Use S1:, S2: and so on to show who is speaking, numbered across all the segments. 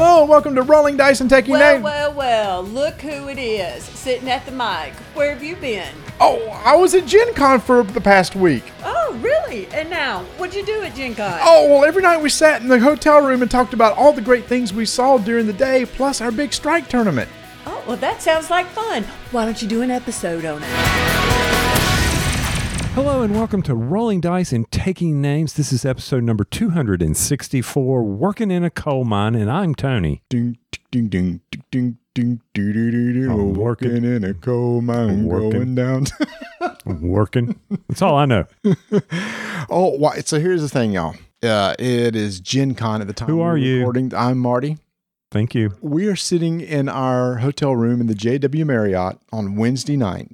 S1: Hello, and welcome to Rolling Dice and Taking
S2: Well,
S1: Names.
S2: well, well, look who it is sitting at the mic. Where have you been?
S1: Oh, I was at Gen Con for the past week.
S2: Oh, really? And now, what'd you do at Gen Con?
S1: Oh, well, every night we sat in the hotel room and talked about all the great things we saw during the day, plus our big strike tournament.
S2: Oh, well, that sounds like fun. Why don't you do an episode on it?
S3: Hello and welcome to Rolling Dice and Taking Names. This is episode number 264, Working in a Coal Mine, and I'm Tony.
S1: Ding, ding, ding, ding, ding, ding, doo, doo, doo.
S3: I'm
S1: Working
S3: working.
S1: in a coal mine,
S3: I'm working.
S1: going down.
S3: I'm working. That's all I know.
S1: oh, why? So here's the thing, y'all. Uh, it is Gen Con at the time.
S3: Who are you?
S1: Recording. I'm Marty.
S3: Thank you.
S1: We are sitting in our hotel room in the JW Marriott on Wednesday night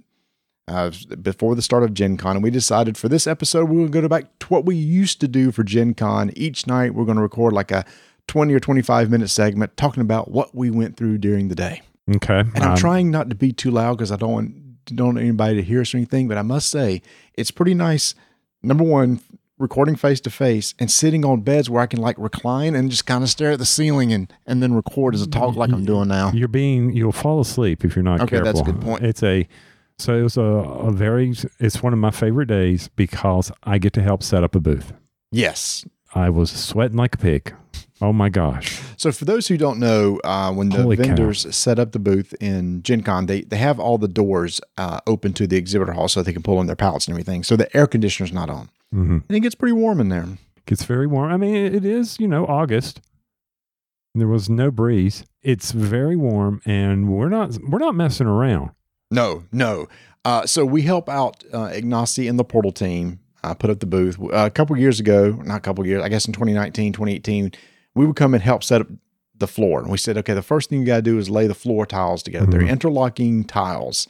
S1: uh, before the start of Gen Con. And we decided for this episode, we will going to go back to what we used to do for Gen Con. Each night, we're going to record like a 20 or 25 minute segment talking about what we went through during the day.
S3: Okay.
S1: And I'm
S3: Um,
S1: trying not to be too loud because I don't want, don't want anybody to hear us or anything. But I must say, it's pretty nice. Number one, recording face to face and sitting on beds where I can like recline and just kind of stare at the ceiling and, and then record as a talk like I'm doing now.
S3: You're being, you'll fall asleep if you're not
S1: Okay,
S3: careful.
S1: that's a good point.
S3: It's a, so it was a, a very, it's one of my favorite days because I get to help set up a booth.
S1: Yes.
S3: I was sweating like a pig. Oh my gosh.
S1: So for those who don't know, uh, when the
S3: Holy cow.
S1: vendors set up the booth in Gen Con, they, they have all the doors uh, open to the exhibitor hall so they can pull in their pallets and everything. So the air conditioner's not on.
S3: hmm
S1: And it gets pretty warm in there.
S3: It's very warm. I mean, it is, you know, August. There was no breeze. It's very warm, and we're not we're not messing around.
S1: No, no. Uh, so we help out uh, Ignacy and the Portal team uh, put up the booth. Uh, a couple years ago, not a couple years, I guess in 2019, 2018, we would come and help set up the floor. And we said, okay, the first thing you got to do is lay the floor tiles together. They're interlocking tiles.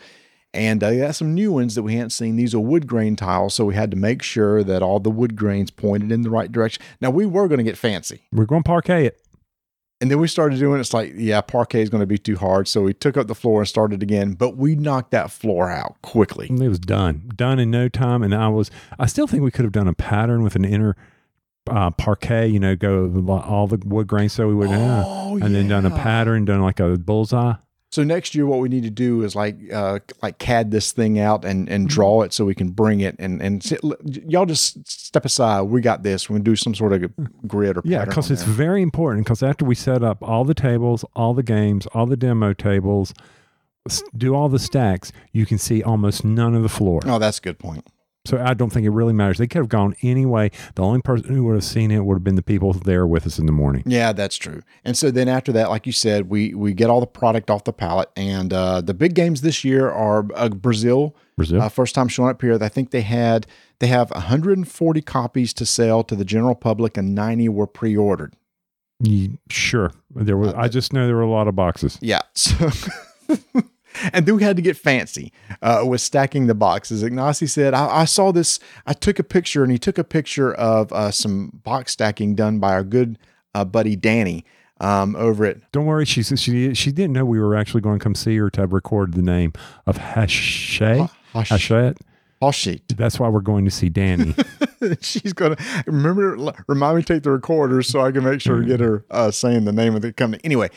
S1: And uh, they got some new ones that we hadn't seen. These are wood grain tiles. So we had to make sure that all the wood grains pointed in the right direction. Now, we were going to get fancy.
S3: We're going to parquet it.
S1: And then we started doing. It's like, yeah, parquet is going to be too hard. So we took up the floor and started again. But we knocked that floor out quickly.
S3: And it was done, done in no time. And I was, I still think we could have done a pattern with an inner uh, parquet. You know, go all the wood grain so we would,
S1: Oh,
S3: and then done a pattern, done like a bullseye.
S1: So next year, what we need to do is like uh, like CAD this thing out and and draw it so we can bring it and and sit, y'all just step aside. We got this. We're gonna do some sort of grid or
S3: Yeah, because it's
S1: there.
S3: very important. Because after we set up all the tables, all the games, all the demo tables, do all the stacks, you can see almost none of the floor.
S1: oh, that's a good point.
S3: So I don't think it really matters. They could have gone anyway. The only person who would have seen it would have been the people there with us in the morning.
S1: Yeah, that's true. And so then after that, like you said, we we get all the product off the pallet, and uh, the big games this year are uh, Brazil.
S3: Brazil.
S1: Uh, first time showing up here. I think they had they have 140 copies to sell to the general public, and 90 were pre-ordered.
S3: Sure. There was. I just know there were a lot of boxes.
S1: Yeah. So, and then we had to get fancy uh, with stacking the boxes. Ignacy said, I, I saw this. I took a picture, and he took a picture of uh, some box stacking done by our good uh, buddy Danny um, over at.
S3: Don't worry. She she she didn't know we were actually going to come see her to record the name of Hashay. Hachette.
S1: Hashit.
S3: That's why we're going to see Danny.
S1: She's gonna remember. Remind me to take the recorder so I can make sure to get her uh, saying the name of the company. Anyway,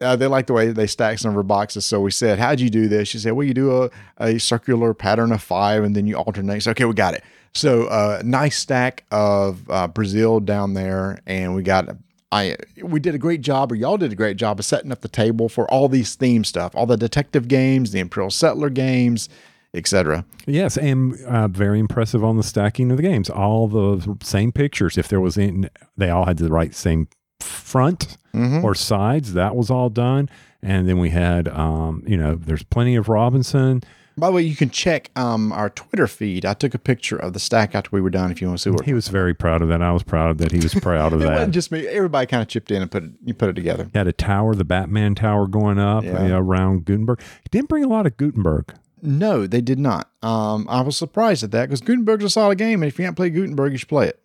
S1: uh, they like the way they stack some of her boxes. So we said, "How'd you do this?" She said, "Well, you do a, a circular pattern of five, and then you alternate." So okay, we got it. So uh, nice stack of uh, Brazil down there, and we got. I we did a great job, or y'all did a great job of setting up the table for all these theme stuff, all the detective games, the Imperial Settler games, etc.
S3: Yes, and uh, very impressive on the stacking of the games. All the same pictures. If there was in, they all had the right same front
S1: Mhm.
S3: or sides. That was all done. And then we had, um, you know, there's plenty of Robinson.
S1: By the way, you can check um, our Twitter feed. I took a picture of the stack after we were done. If you want to see what
S3: He was very proud of that. I was proud that he was proud of
S1: it
S3: that.
S1: wasn't just me. Everybody kind of chipped in and put it. You put it together.
S3: He had a tower, the Batman tower going up
S1: Yeah.
S3: uh, around Gutenberg. He didn't bring a lot of Gutenberg.
S1: No, they did not. Um, I was surprised at that because Gutenberg's a solid game, and if you can't play Gutenberg, you should play it.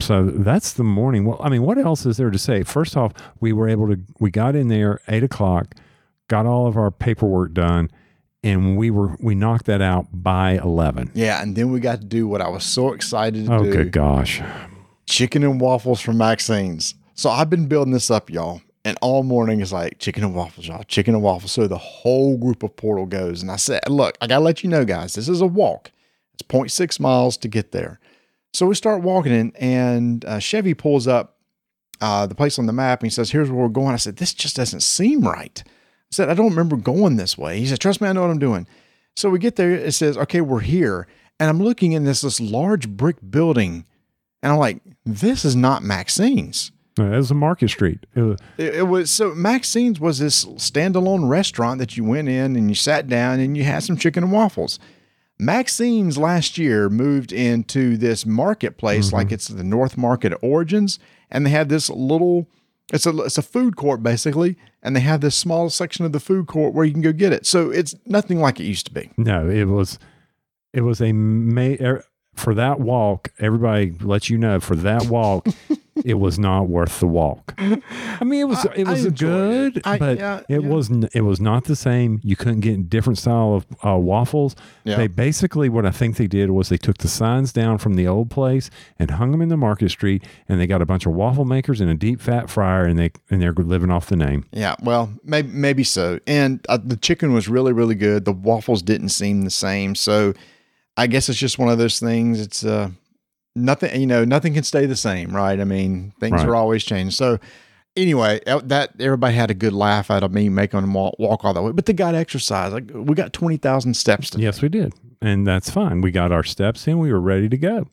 S3: So that's the morning. Well, I mean, what else is there to say? First off, we were able to, we got in there eight o'clock, got all of our paperwork done, and we were, we knocked that out by 11.
S1: Yeah, and then we got to do what I was so excited to
S3: Oh,
S1: do:
S3: good gosh.
S1: chicken and waffles from Maxine's. So I've been building this up, y'all. And all morning is like chicken and waffles, y'all, chicken and waffles. So the whole group of Portal goes. And I said, look, I got to let you know, guys, this is a walk. It's 0.6 miles to get there. So we start walking in, and uh, Chevee pulls up uh, the place on the map and he says, Here's where we're going. I said, This just doesn't seem right. I said, I don't remember going this way. He said, Trust me, I know what I'm doing. So we get there. It says, Okay, we're here. And I'm looking in this, this large brick building. And I'm like, This is not Maxine's.
S3: Uh, It was a Market Street. It was,
S1: It, it was so Maxine's was this standalone restaurant that you went in and you sat down and you had some chicken and waffles. Maxine's last year moved into this marketplace like it's the North Market Origins, and they had this little it's a it's a food court basically, and they have this small section of the food court where you can go get it. So it's nothing like it used to be.
S3: no, it was it was a ma- er, for that walk. Everybody let you know for that walk, it was not worth the walk. I mean, it was
S1: I-
S3: it was
S1: enjoyed
S3: good,
S1: it. I-
S3: but
S1: yeah,
S3: it
S1: yeah.
S3: was n- it was not the same. You couldn't get different style of uh, waffles.
S1: Yeah.
S3: They basically what I think they did was they took the signs down from the old place and hung them in the Market Street, and they got a bunch of waffle makers and a deep fat fryer, and they and they're living off the name.
S1: Yeah, well, maybe maybe so. And uh, the chicken was really really good. The waffles didn't seem the same. So I guess it's just one of those things. It's uh nothing, you know, nothing can stay the same, right? I mean, things
S3: Right.
S1: are always changing. So anyway, that everybody had a good laugh out of me making them walk, walk all that way. But they got exercise. Like we got 20,000 steps to
S3: Yes, we did. And that's fine. We got our steps in. We were ready to go.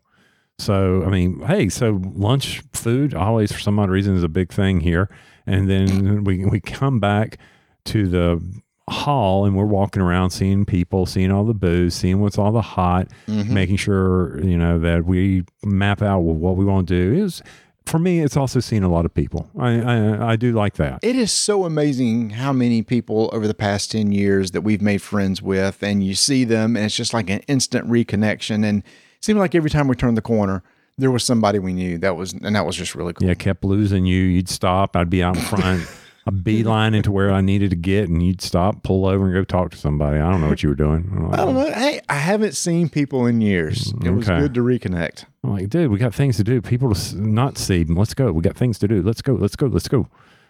S3: So, I mean, hey, so lunch food always for some odd reason is a big thing here. And then we, we come back to the hall and we're walking around seeing people, seeing all the booze, seeing what's all the hot,
S1: Mhm.
S3: making sure, you know, that we map out what we want to do. Is for me, it's also seeing a lot of people. I, I, I do like that.
S1: It is so amazing how many people over the past 10 years that we've made friends with, and you see them, and it's just like an instant reconnection. And it seemed like every time we turned the corner, there was somebody we knew that was, and that was just really cool.
S3: Yeah, kept losing you. You'd stop. I'd be out in front. I'd beeline into where I needed to get, and you'd stop, pull over, and go talk to somebody. I don't know what you were doing. I'm like,
S1: I don't know. Hey, I haven't seen people in years. It was
S3: Okay.
S1: good to reconnect.
S3: I'm like, dude, we got things to do. People to s- not see. Let's go. We got things to do. Let's go. Let's go. Let's go.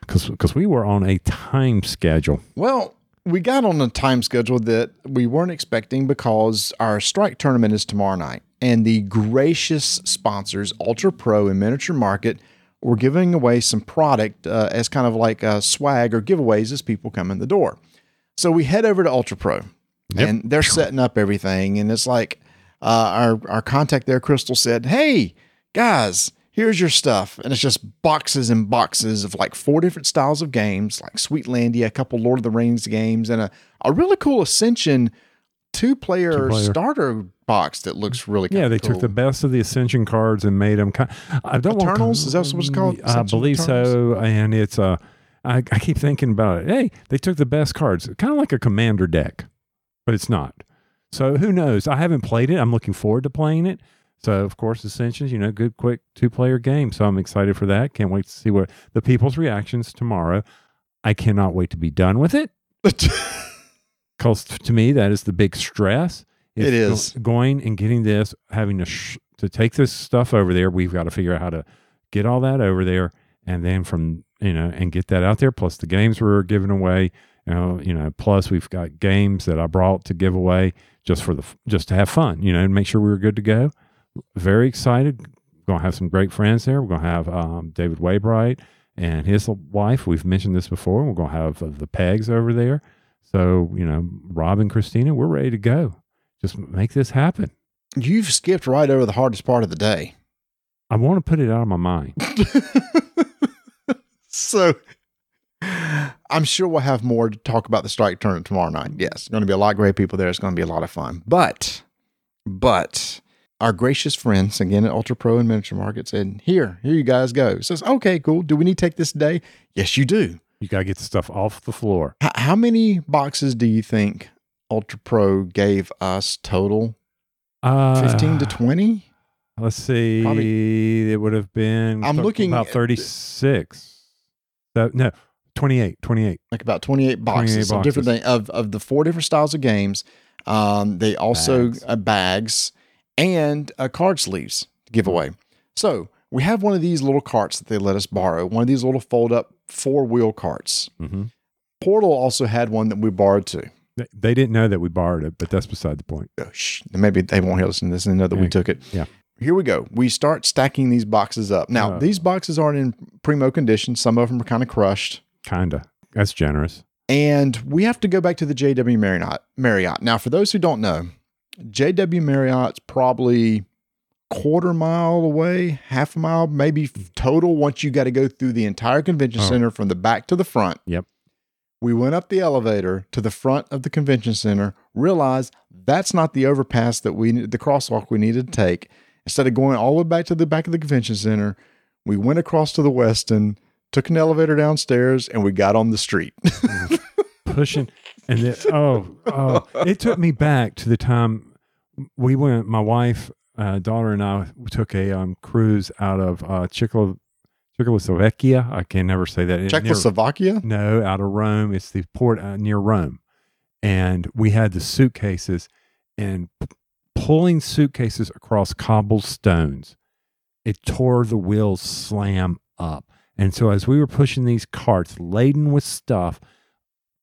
S3: Because we were on a time schedule.
S1: Well, we got on a time schedule that we weren't expecting because our strike tournament is tomorrow night. And the gracious sponsors, Ultra Pro and Miniature Market, were giving away some product uh, as kind of like uh, swag or giveaways as people come in the door. So we head over to Ultra Pro
S3: Yep.
S1: and they're setting up everything. And it's like uh, our, our contact there, Crystal, said, Hey, guys, here's your stuff. And it's just boxes and boxes of like four different styles of games, like Sweetlandia, a couple Lord of the Rings games, and a, a really cool Ascension two player starter box that looks really
S3: cool.
S1: Yeah,
S3: they
S1: cool.
S3: took the best of the Ascension cards and made them. Kind, I don't want
S1: Eternals? Is that what it's called?
S3: I
S1: Ascension
S3: believe so, and it's uh, I, I keep thinking about it. Hey, they took the best cards, kind of like a commander deck, but it's not. So who knows? I haven't played it. I'm looking forward to playing it. So of course, Ascensions, you know, good, quick two player game. So I'm excited for that. Can't wait to see what the people's reactions tomorrow. I cannot wait to be done with it because to me that is the big stress.
S1: It's
S3: go- going and getting this, having to sh- to take this stuff over there. We've got to figure out how to get all that over there, and then from you know, and get that out there. Plus the games we're giving away. You know, you know. Plus we've got games that I brought to give away just for the just to have fun. You know, and make sure we were good to go. Very excited. Going to have some great friends there. We're going to have um, David Waybright and his wife. We've mentioned this before. We're going to have uh, the Pegs over there. So you know, Rob and Christina, we're ready to go. Just make this happen.
S1: You've skipped right over the hardest part of the day.
S3: I want to put it out of my mind.
S1: so I'm sure we'll have more to talk about the strike tournament tomorrow night. Yes, going to be a lot of great people there. It's going to be a lot of fun. But, but our gracious friends again at Ultra Pro and Miniature Market said, "Here, here you guys go." Says, "Okay, cool. Do we need to take this today?" Yes, you do.
S3: You got to get the stuff off the floor.
S1: H- how many boxes do you think Ultra Pro gave us total?
S3: Uh,
S1: Fifteen to twenty.
S3: Let's see.
S1: Probably-
S3: it would have been.
S1: I'm
S3: th-
S1: looking
S3: about
S1: at-
S3: thirty six. So, no, 28, 28.
S1: like about 28 boxes,
S3: 28
S1: of different thing, of of the four different styles of games. Um, they also
S3: Bags.
S1: uh, bags and uh, card sleeves to give away. So we have one of these little carts that they let us borrow, one of these little fold up four wheel carts.
S3: hmm
S1: Portal also had one that we borrowed too.
S3: They, they didn't know that we borrowed it, but that's beside the point.
S1: Oh, shh, maybe they won't hear listen to this and know that we took it.
S3: Yeah.
S1: Here we go. We start stacking these boxes up. Now,
S3: Oh.
S1: these boxes aren't in primo condition. Some of them are kind of crushed.
S3: Kinda. That's generous.
S1: And we have to go back to the JW Marriott. Marriott. Now, for those who don't know, JW Marriott's probably quarter mile away, half a mile, maybe total. Once you got to go through the entire convention
S3: Oh.
S1: center from the back to the front.
S3: Yep.
S1: We went up the elevator to the front of the convention center, realized that's not the overpass that we the crosswalk we needed to take. Instead of going all the way back to the back of the convention center, we went across to the Westin, took an elevator downstairs, and we got on the street.
S3: Pushing and then oh oh it took me back to the time we went my wife, uh, daughter and I took a um, cruise out of uh Czechoslo- Czechoslovakia. I can never say that. Near-
S1: Czechoslovakia?
S3: No, out of Rome. It's the port uh, near Rome. And we had the suitcases and p- pulling suitcases across cobblestones, it tore the wheels slam up. And so as we were pushing these carts laden with stuff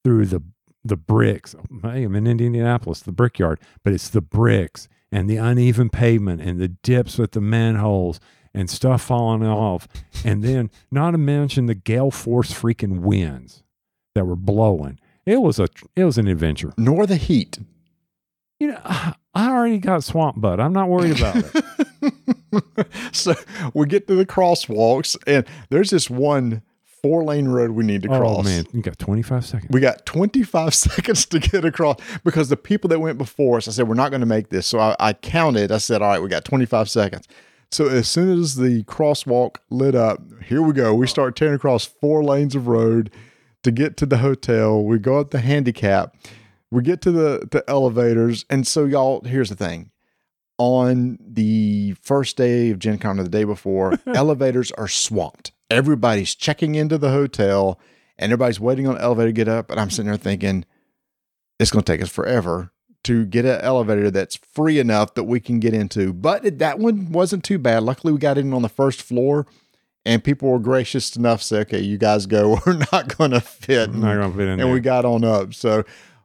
S3: through the the bricks, hey, I'm in Indianapolis, the brickyard, but it's the bricks and the uneven pavement and the dips with the manholes and stuff falling off. And then not to mention the gale force freaking winds that were blowing. It was a it was an adventure.
S1: Nor the heat.
S3: You know, I I already got swamp butt. I'm not worried about it.
S1: so we get to the crosswalks, and there's this one four lane road we need to oh, cross.
S3: oh man, you got 25 seconds.
S1: We got 25 seconds to get across because the people that went before us, I said, we're not going to make this. So I, I counted. I said, all right, we got 25 seconds. So as soon as the crosswalk lit up, here we go. We start tearing across four lanes of road to get to the hotel. We go up the handicap. We get to the, the elevators. And so, y'all, here's the thing. On the first day of Gen Con or the day before, elevators are swamped. Everybody's checking into the hotel and everybody's waiting on the elevator to get up. And I'm sitting there thinking, it's going to take us forever to get an elevator that's free enough that we can get into. But that one wasn't too bad. Luckily, we got in on the first floor and people were gracious enough to say, okay, you guys go. We're not going to fit.
S3: Not gonna fit in
S1: and
S3: there.
S1: we got on up. So,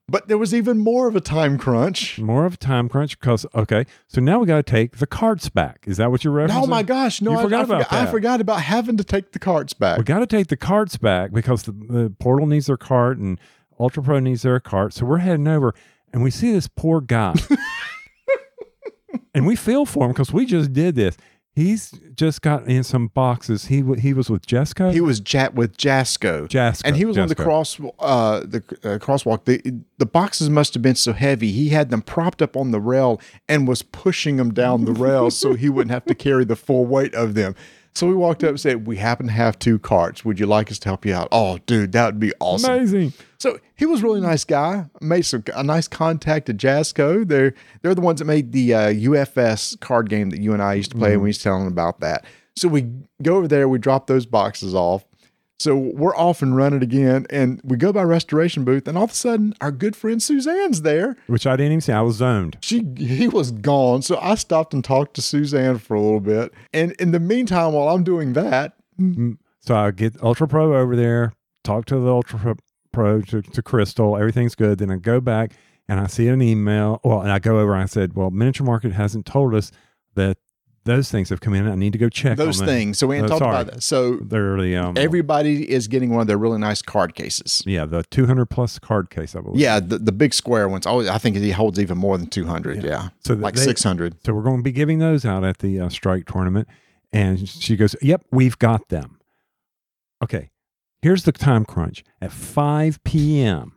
S1: but there was even more of a time crunch.
S3: More of a time crunch because okay, so now we got to take the carts back. Is that what you're referencing?
S1: Oh my gosh. No,
S3: You
S1: I,
S3: forgot
S1: I,
S3: about
S1: forgot, I forgot about having to take the carts back.
S3: We got to take the carts back because the, the portal needs their cart and Ultra Pro needs their cart. So we're heading over and we see this poor guy. and we feel for him because we just did this. He's just got in some boxes. He w- he was with Jessica.
S1: he was chat with Jasco.
S3: Jasco,
S1: and he was on the cross uh the uh, crosswalk the the boxes must have been so heavy he had them propped up on the rail and was pushing them down the rail so he wouldn't have to carry the full weight of them so we walked up and said we happen to have two carts. Would you like us to help you out? Oh dude that would be awesome.
S3: Amazing.
S1: so he was a really nice guy made some a nice contact at jasco they're they're the ones that made the uh, ufs card game that you and i used to play and we was telling about that. So we go over there we drop those boxes off so we're off and running again, and we go by restoration booth, and all of a sudden, our good friend Suzanne's there.
S3: Which I didn't even see. I was zoned.
S1: She he was gone, so I stopped and talked to Suzanne for a little bit. And in the meantime, while I'm doing that, mm,
S3: So I get Ultra Pro over there, talk to the Ultra Pro- Pro to, to Crystal. Everything's good. Then I go back and I see an email. Well, and I go over and I said, Well, Miniature Market hasn't told us that those things have come in. I need to go check
S1: those things. So we ain't
S3: Oh,
S1: talked about that. So
S3: They're the um,
S1: everybody is getting one of their really nice card cases.
S3: yeah, the 200 plus card case, I believe.
S1: Yeah, the, the big square ones. Oh, I think he holds even more than 200. Yeah.
S3: So
S1: like 600.
S3: So we're going to be giving those out at the uh, strike tournament. And she goes, Yep, we've got them. Okay, here's the time crunch. At 5 p.m.,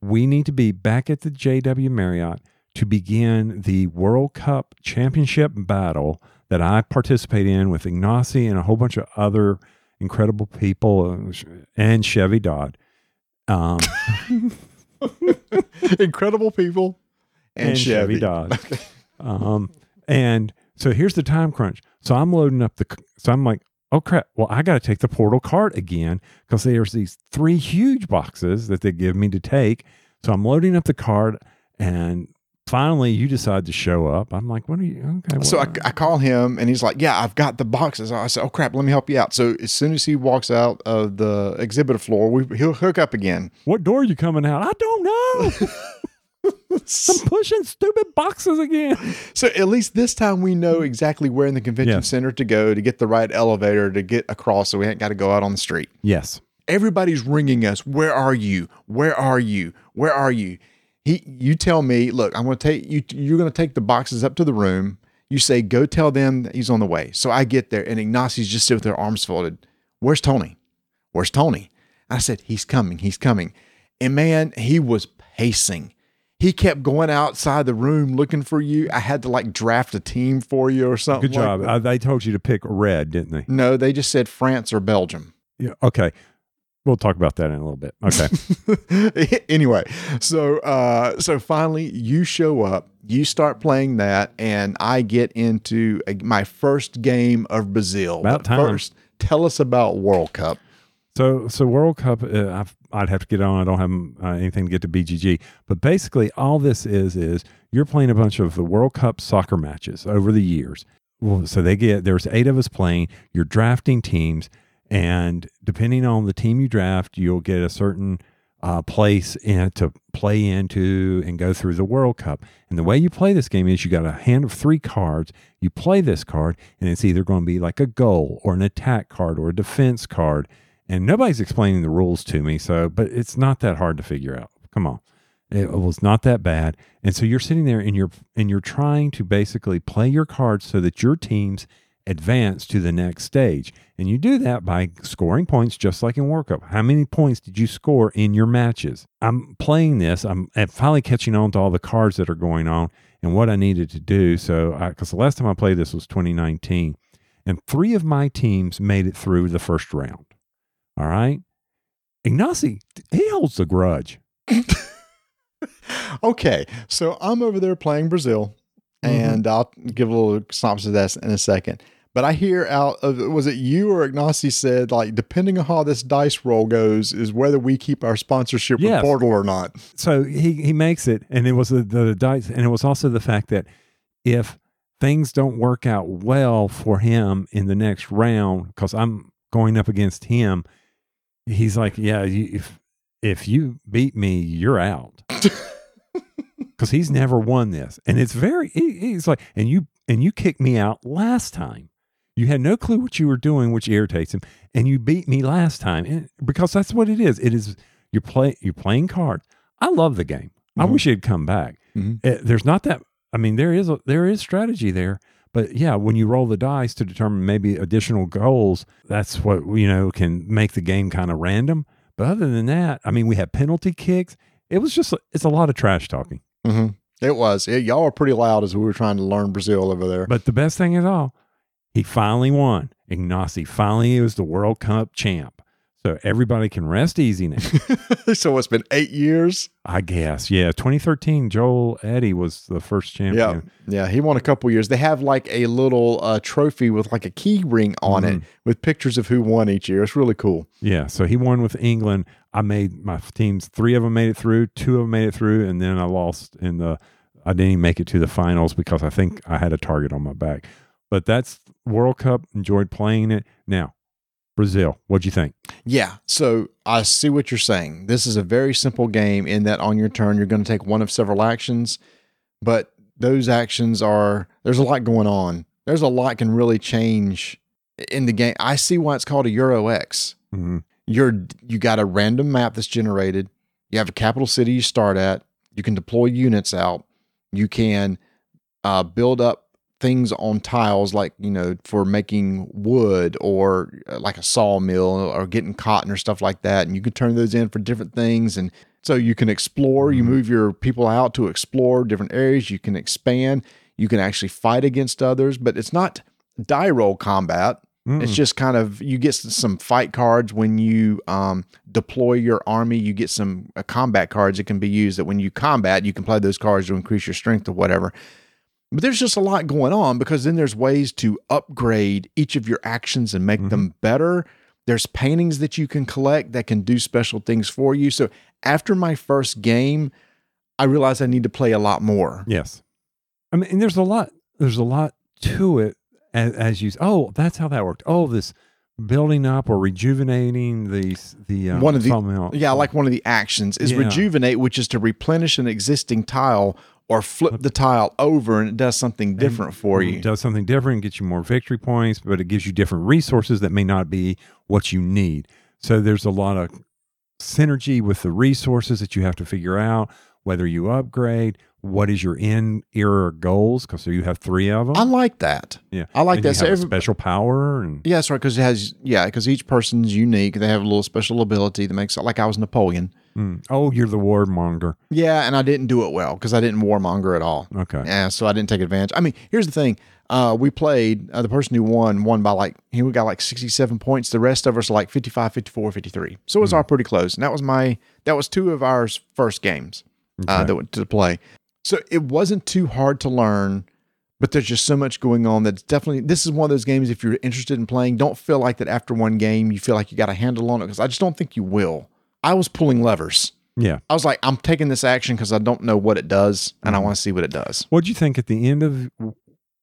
S3: we need to be back at the JW Marriott to begin the World Cup Championship battle that I participate in with Ignacy and a whole bunch of other incredible people uh, and Chevee Dodd. Um,
S1: Incredible people and, Chevee.
S3: Dodge. um, and so here's the time crunch. So I'm loading up the. So I'm like, oh crap! Well, I got to take the portal cart again because there's these three huge boxes that they give me to take. So I'm loading up the cart, and finally, you decide to show up. I'm like, what are you? Okay.
S1: So I, I call him and he's like, "Yeah, I've got the boxes." I said, "Oh crap, let me help you out." So as soon as he walks out of the exhibit floor, we, he'll hook up again.
S3: what door are you coming out? I don't know. I'm pushing stupid boxes again.
S1: So at least this time we know exactly where in the convention
S3: Yes.
S1: center to go to get the right elevator to get across, so we ain't got to go out on the street.
S3: Yes.
S1: Everybody's ringing us. Where are you? Where are you? Where are you? He, you tell me. Look, I'm going to take you. You're going to take the boxes up to the room. You say, go tell them that he's on the way. So I get there, and Ignacio's just sitting with their arms folded. Where's Tony? Where's Tony? I said, he's coming. He's coming. And man, he was pacing. He kept going outside the room looking for you. I had to like draft a team for you or something.
S3: Good
S1: like
S3: job.
S1: that.
S3: Uh, they told you to pick red, didn't they?
S1: no, they just said France or Belgium.
S3: Yeah. Okay. We'll talk about that in a little bit. Okay.
S1: anyway, so uh, so finally you show up, you start playing that, and I get into a, my first game of Brazil.
S3: About time.
S1: First, tell us about World Cup.
S3: So, so World Cup, uh, I've, I'd have to get on. I don't have uh, anything to get to BGG, but basically, all this is is you're playing a bunch of the World Cup soccer matches over the years. Well, so they get there's eight of us playing. You're drafting teams, and depending on the team you draft, you'll get a certain uh, place in, to play into and go through the World Cup. And the way you play this game is you got a hand of three cards. You play this card, and it's either going to be like a goal or an attack card or a defense card. And nobody's explaining the rules to me, so but it's not that hard to figure out. Come on. It was not that bad. And so you're sitting there and you're and you're trying to basically play your cards so that your teams advance to the next stage. And you do that by scoring points just like in World Cup. How many points did you score in your matches? I'm playing this. I'm, I'm finally catching on to all the cards that are going on and what I needed to do. So, because the last time I played this was 2019, and three of my teams made it through the first round. All right. Ignacy, he holds the grudge.
S1: Okay, so I'm over there playing Brazil, mm-hmm. and I'll give a little synopsis of that in a second. But I hear out of was it you or Ignacy said like depending on how this dice roll goes is whether we keep our sponsorship
S3: Yes.
S1: with Portal or not.
S3: so he he makes it, and it was the, the dice, and it was also the fact that if things don't work out well for him in the next round, because I'm going up against him, he's like, yeah, you, if if you beat me, you're out, because he's never won this, and it's very he, he's like, and you and you kicked me out last time. You had no clue what you were doing, which irritates him, and you beat me last time, and because that's what it is. It is you're play you're playing cards. I love the game. I
S1: Mhm.
S3: wish it'd come back.
S1: Mhm.
S3: Uh, there's not that. I mean, there is a, there is strategy there, but yeah, when you roll the dice to determine maybe additional goals, that's what you know can make the game kind of random. But other than that, I mean, we had penalty kicks. It was just it's a lot of trash talking.
S1: hmm It was. It, y'all were pretty loud as we were trying to learn Brazil over there.
S3: But the best thing is all, he finally won. Ignacy finally was the World Cup champ. So everybody can rest easy now.
S1: so it's been eight years.
S3: I guess. Yeah. 2013, Joel Eddy was the first champion.
S1: yeah. Yeah. He won a couple years. They have like a little uh, trophy with like a key ring on it
S3: Mm-hmm.
S1: with pictures of who won each year. It's really cool.
S3: Yeah. So he won with England. I made my teams, three of them made it through, two of them made it through, and then I lost in the, I didn't even make it to the finals because I think I had a target on my back. But that's World Cup. Enjoyed playing it. Now, Brazil, what'd you think?
S1: Yeah. So I see what you're saying. This is a very simple game in that on your turn, you're going to take one of several actions, but those actions are, there's a lot going on. There's a lot can really change in the game. I see why it's called a Euro X.
S3: Mm-hmm.
S1: You're, you got a random map that's generated. You have a capital city you start at. You can deploy units out. You can uh, build up things on tiles like you know for making wood or uh, like a sawmill or getting cotton or stuff like that and you can turn those in for different things and so you can explore you
S3: Mhm.
S1: move your people out to explore different areas you can expand you can actually fight against others but it's not die roll combat it's just kind of you get some fight cards when you um, deploy your army. You get some uh, combat cards that can be used. That when you combat, you can play those cards to increase your strength or whatever. But there's just a lot going on because then there's ways to upgrade each of your actions and make them better. There's paintings that you can collect that can do special things for you. So after my first game, I realized I need to play a lot more.
S3: Yes. I mean, and there's a lot. There's a lot to it as, as you. Oh, that's how that worked. Oh, this building up or rejuvenating the the um,
S1: One of the- Yeah, like one of the actions is
S3: Yeah.
S1: rejuvenate, which is to replenish an existing tile or flip the tile over and it does something different for you.
S3: It does something different, gets you more victory points, but it gives you different resources that may not be what you need. So there's a lot of synergy with the resources that you have to figure out whether you upgrade, what is your end era goals, because so you have three of them.
S1: I like that.
S3: yeah,
S1: I like
S3: And
S1: that. So every-
S3: special power, and
S1: Yeah, that's right. Because it has, yeah, because each person's unique. They have a little special ability that makes it like I was Napoleon.
S3: Mm. oh, you're the warmonger.
S1: Yeah, and I didn't do it well because I didn't warmonger at all.
S3: Okay,
S1: Yeah, so I didn't take advantage. I mean, here's the thing. Uh, we played, uh, the person who won, won by like, he got like 67 points. The rest of us are like 55, 54, 53. So it was all pretty close. And that was my, that was two of our first games uh, that went to play. So it wasn't too hard to learn, but there's just so much going on that's definitely, this is one of those games, if you're interested in playing, don't feel like that after one game, you feel like you got a handle on it because I just don't think you will. I was pulling levers.
S3: yeah.
S1: I was like, I'm taking this action because I don't know what it does and I
S3: Mhm.
S1: want to see what it does.
S3: What do you think at the end of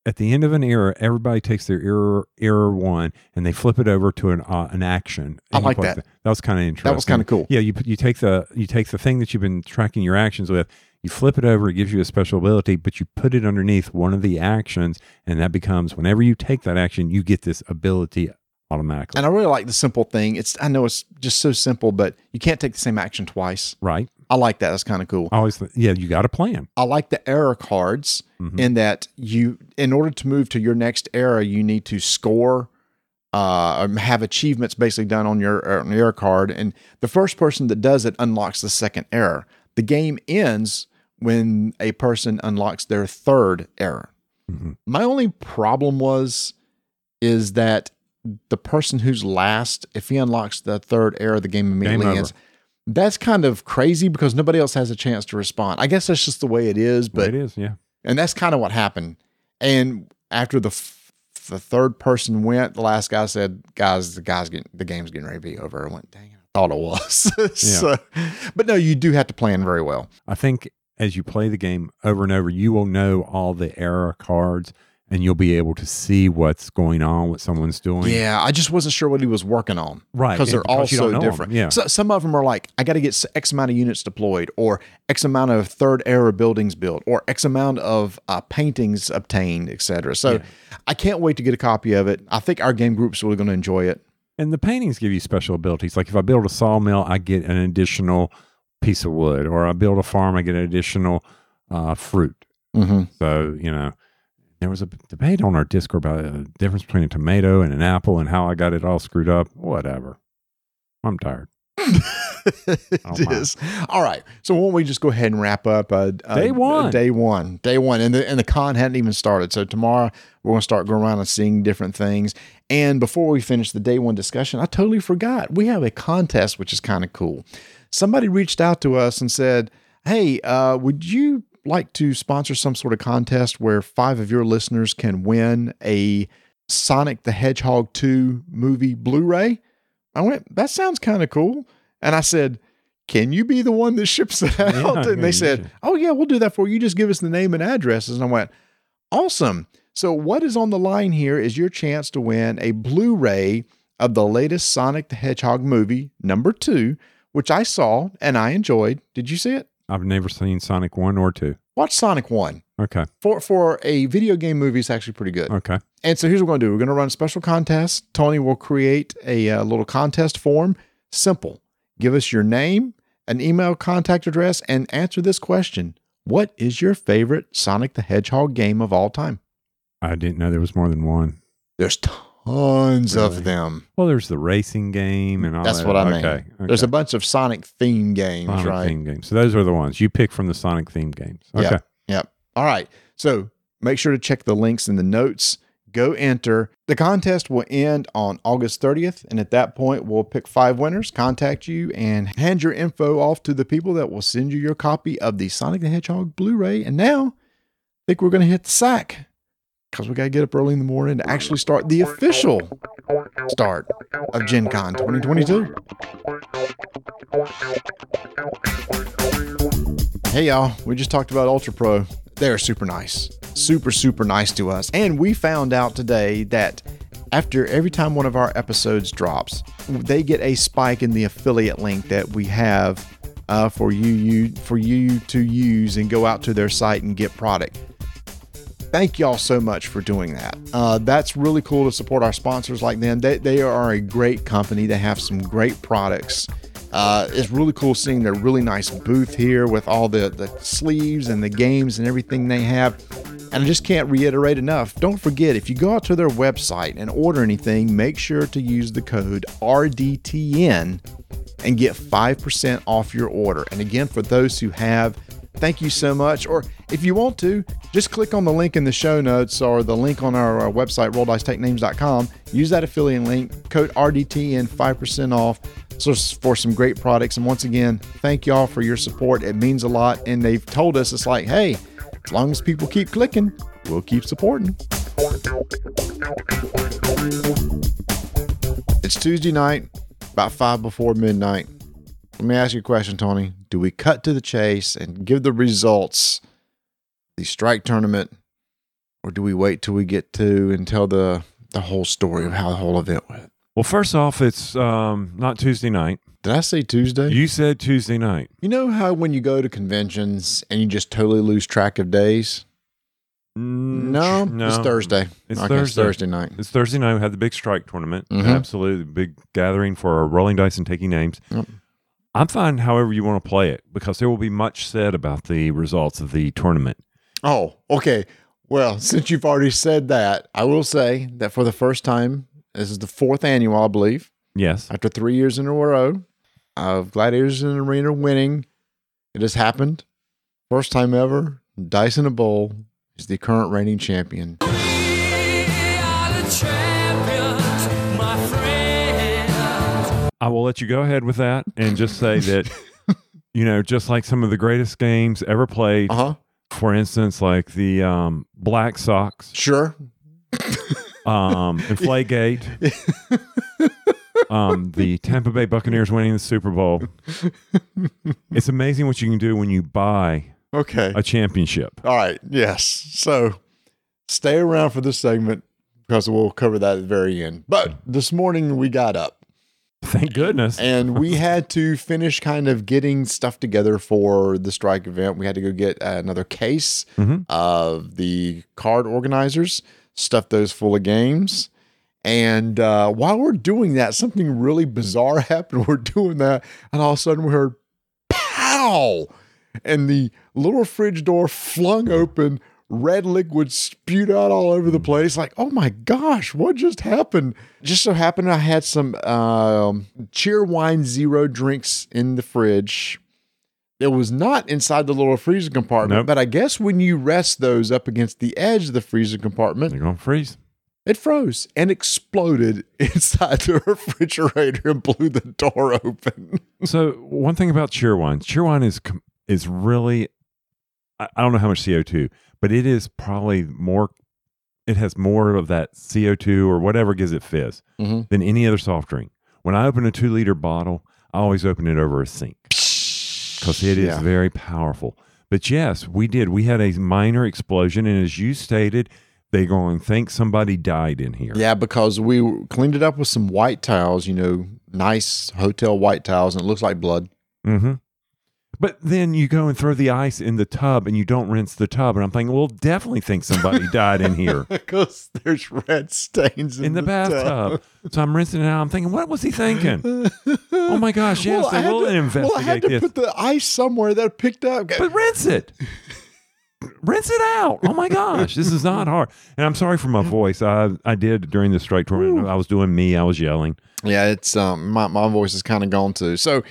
S3: at the end of an era? Everybody takes their error error one and they flip it over to an uh, an action.
S1: I like that.
S3: th- That was kind of interesting.
S1: That was kind of cool.
S3: Yeah, you you take the you take the thing that you've been tracking your actions with, you flip it over, it gives you a special ability, but you put it underneath one of the actions, and that becomes whenever you take that action, you get this ability automatically.
S1: And I really like the simple thing. It's I know it's just so simple, but you can't take the same action twice.
S3: right?
S1: I like that. That's kind of cool.
S3: I always, th- yeah, you got a plan.
S1: I like the error cards
S3: Mhm.
S1: in that you, in order to move to your next era, you need to score, uh, or have achievements basically done on your, on your error card. And the first person that does it unlocks the second error. The game ends when a person unlocks their third error.
S3: Mhm.
S1: My only problem was, is that the person who's last, if he unlocks the third error, the game immediately
S3: over.
S1: ends. That's kind of crazy because nobody else has a chance to respond. I guess that's just the way it is,
S3: But it is, yeah.
S1: and that's kind of what happened. And after the f- the third person went, the last guy said, "Guys, the guys getting the game's getting ready to be over." I went, "Dang, I thought it was." so, but no, you do have to plan very well.
S3: I think as you play the game over and over, you will know all the error cards, and you'll be able to see what's going on, what someone's doing.
S1: Yeah, I just wasn't sure what he was working on.
S3: Right,
S1: Because they're all
S3: because you don't
S1: so different.
S3: yeah.
S1: So, some of them are like, I got to get X amount of units deployed, or X amount of third era buildings built, or X amount of uh, paintings obtained, etc. So
S3: Yeah.
S1: I can't wait to get a copy of it. I think our game group's really going to enjoy it.
S3: And the paintings give you special abilities. Like if I build a sawmill, I get an additional piece of wood, or I build a farm, I get an additional uh, fruit.
S1: Mm-hmm.
S3: So, you know, there was a debate on our Discord about the difference between a tomato and an apple and how I got it all screwed up. Whatever. I'm tired.
S1: it
S3: Oh,
S1: is. All right. So why don't we just go ahead and wrap up uh, uh,
S3: Day one.
S1: Day one. Day one. And the and the con hadn't even started. So tomorrow we're gonna start going around and seeing different things. And before we finish the day one discussion, I totally forgot. We have a contest which is kind of cool. Somebody reached out to us and said, Hey, uh, would you like to sponsor some sort of contest where five of your listeners can win a Sonic the Hedgehog 2 movie Blu-ray? I went, that sounds kind of cool. And I said, can you be the one that ships it out?
S3: Yeah,
S1: and they said,
S3: should.
S1: oh, yeah, we'll do that for you. You just give us the name and addresses. And I went, awesome. So, what is on the line here is your chance to win a Blu ray of the latest Sonic the Hedgehog movie, number two, which I saw and I enjoyed. Did you see it?
S3: I've never seen Sonic 1 or 2.
S1: Watch Sonic 1.
S3: Okay.
S1: For, for a video game movie, it's actually pretty good.
S3: Okay.
S1: And so here's what we're going to do. We're going to run a special contest. Tony will create a uh, little contest form. Simple. Give us your name, an email contact address, and answer this question. What is your favorite Sonic the Hedgehog game of all time?
S3: I didn't know there was more than one.
S1: There's tons
S3: Really?
S1: of them.
S3: Well, there's the racing game and all
S1: That's
S3: that.
S1: what I mean.
S3: Okay.
S1: There's a bunch of Sonic theme games,
S3: Sonic
S1: right?
S3: theme games. So those are the ones you pick from the Sonic theme games. Okay.
S1: Yep. Yep. All right. So make sure to check the links in the notes. Go enter. The contest will end on August 30th. And at that point, we'll pick five winners, contact you, and hand your info off to the people that will send you your copy of the Sonic the Hedgehog Blu ray. And now, I think we're going to hit the sack because we got to get up early in the morning to actually start the official start of Gen Con 2022. Hey y'all, we just talked about Ultra Pro. They're super nice. Super, super nice to us. And we found out today that after every time one of our episodes drops, they get a spike in the affiliate link that we have uh, for you, you for you to use and go out to their site and get product. Thank y'all so much for doing that. Uh, that's really cool to support our sponsors like them. They, they are a great company. They have some great products. Uh, it's really cool seeing their really nice booth here with all the, the sleeves and the games and everything they have. And I just can't reiterate enough. Don't forget, if you go out to their website and order anything, make sure to use the code RDTN and get 5% off your order. And again, for those who have, thank you so much. Or if you want to, just click on the link in the show notes or the link on our, website, rolldicetakenames.com. Use that affiliate link, code RDTN, 5% off so for some great products. And once again, thank y'all for your support. It means a lot. And they've told us it's like, hey, as long as people keep clicking, we'll keep supporting. It's Tuesday night, about five before midnight. Let me ask you a question, Tony. Do we cut to the chase and give the results, the strike tournament, or do we wait till we get to and tell the the whole story of how the whole event went?
S3: Well, first off, it's um, not Tuesday night.
S1: Did I say Tuesday?
S3: You said Tuesday night.
S1: You know how when you go to conventions and you just totally lose track of days? No,
S3: no,
S1: it's Thursday.
S3: It's
S1: Okay,
S3: Thursday.
S1: Thursday night.
S3: It's Thursday night. We had the big strike tournament.
S1: Mhm.
S3: Absolutely, big gathering for rolling dice and taking names.
S1: Yep.
S3: I'm fine however you want to play it because there will be much said about the results of the tournament.
S1: Oh, okay. Well, since you've already said that, I will say that for the first time, this is the fourth annual, I believe,
S3: Yes.
S1: after three years in a row of Gladiators in the Arena winning. It has happened. First time ever. Dice in a Bowl is the current reigning champion.
S3: I will let you go ahead with that and just say that, you know, just like some of the greatest games ever played,
S1: Uh huh.
S3: for instance, like the um, Black Sox,
S1: Sure.
S3: um, Inflategate, um, the Tampa Bay Buccaneers winning the Super Bowl. It's amazing what you can do when you buy
S1: Okay.
S3: a championship.
S1: All right. Yes. So stay around for this segment because we'll cover that at the very end. But this morning we got up
S3: Thank goodness.
S1: and we had to finish kind of getting stuff together for the strike event. We had to go get another case
S3: Mhm.
S1: of the card organizers, stuff those full of games. And uh, while we're doing that, something really bizarre happened. We're doing that, and all of a sudden we heard pow, and the little fridge door flung open. Red liquid spewed out all over the place. Like, oh my gosh, what just happened? Just so happened I had some um, Cheerwine zero drinks in the fridge. It was not inside the little freezer compartment,
S3: Nope.
S1: but I guess when you rest those up against the edge of the freezer compartment,
S3: They're going to freeze.
S1: it froze and exploded inside the refrigerator and blew the door open.
S3: So one thing about Cheerwine, Cheerwine is com- is really, I, don't know how much CO two, but it is probably more. It has more of that CO two or whatever gives it fizz
S1: Mhm.
S3: than any other soft drink. When I open a two liter bottle, I always open it over a sink because it is
S1: Yeah.
S3: very powerful. But yes, we did. We had a minor explosion, and as you stated, they're going to think somebody died in here.
S1: Yeah, because we cleaned it up with some white towels, you know, nice hotel white towels, and it looks like blood.
S3: Mm-hmm. But then you go and throw the ice in the tub and you don't rinse the tub. And I'm thinking, well, definitely think somebody died in here
S1: because there's red stains in,
S3: in the, bathtub. So I'm rinsing it out. I'm thinking, what was he thinking? oh my gosh, yes,
S1: I
S3: they will
S1: to-
S3: investigate
S1: well, I had to
S3: this.
S1: put the ice somewhere that picked up.
S3: but rinse it. rinse it out. Oh my gosh, this is not hard. And I'm sorry for my voice. I I did during the strike tournament. I was doing me. I was yelling.
S1: Yeah, it's um my, my voice is kind of gone too. So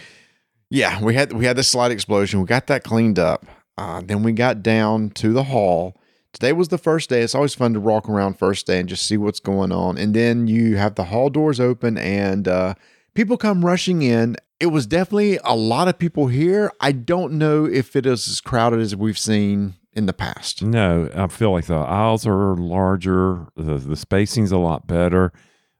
S1: yeah, we had we had this slight explosion. We got that cleaned up. Uh, then we got down to the hall. Today was the first day. It's always fun to walk around first day and just see what's going on. And then you have the hall doors open and uh, people come rushing in. It was definitely a lot of people here. I don't know if it is as crowded as we've seen in the past.
S3: No, I feel like the aisles are larger. The the spacing's a lot better.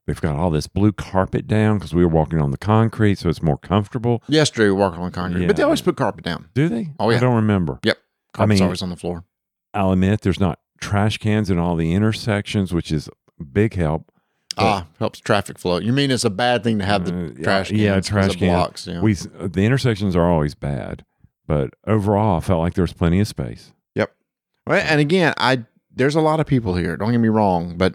S3: They've got all this blue carpet down because we were walking on the concrete, so it's more comfortable.
S1: Yesterday we walked on concrete, but they always put carpet down.
S3: Do they?
S1: Oh, yeah.
S3: I don't remember.
S1: Yep. Carpet's
S3: mean-
S1: always on the floor.
S3: I'll admit there's not trash cans in all the intersections, which is big help.
S1: Ah, helps traffic flow. You mean it's a bad thing to have the
S3: Uh, yeah,
S1: trash cans?
S3: yeah, trash cans.
S1: blocks, yeah.
S3: We the intersections are always bad, but overall, I felt like there was plenty of space. Yep.
S1: Well, and again, I there's a lot of people here. Don't get me wrong, but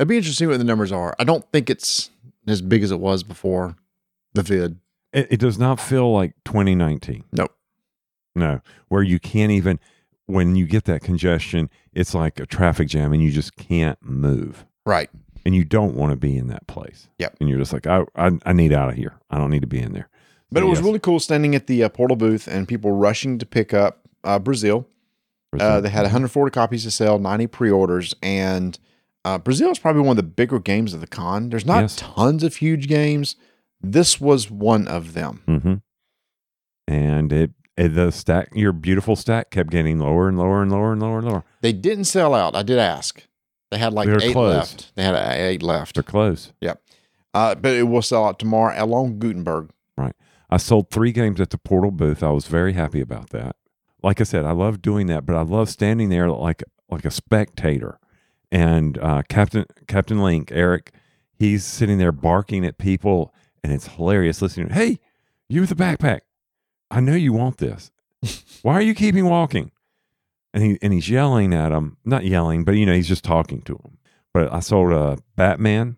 S1: it'd be interesting what the numbers are. I don't think it's as big as it was before the vid.
S3: It, it does not feel like 2019.
S1: Nope.
S3: No, where you can't even when you get that congestion, it's like a traffic jam and you just can't move.
S1: Right.
S3: And you don't want to be in that place.
S1: Yep.
S3: And you're just like, I, I, I need out of here. I don't need to be in there.
S1: But
S3: So,
S1: it was
S3: yes,
S1: really cool standing at the uh, portal booth and people rushing to pick up uh, Brazil. Uh,
S3: Brazil.
S1: they had 140 copies to sell, 90 pre-orders, and uh, Brazil is probably one of the bigger games of the con. There's not
S3: Yes.
S1: tons of huge games. This was one of them.
S3: Mm-hmm. And it, it the stack, your beautiful stack kept getting lower and lower and lower and lower and lower.
S1: They didn't sell out. I did ask. They had like
S3: They're
S1: eight
S3: closed.
S1: left. They had uh, eight left.
S3: They're close. Yep.
S1: Uh, but it will sell out tomorrow along Gutenberg. Right.
S3: I sold three games at the Portal booth. I was very happy about that. Like I said, I love doing that, but I love standing there like like a spectator. And uh, Captain Captain Link Eric, he's sitting there barking at people, and it's hilarious listening. Hey, you with the backpack? I know you want this. Why are you keeping walking? And he and he's yelling at him, not yelling, but you know he's just talking to him. But I sold a Batman.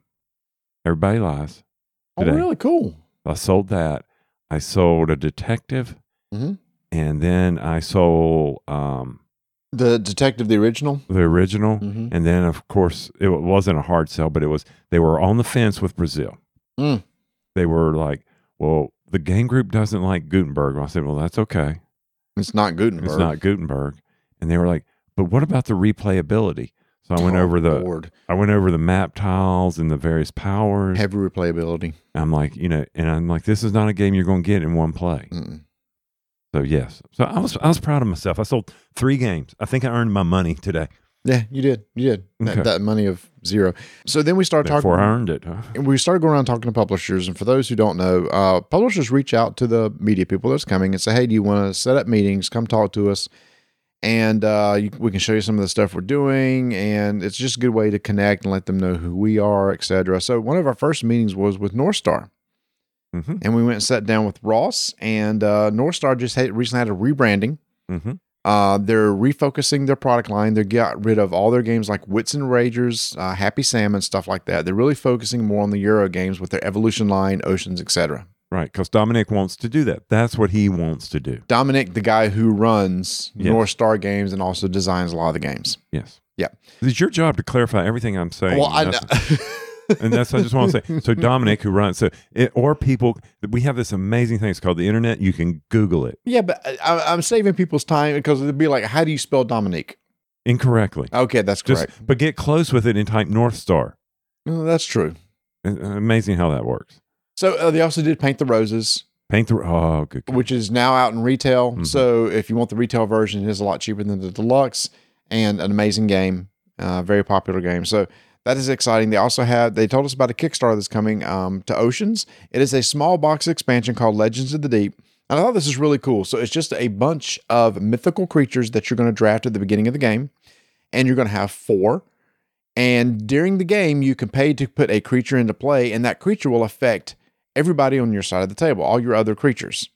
S3: Everybody lies.
S1: Oh, really cool.
S3: I sold that. I sold a detective,
S1: Mhm.
S3: and then I sold um,
S1: The detective, the original.
S3: the original,
S1: Mm-hmm.
S3: and then of course it wasn't a hard sell, but it was they were on the fence with Brazil.
S1: Mm.
S3: They were like, "Well, the game group doesn't like Gutenberg." I said, "Well, that's okay.
S1: It's not Gutenberg.
S3: It's not Gutenberg." And they were like, "But what about the replayability?" So I went
S1: Oh,
S3: over the
S1: Lord.
S3: I went over the map tiles and the various powers.
S1: heavy replayability.
S3: I'm like, you know, and I'm like, this is not a game you're going to get in one play.
S1: Mm-mm.
S3: So yes, so I was I was proud of myself. I sold three games. I think I earned my money today.
S1: Yeah, you did. You did.
S3: Okay.
S1: That, that money of zero. So then we started talking.
S3: Therefore, I earned it. huh?
S1: and we started going around talking to publishers. And for those who don't know, uh, publishers reach out to the media people that's coming and say, "Hey, do you want to set up meetings? Come talk to us, and uh, you, we can show you some of the stuff we're doing." And it's just a good way to connect and let them know who we are, etc. So one of our first meetings was with North Star,
S3: Mhm.
S1: and we went and sat down with Ross. And uh, North Star just had, recently had a rebranding.
S3: Mhm.
S1: Uh, they're refocusing their product line. They got rid of all their games like Wits and Wagers, uh, Happy Salmon, stuff like that. They're really focusing more on the Euro games with their Evolution line, Oceans, etc.
S3: Right, because Dominic wants to do that. That's what he wants to do.
S1: Dominic, the guy who runs
S3: Yes.
S1: North Star Games and also designs a lot of the games.
S3: Yes.
S1: Yeah.
S3: It's your job to clarify everything I'm saying.
S1: Well, I
S3: and that's I just want to say. So Dominic, who runs, so it, or people, we have this amazing thing. It's called the internet. You can Google it
S1: yeah, but I, I'm saving people's time because it'd be like, how do you spell Dominic?
S3: incorrectly.
S1: Okay, that's
S3: Just,
S1: correct.
S3: but get close with it and type North Star.
S1: No, that's true.
S3: Uh, Amazing how that works.
S1: So uh, they also did Paint the Roses,
S3: Paint the oh, good. God.
S1: which is now out in retail.
S3: Mhm.
S1: So if you want the retail version, it is a lot cheaper than the deluxe and an amazing game, uh, very popular game. So that is exciting. They also have they told us about a Kickstarter that's coming um, to Oceans. It is a small box expansion called Legends of the Deep. And I thought this is really cool. So it's just a bunch of mythical creatures that you're going to draft at the beginning of the game, and you're going to have four. And during the game, you can pay to put a creature into play, and that creature will affect everybody on your side of the table, all your other creatures.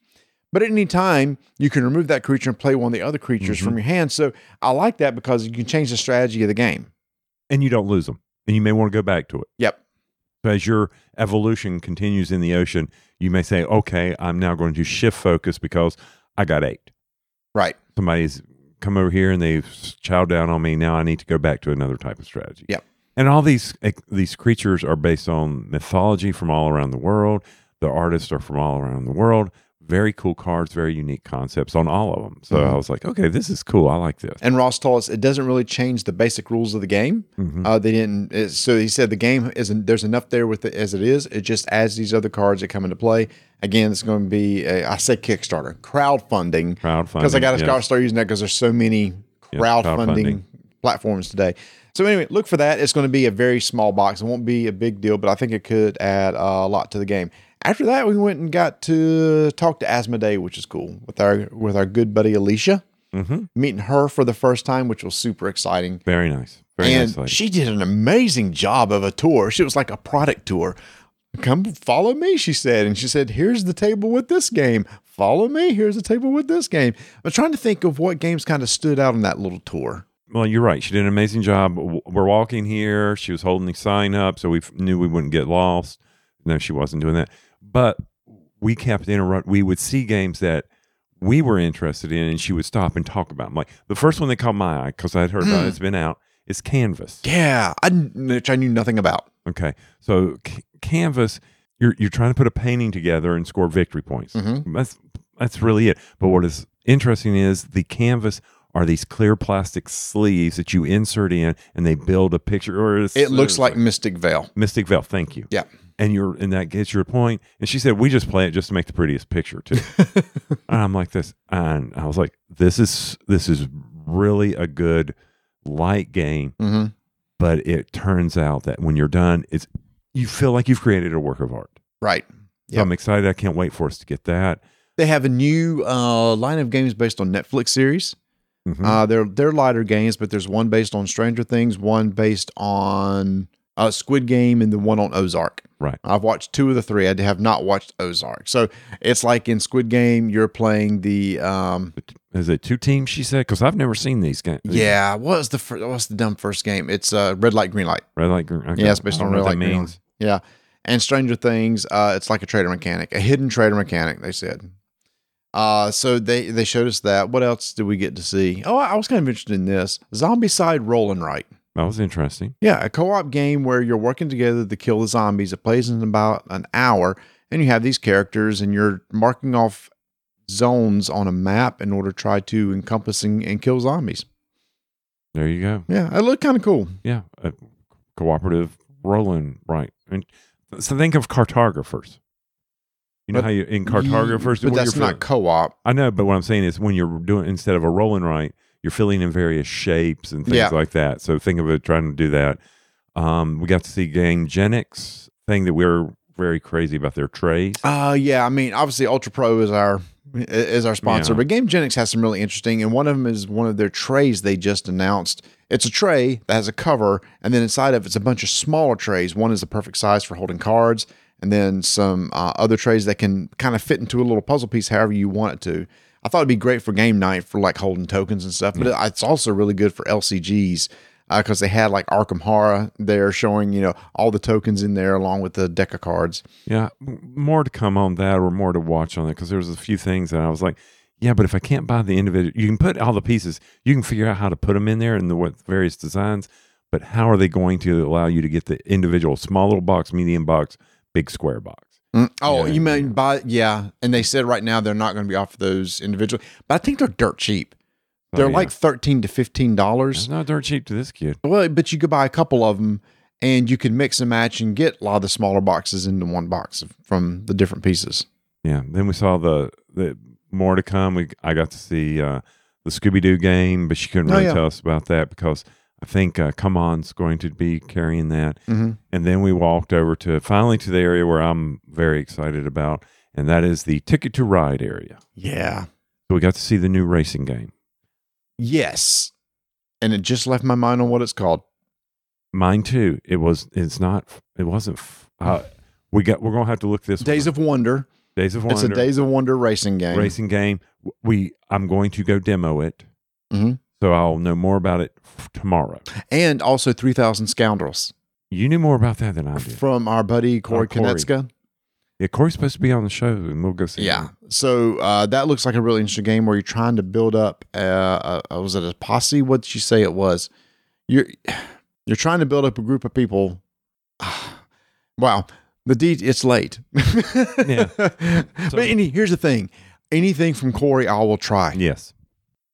S1: But at any time, you can remove that creature and play one of the other creatures from your hand. So I like that because you can change the strategy of the game.
S3: and you don't lose them, and you may want to go back to it.
S1: Yep.
S3: So as your evolution continues in the ocean, you may say, "Okay, I'm now going to shift focus because I got eight.
S1: Right.
S3: Somebody's come over here and they've chowed down on me. Now I need to go back to another type of strategy."
S1: Yep.
S3: And all these eh, these creatures are based on mythology from all around the world. The artists are from all around the world. Very cool cards, very unique concepts on all of them. So
S1: Mhm.
S3: I was like, okay, this is cool. I like this.
S1: And Ross told us it doesn't really change the basic rules of the game.
S3: Mhm.
S1: Uh, they didn't. so he said the game isn't. There's enough there with it as it is. It just adds these other cards that come into play. Again, it's going to be. A, I say Kickstarter, crowdfunding,
S3: Crowdfunding.
S1: because I got to
S3: yes.
S1: start using that because there's so many
S3: Yes,
S1: crowdfunding
S3: crowdfunding.
S1: platforms today. So anyway, look for that. It's going to be a very small box. It won't be a big deal, but I think it could add uh, a lot to the game. After that, we went and got to talk to Asmodee, which is cool with our with our good buddy Alicia.
S3: Mm-hmm.
S1: Meeting her for the first time, which was super exciting.
S3: Very nice. Very
S1: and
S3: nice.
S1: she did an amazing job of a tour. She was like a product tour. Come follow me, she said. And she said, Here's the table with this game. Follow me. Here's the table with this game. I'm trying to think of what games kind of stood out on that little tour.
S3: Well, you're right. She did an amazing job. We're walking here. She was holding the sign up, so we knew we wouldn't get lost. No, she wasn't doing that. But we kept interrupt. We would see games that we were interested in, and she would stop and talk about them. Like the first one that caught my eye because I'd heard about it, it's been out. Is Canvas.
S1: Yeah, I, which I knew nothing about.
S3: Okay, so c- Canvas, you're you're trying to put a painting together and score victory points.
S1: Mhm.
S3: That's that's really it. But what is interesting is the canvas are these clear plastic sleeves that you insert in, and they build a picture. Or
S1: It looks
S3: it's
S1: like Mystic Vale.
S3: Mystic Vale. Thank you.
S1: Yeah.
S3: And you're and that gets your point. And she said, "We just play it just to make the prettiest picture too." and I'm like this, and I was like, "This is this is really a good light game."
S1: hmm
S3: But it turns out that when you're done, it's you feel like you've created a work of art.
S1: Right.
S3: So I'm excited. I can't wait for us to get that.
S1: They have a new uh, line of games based on Netflix series.
S3: Mhm.
S1: Uh, they're they're lighter games, but there's one based on Stranger Things, one based on uh, Squid Game, and the one on Ozark.
S3: Right.
S1: I've watched two of the three. I have not watched Ozark. So it's like in Squid Game, you're playing the um,
S3: Is it two teams? She said because I've never seen these games.
S1: yeah. What was the fir- what's the dumb first game? It's uh, red light, green light.
S3: red light. green- Okay.
S1: Yeah, it's based on red light, green
S3: means.
S1: Yeah. And Stranger Things, uh, it's like a traitor mechanic, a hidden traitor mechanic. They said. Uh, so they they showed us that. What else did we get to see? Oh, I was kind of interested in this zombie side rolling right.
S3: That was interesting.
S1: Yeah, a co-op game where you're working together to kill the zombies. It plays in about an hour, and you have these characters, and you're marking off zones on a map in order to try to encompassing and kill zombies.
S3: There you go.
S1: Yeah, it looked kind of cool.
S3: Yeah, a cooperative rolling right. And so think of cartographers. You know
S1: But-
S3: how you in cartographers,
S1: but that's not co-op.
S3: I know, but what I'm saying is when you're doing instead of a rolling right, you're filling in various shapes and things
S1: Yeah.
S3: like that. So think of it trying to do that. Um, we got to see Gamegenic thing that we're very crazy about their trays.
S1: Uh yeah, I mean, obviously Ultra Pro is our is our sponsor,
S3: Yeah.
S1: but Gamegenic has some really interesting, and one of them is one of their trays they just announced. It's a tray that has a cover, and then inside of it's a bunch of smaller trays. One is the perfect size for holding cards, and then some uh, other trays that can kind of fit into a little puzzle piece however you want it to. I thought it'd be great for game night for like holding tokens and stuff, but it, it's also really good for LCGs because uh, they had like Arkham Horror there showing you know all the tokens in there along with the deck of cards.
S3: Yeah, more to come on that, or more to watch on it, because there was a few things that I was like, yeah, but if I can't buy the individual, you can put all the pieces, you can figure out how to put them in there and the what various designs, but how are they going to allow you to get the individual small little box, medium box, big square box?
S1: Mm, Oh,
S3: Yeah,
S1: you mean by yeah? And they said right now they're not going to be off those individually, but I think they're dirt cheap.
S3: Oh,
S1: They're
S3: yeah.
S1: like thirteen to fifteen dollars.
S3: not dirt cheap to this kid.
S1: Well, but you could buy a couple of them, and you could mix and match and get a lot of the smaller boxes into one box from the different pieces.
S3: Yeah. Then we saw the the more to come. We I got to see uh, the Scooby Doo game, but she couldn't
S1: Oh,
S3: really
S1: yeah.
S3: tell us about that because I think uh, CMON's going to be carrying that.
S1: Mm-hmm.
S3: And then we walked over to finally to the area where I'm very excited about, and that is the Ticket to Ride area.
S1: Yeah.
S3: So we got to see the new racing game.
S1: Yes. And it just left my mind on what it's called.
S3: Mine too. It was. It's not. It wasn't. Uh, we got. We're gonna have to look this.
S1: Days of Wonder.
S3: Days of Wonder
S1: It's a Days of Wonder racing game.
S3: racing game. We. I'm going to go demo it.
S1: Mhm.
S3: So I'll know more about it f- tomorrow.
S1: And also 3000 Scoundrels
S3: You knew more about that than I did.
S1: from our buddy Corey
S3: Corey.
S1: Konieczka.
S3: Yeah, Corey's supposed to be on the show, and we'll go see.
S1: Yeah.
S3: him.
S1: So uh, that looks like a really interesting game where you're trying to build up. Uh, uh, was it a posse? What did you say it was? You're you're trying to build up a group of people. wow. The de- it's late.
S3: Yeah.
S1: but any, here's the thing. Anything from Corey, I will try.
S3: Yes.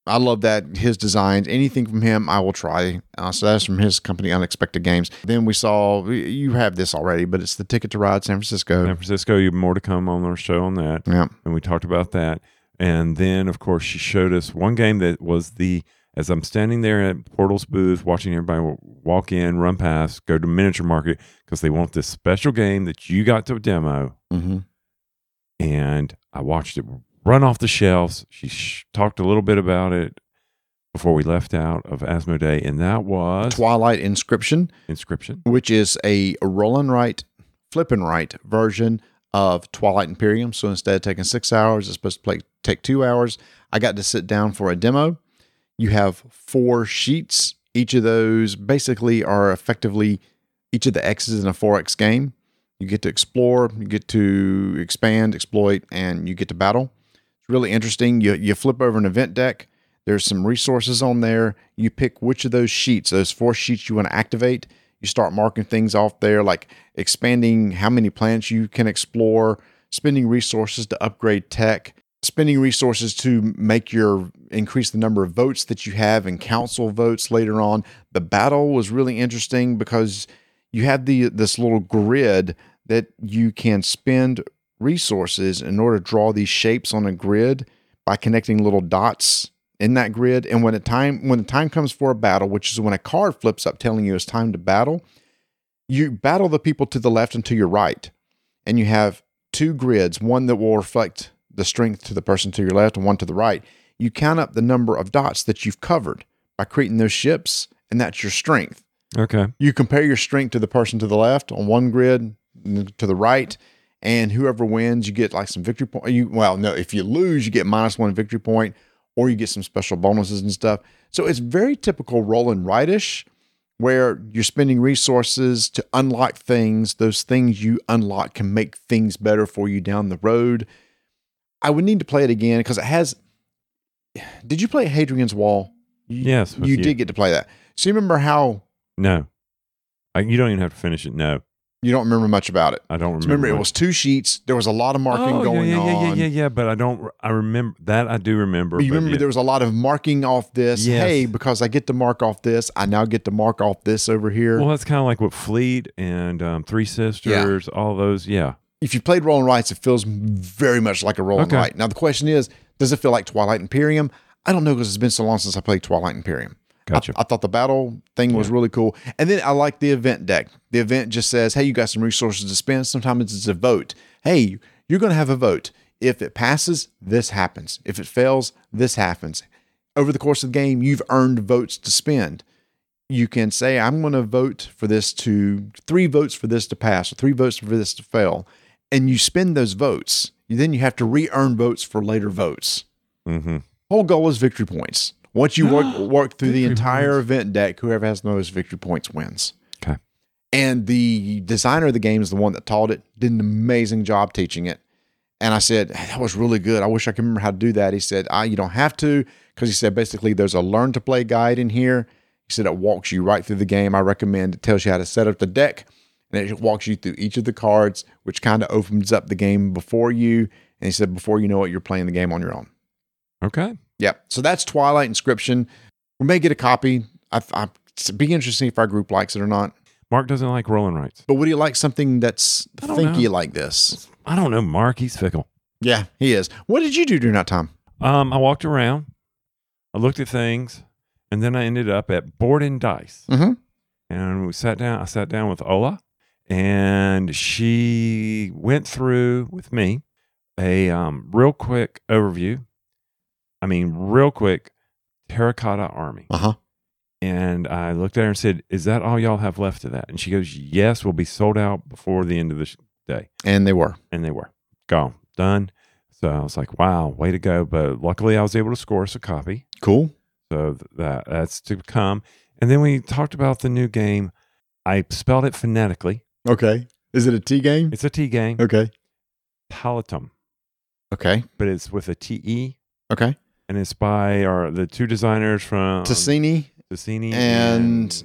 S1: I love that his designs. Anything from him, I will try. Uh, so that's from his company, Unexpected Games. Then we saw you have this already, but it's the Ticket to Ride San Francisco.
S3: San Francisco. You have more to come on our show on that.
S1: Yeah.
S3: and we talked about that. And then, of course, she showed us one game that was the as I'm standing there at Portal's booth, watching everybody walk in, run past, go to miniature market because they want this special game that you got to demo.
S1: Mm-hmm.
S3: And I watched it run off the shelves. She sh- talked a little bit about it before we left out of Asmodee, and that was
S1: Twilight Inscription,
S3: Inscription.
S1: which is a roll and write, flip and write version of Twilight Imperium. So instead of taking six hours, it's supposed to play, take two hours. I got to sit down for a demo. You have four sheets. Each of those basically are effectively each of the X's in a 4X game. You get to explore, you get to expand, exploit, and you get to battle. Really interesting. You, you flip over an event deck. There's some resources on there. You pick which of those sheets, those four sheets you want to activate. You start marking things off there, like expanding how many planets you can explore, spending resources to upgrade tech, spending resources to make your increase the number of votes that you have in council votes later on. The battle was really interesting because you have the this little grid that you can spend resources in order to draw these shapes on a grid by connecting little dots in that grid. And when the time when the time comes for a battle, which is when a card flips up telling you it's time to battle, you battle the people to the left and to your right. And you have two grids, one that will reflect the strength to the person to your left and one to the right. You count up the number of dots that you've covered by creating those ships, and that's your strength.
S3: Okay.
S1: You compare your strength to the person to the left on one grid, to the right, and whoever wins, you get like some victory point. You well, no, if you lose, you get minus one victory point, or you get some special bonuses and stuff. So it's very typical roll and write-ish, where you're spending resources to unlock things. Those things you unlock can make things better for you down the road. I would need to play it again because it has. Did you play Hadrian's Wall? You-
S3: Yes,
S1: you
S3: you.
S1: did get to play that. So you remember how
S3: No. I, you don't even have to finish it. No,
S1: you don't remember much about it.
S3: I don't remember.
S1: Remember, it was two sheets. There was a lot of marking
S3: oh,
S1: going
S3: yeah, yeah, yeah,
S1: on.
S3: yeah, yeah, yeah. But I don't. I remember that. I do remember.
S1: But you
S3: but
S1: remember
S3: yeah.
S1: there was a lot of marking off this.
S3: Yes.
S1: Hey, because I get to mark off this, I now get to mark off this over here.
S3: Well, that's kind of like what Fleet and um, Three Sisters, yeah. all those. Yeah.
S1: if you played Roll and Rights, it feels very much like a Roll and
S3: Okay.
S1: Write. Now the question is, does it feel like Twilight Imperium? I don't know because it's been so long since I played Twilight Imperium. I-
S3: Gotcha.
S1: I, thought the battle thing was really cool. And then I like the event deck. The event just says, hey, you got some resources to spend. Sometimes it's a vote. Hey, you're going to have a vote. If it passes, this happens. If it fails, this happens. Over the course of the game, you've earned votes to spend. You can say, I'm going to vote for this to, three votes for this to pass, or three votes for this to fail. And you spend those votes. Then you have to re earn votes for later votes
S3: mm-hmm.
S1: whole goal is victory points. Once you work work through the
S3: Victory
S1: entire event deck, whoever has the most victory points wins.
S3: Okay.
S1: And the designer of the game is the one that taught it, did an amazing job teaching it. And I said, that was really good. I wish I could remember how to do that. He said, ah, you don't have to, because he said basically there's a learn to play guide in here. He said it walks you right through the game. I recommend it tells you how to set up the deck and it walks you through each of the cards, which kind of opens up the game before you. And he said, before you know it, you're playing the game on your own.
S3: Okay.
S1: Yeah. So that's Twilight Inscription. We may get a copy. I, I, it'd be interesting if our group likes it or not.
S3: Mark doesn't like rolling rights.
S1: But would he like something that's thinky
S3: know.
S1: like this?
S3: I don't know, Mark. He's fickle.
S1: Yeah, he is. What did you do during that time?
S3: Um, I walked around, I looked at things, and then I ended up at Board and Dice.
S1: Mhm.
S3: And we sat down. I sat down with Ola, and she went through with me a um, real quick overview. I mean, real quick, Terracotta Army.
S1: Uh huh.
S3: And I looked at her and said, "Is that all y'all have left of that?" And she goes, "Yes, we'll be sold out before the end of the sh- day."
S1: And they were.
S3: and they were gone, done. So I was like, "Wow, way to go!" But luckily, I was able to score us a copy,
S1: Cool.
S3: so that that's to come. And then we talked about the new game. I spelled it phonetically.
S1: Okay. Is it a T game?
S3: It's a T game,
S1: Okay.
S3: Tiletum,
S1: Okay.
S3: but it's with a T E,
S1: Okay.
S3: And it's by our the two designers from
S1: Tascini,
S3: Tascini
S1: and-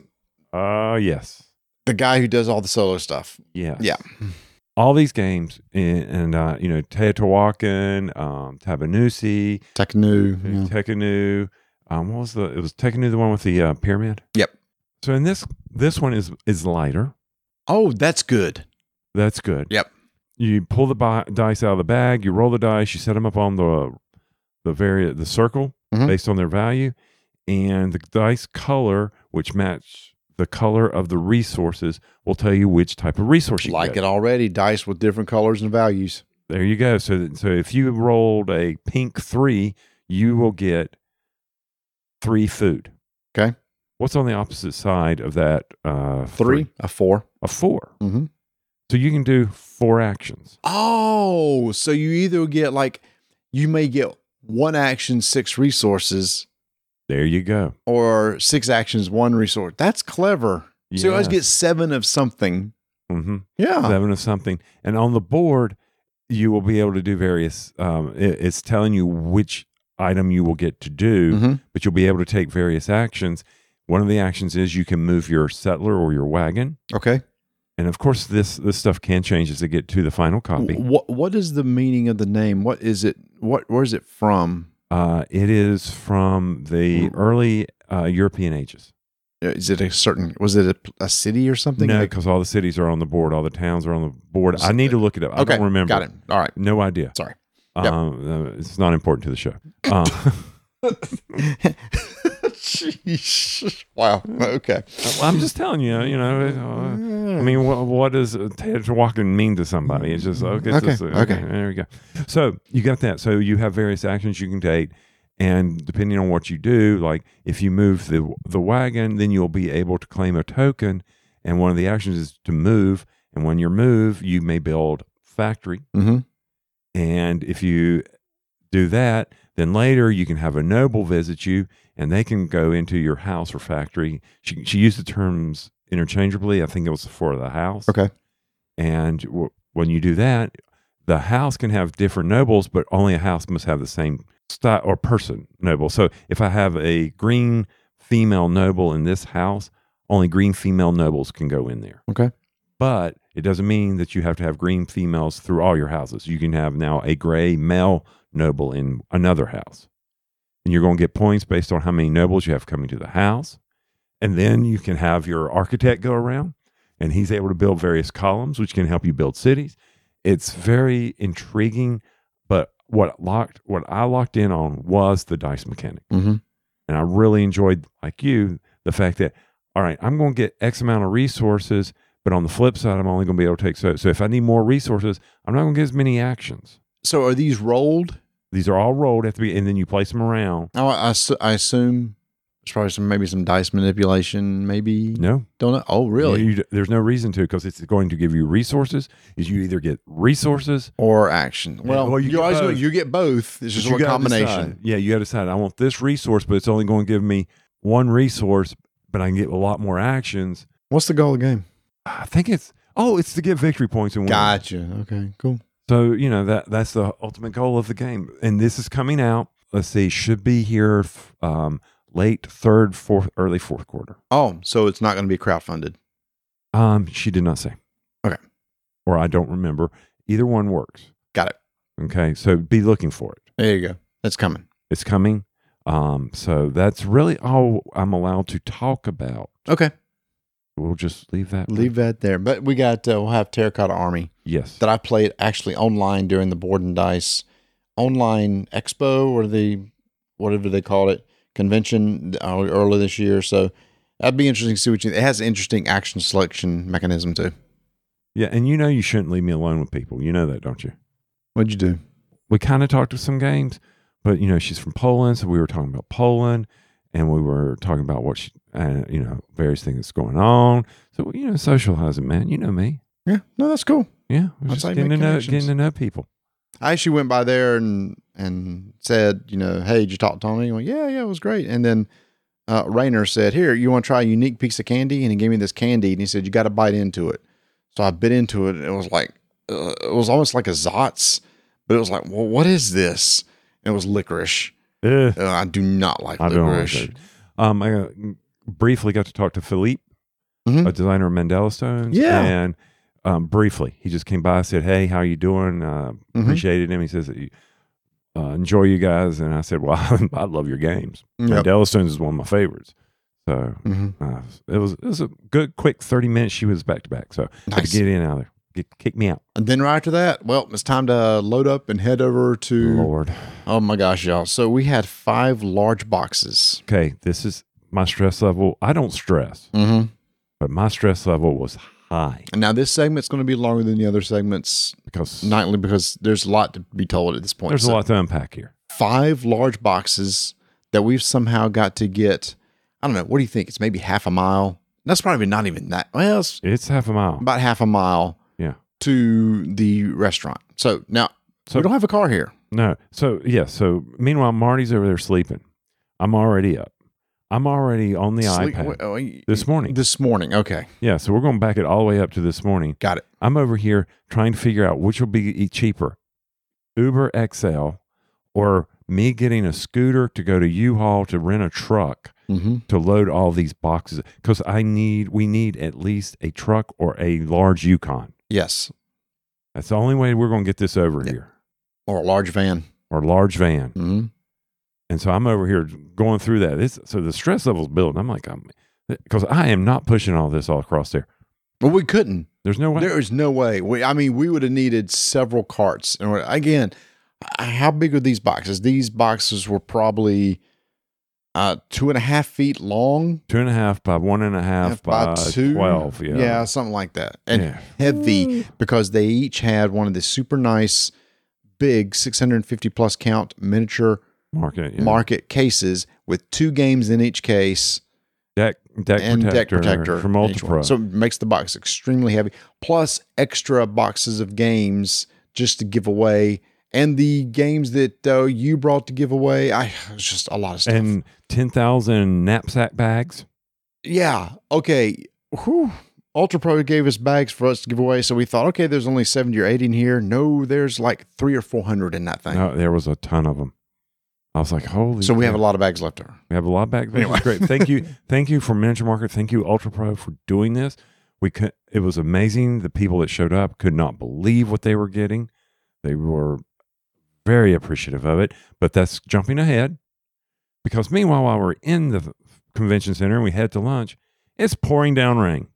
S3: uh yes,
S1: the guy who does all the solo stuff.
S3: yes,
S1: Yeah.
S3: All these games, and, and uh, you know, Teotihuacan, um, Tabannusi,
S1: Teknu. yeah.
S3: Tekhenu. Um, what was the? It was Tekhenu, the one with the uh, pyramid.
S1: Yep.
S3: So in this, this one is is lighter.
S1: Oh, that's good.
S3: That's good.
S1: Yep.
S3: You pull the bi- dice out of the bag. You roll the dice. You set them up on the the very the circle
S1: Mhm.
S3: based on their value, and the dice color, which match the color of the resources, will tell you which type of resource you
S1: like
S3: get.
S1: it already. Dice with different colors and values.
S3: There you go. So, so if you rolled a pink three, you will get three food.
S1: Okay.
S3: What's on the opposite side of that? Uh,
S1: Three, a four.
S3: a 4
S1: Mm-hmm.
S3: So you can do four actions.
S1: Oh, so you either get like you may get one action, six resources,
S3: There you go.
S1: or six actions, one resource. That's clever. So you always get seven of something.
S3: hmm
S1: Yeah.
S3: seven of something, and on the board you will be able to do various. Um, it- it's telling you which item you will get to do,
S1: Mhm.
S3: but you'll be able to take various actions. One of the actions is you can move your settler or your wagon,
S1: Okay.
S3: And of course this this stuff can change as they get to the final copy.
S1: What What is the meaning of the name? What is it? What Where is it from?
S3: Uh, it is from the early uh, European ages.
S1: Uh, Is it a certain? Was it a, a city or something?
S3: No,
S1: Like-
S3: because all the cities are on the board, all the towns are on the board. I need to look it up. I
S1: okay.
S3: don't remember.
S1: Got it. All right.
S3: No idea.
S1: Sorry. Yep.
S3: Um, uh, it's not important to the show. Um,
S1: Sheesh. Wow. Okay.
S3: well, I'm just telling you, you know. uh, I mean, what, what does Ted walking mean to somebody? It's just okay. it's
S1: Okay,
S3: just, uh,
S1: okay.
S3: There we go. So you got that. So you have various actions you can take, and depending on what you do, like if you move the the wagon, then you'll be able to claim a token. And one of the actions is to move. And when you move, you may build factory.
S1: Mm-hmm.
S3: And if you do that, then later you can have a noble visit you and they can go into your house or factory. She, she used the terms interchangeably. I think it was for the house.
S1: Okay.
S3: And w- when you do that, the house can have different nobles, but only a house must have the same style or person noble. So if I have a green female noble in this house, only green female nobles can go in there
S1: Okay.
S3: but it doesn't mean that you have to have green females through all your houses. You can have now a gray male noble in another house. And you're going to get points based on how many nobles you have coming to the house. And then you can have your architect go around and he's able to build various columns, which can help you build cities. It's very intriguing, but what locked what I locked in on was the dice mechanic.
S1: Mm-hmm.
S3: And I really enjoyed, like you, the fact that, all right, I'm going to get X amount of resources, but on the flip side, I'm only going to be able to take so. So if I need more resources, I'm not going to get as many actions.
S1: So are these rolled?
S3: These are all rolled at the be- and then you place them around.
S1: Oh, I, assu- I assume it's probably some maybe some dice manipulation. Maybe
S3: No,
S1: don't know. Oh, really?
S3: You- you- there's no reason to because it's going to give you resources. Is you either get resources,
S1: or action? Well,
S3: well, you
S1: you,
S3: get
S1: always
S3: both.
S1: you get both. It's just one combination.
S3: decide. Yeah, you got to decide. I want this resource, but it's only going to give me one resource, but I can get a lot more actions.
S1: What's the goal of the game?
S3: I think it's oh, it's to get victory points and win.
S1: Gotcha. Okay, cool.
S3: So you know that that's the ultimate goal of the game, and this is coming out. Let's see, should be here um, late third, fourth, early fourth quarter.
S1: Oh, so it's not going to be crowdfunded.
S3: Um, she did not say.
S1: Okay.
S3: Or I don't remember. Either one works.
S1: Got it.
S3: Okay, so be looking for it.
S1: There you go. That's coming.
S3: It's coming. Um, so that's really all I'm allowed to talk about.
S1: Okay,
S3: We'll just leave that.
S1: leave that there. But we got uh, we'll have Terracotta Army
S3: Yes.
S1: that I played actually online during the Board and Dice online expo or the whatever they call it convention uh, early this year. So that'd be interesting to see what you. It has an interesting action selection mechanism too.
S3: Yeah, and you know you shouldn't leave me alone with people. You know that, don't you?
S1: What'd you do?
S3: we kind of talked to some games, but you know, she's from Poland, so we were talking about Poland, and we were talking about what she, uh, you know, various things that's going on. So you know, socializing, man. You know me.
S1: Yeah, no, that's cool.
S3: Yeah,
S1: That's
S3: just
S1: how
S3: getting to know, getting to know people.
S1: I actually went by there and and said, you know, hey, did you talk to Tony? He went, yeah, yeah, it was great. And then uh, Rayner said, here, you want to try a unique piece of candy? And he gave me this candy, and he said, you got to bite into it. So I bit into it, and it was like, uh, it was almost like a Zotz, but it was like, well, what is this? And it was licorice. Uh, I do not like
S3: I don't like
S1: licorice.
S3: Um, I uh, briefly got to talk to Philippe,
S1: Mhm.
S3: a designer of Mandala Stones.
S1: Yeah.
S3: and um, briefly, he just came by, said, "Hey, how you doing?" Uh,
S1: Mhm.
S3: Appreciated him. He says, uh, "Enjoy you guys," and I said, "Well, I love your games."
S1: Yep.
S3: Mandala Stones is one of my favorites. So
S1: Mhm.
S3: uh, it was it was a good quick thirty minutes. She was back to back, so had
S1: Nice.
S3: to get in out of there. Get, kick me out.
S1: And then right after that, well, it's time to load up and head over to.
S3: Lord.
S1: Oh my gosh, y'all! So we had five large boxes.
S3: Okay, this is my stress level. I don't stress,
S1: Mm-hmm.
S3: but my stress level was high
S1: And now this segment's going to be longer than the other segments
S3: because
S1: nightly because there's a lot to be told at this point.
S3: there's a lot to unpack here.
S1: Five large boxes that we've somehow got to get. I don't know. What do you think? It's maybe half a mile. That's probably not even that. Well, it's
S3: It's half a mile.
S1: about half a mile
S3: Yeah.
S1: to the restaurant. So now
S3: So
S1: we don't have a car here.
S3: No. So yeah. So meanwhile, Marty's over there sleeping. I'm already up. I'm already on the
S1: Sleep-
S3: iPad
S1: wait, oh,
S3: this morning.
S1: This morning. Okay.
S3: yeah. So we're going back it all the way up to this morning.
S1: Got it.
S3: I'm over here trying to figure out which will be cheaper, Uber XL, or me getting a scooter to go to U-Haul to rent a truck
S1: Mm-hmm.
S3: to load all these boxes because I need we need at least a truck or a large Yukon.
S1: Yes.
S3: That's the only way we're going to get this over
S1: Yeah.
S3: here,
S1: Or a large van.
S3: or a large van.
S1: Mm-hmm.
S3: And so I'm over here going through that. It's, so the stress level's building. I'm like, I'm because I am not pushing all this all across there.
S1: But we couldn't.
S3: There's no way.
S1: There is no way. We, I mean, we would have needed several carts. And again, how big are these boxes? These boxes were probably uh, two and a half feet long,
S3: Two and a half by one and a half by, twelve. Yeah.
S1: yeah, something like that, and
S3: Yeah.
S1: heavy because they each had one of the super nice, big 650 plus count miniature
S3: Market. Yeah.
S1: market cases with two games in each case.
S3: deck deck
S1: and
S3: protector,
S1: deck protector.
S3: Ultra
S1: So it makes the box extremely heavy, plus extra boxes of games just to give away, and the games that uh, you brought to give away. I it's just a lot of stuff.
S3: and ten thousand knapsack bags.
S1: yeah, okay. Whew. Ultra Pro gave us bags for us to give away, so we thought, okay, there's only seventy or eighty in here. No, there's like three or four hundred in that thing.
S3: No, there was a ton of them. I was like, holy.
S1: so we have a lot of bags left over.
S3: We have a lot of back. Anyway. Great. Thank you. Thank you for Miniature Market. Thank you, Ultra Pro, for doing this. We could, it was amazing. The people that showed up could not believe what they were getting. They were very appreciative of it. But that's jumping ahead because meanwhile, while we're in the convention center and we head to lunch, it's pouring down rain.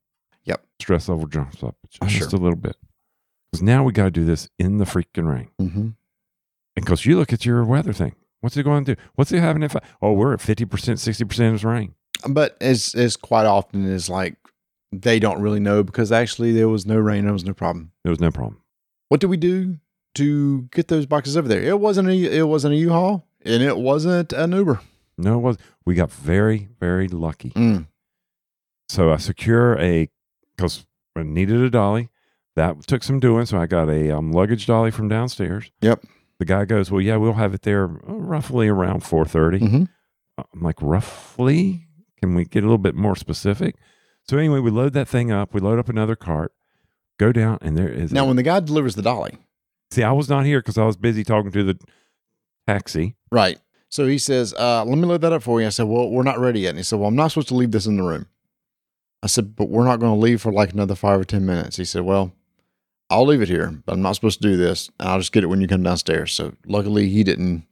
S1: Yep.
S3: Stress level jumps up just
S1: Oh, Sure.
S3: a little bit because now we got to do this in the freaking rain.
S1: Mm-hmm.
S3: And because you look at your weather thing, what's it going to do? What's it having if? I, oh, we're at fifty percent, sixty percent is rain.
S1: But as as quite often is like they don't really know because actually there was no rain, there was no problem.
S3: There was no problem.
S1: What did we do to get those boxes over there? It wasn't a it wasn't a U-Haul and it wasn't an Uber.
S3: No, it was. We got very, very lucky.
S1: Mm.
S3: So I secure a because I needed a dolly. That took some doing. So I got a um, luggage dolly from downstairs.
S1: Yep.
S3: The guy goes, "Well, yeah, we'll have it there uh, roughly around four
S1: Mhm.
S3: I'm like, "Roughly? Can we get a little bit more specific?" So anyway, we load that thing up. We load up another cart. Go down, and there is
S1: Now
S3: a-
S1: when the guy delivers the dolly,
S3: see. I was not here because I was busy talking to the taxi.
S1: right? So he says, uh, "Let me load that up for you." I said, "Well, we're not ready yet." And he said, "Well, I'm not supposed to leave this in the room." I said, "But we're not going to leave for like another five or ten minutes." He said, "Well, I'll leave it here, but I'm not supposed to do this, I'll just get it when you come downstairs." So luckily, he didn't.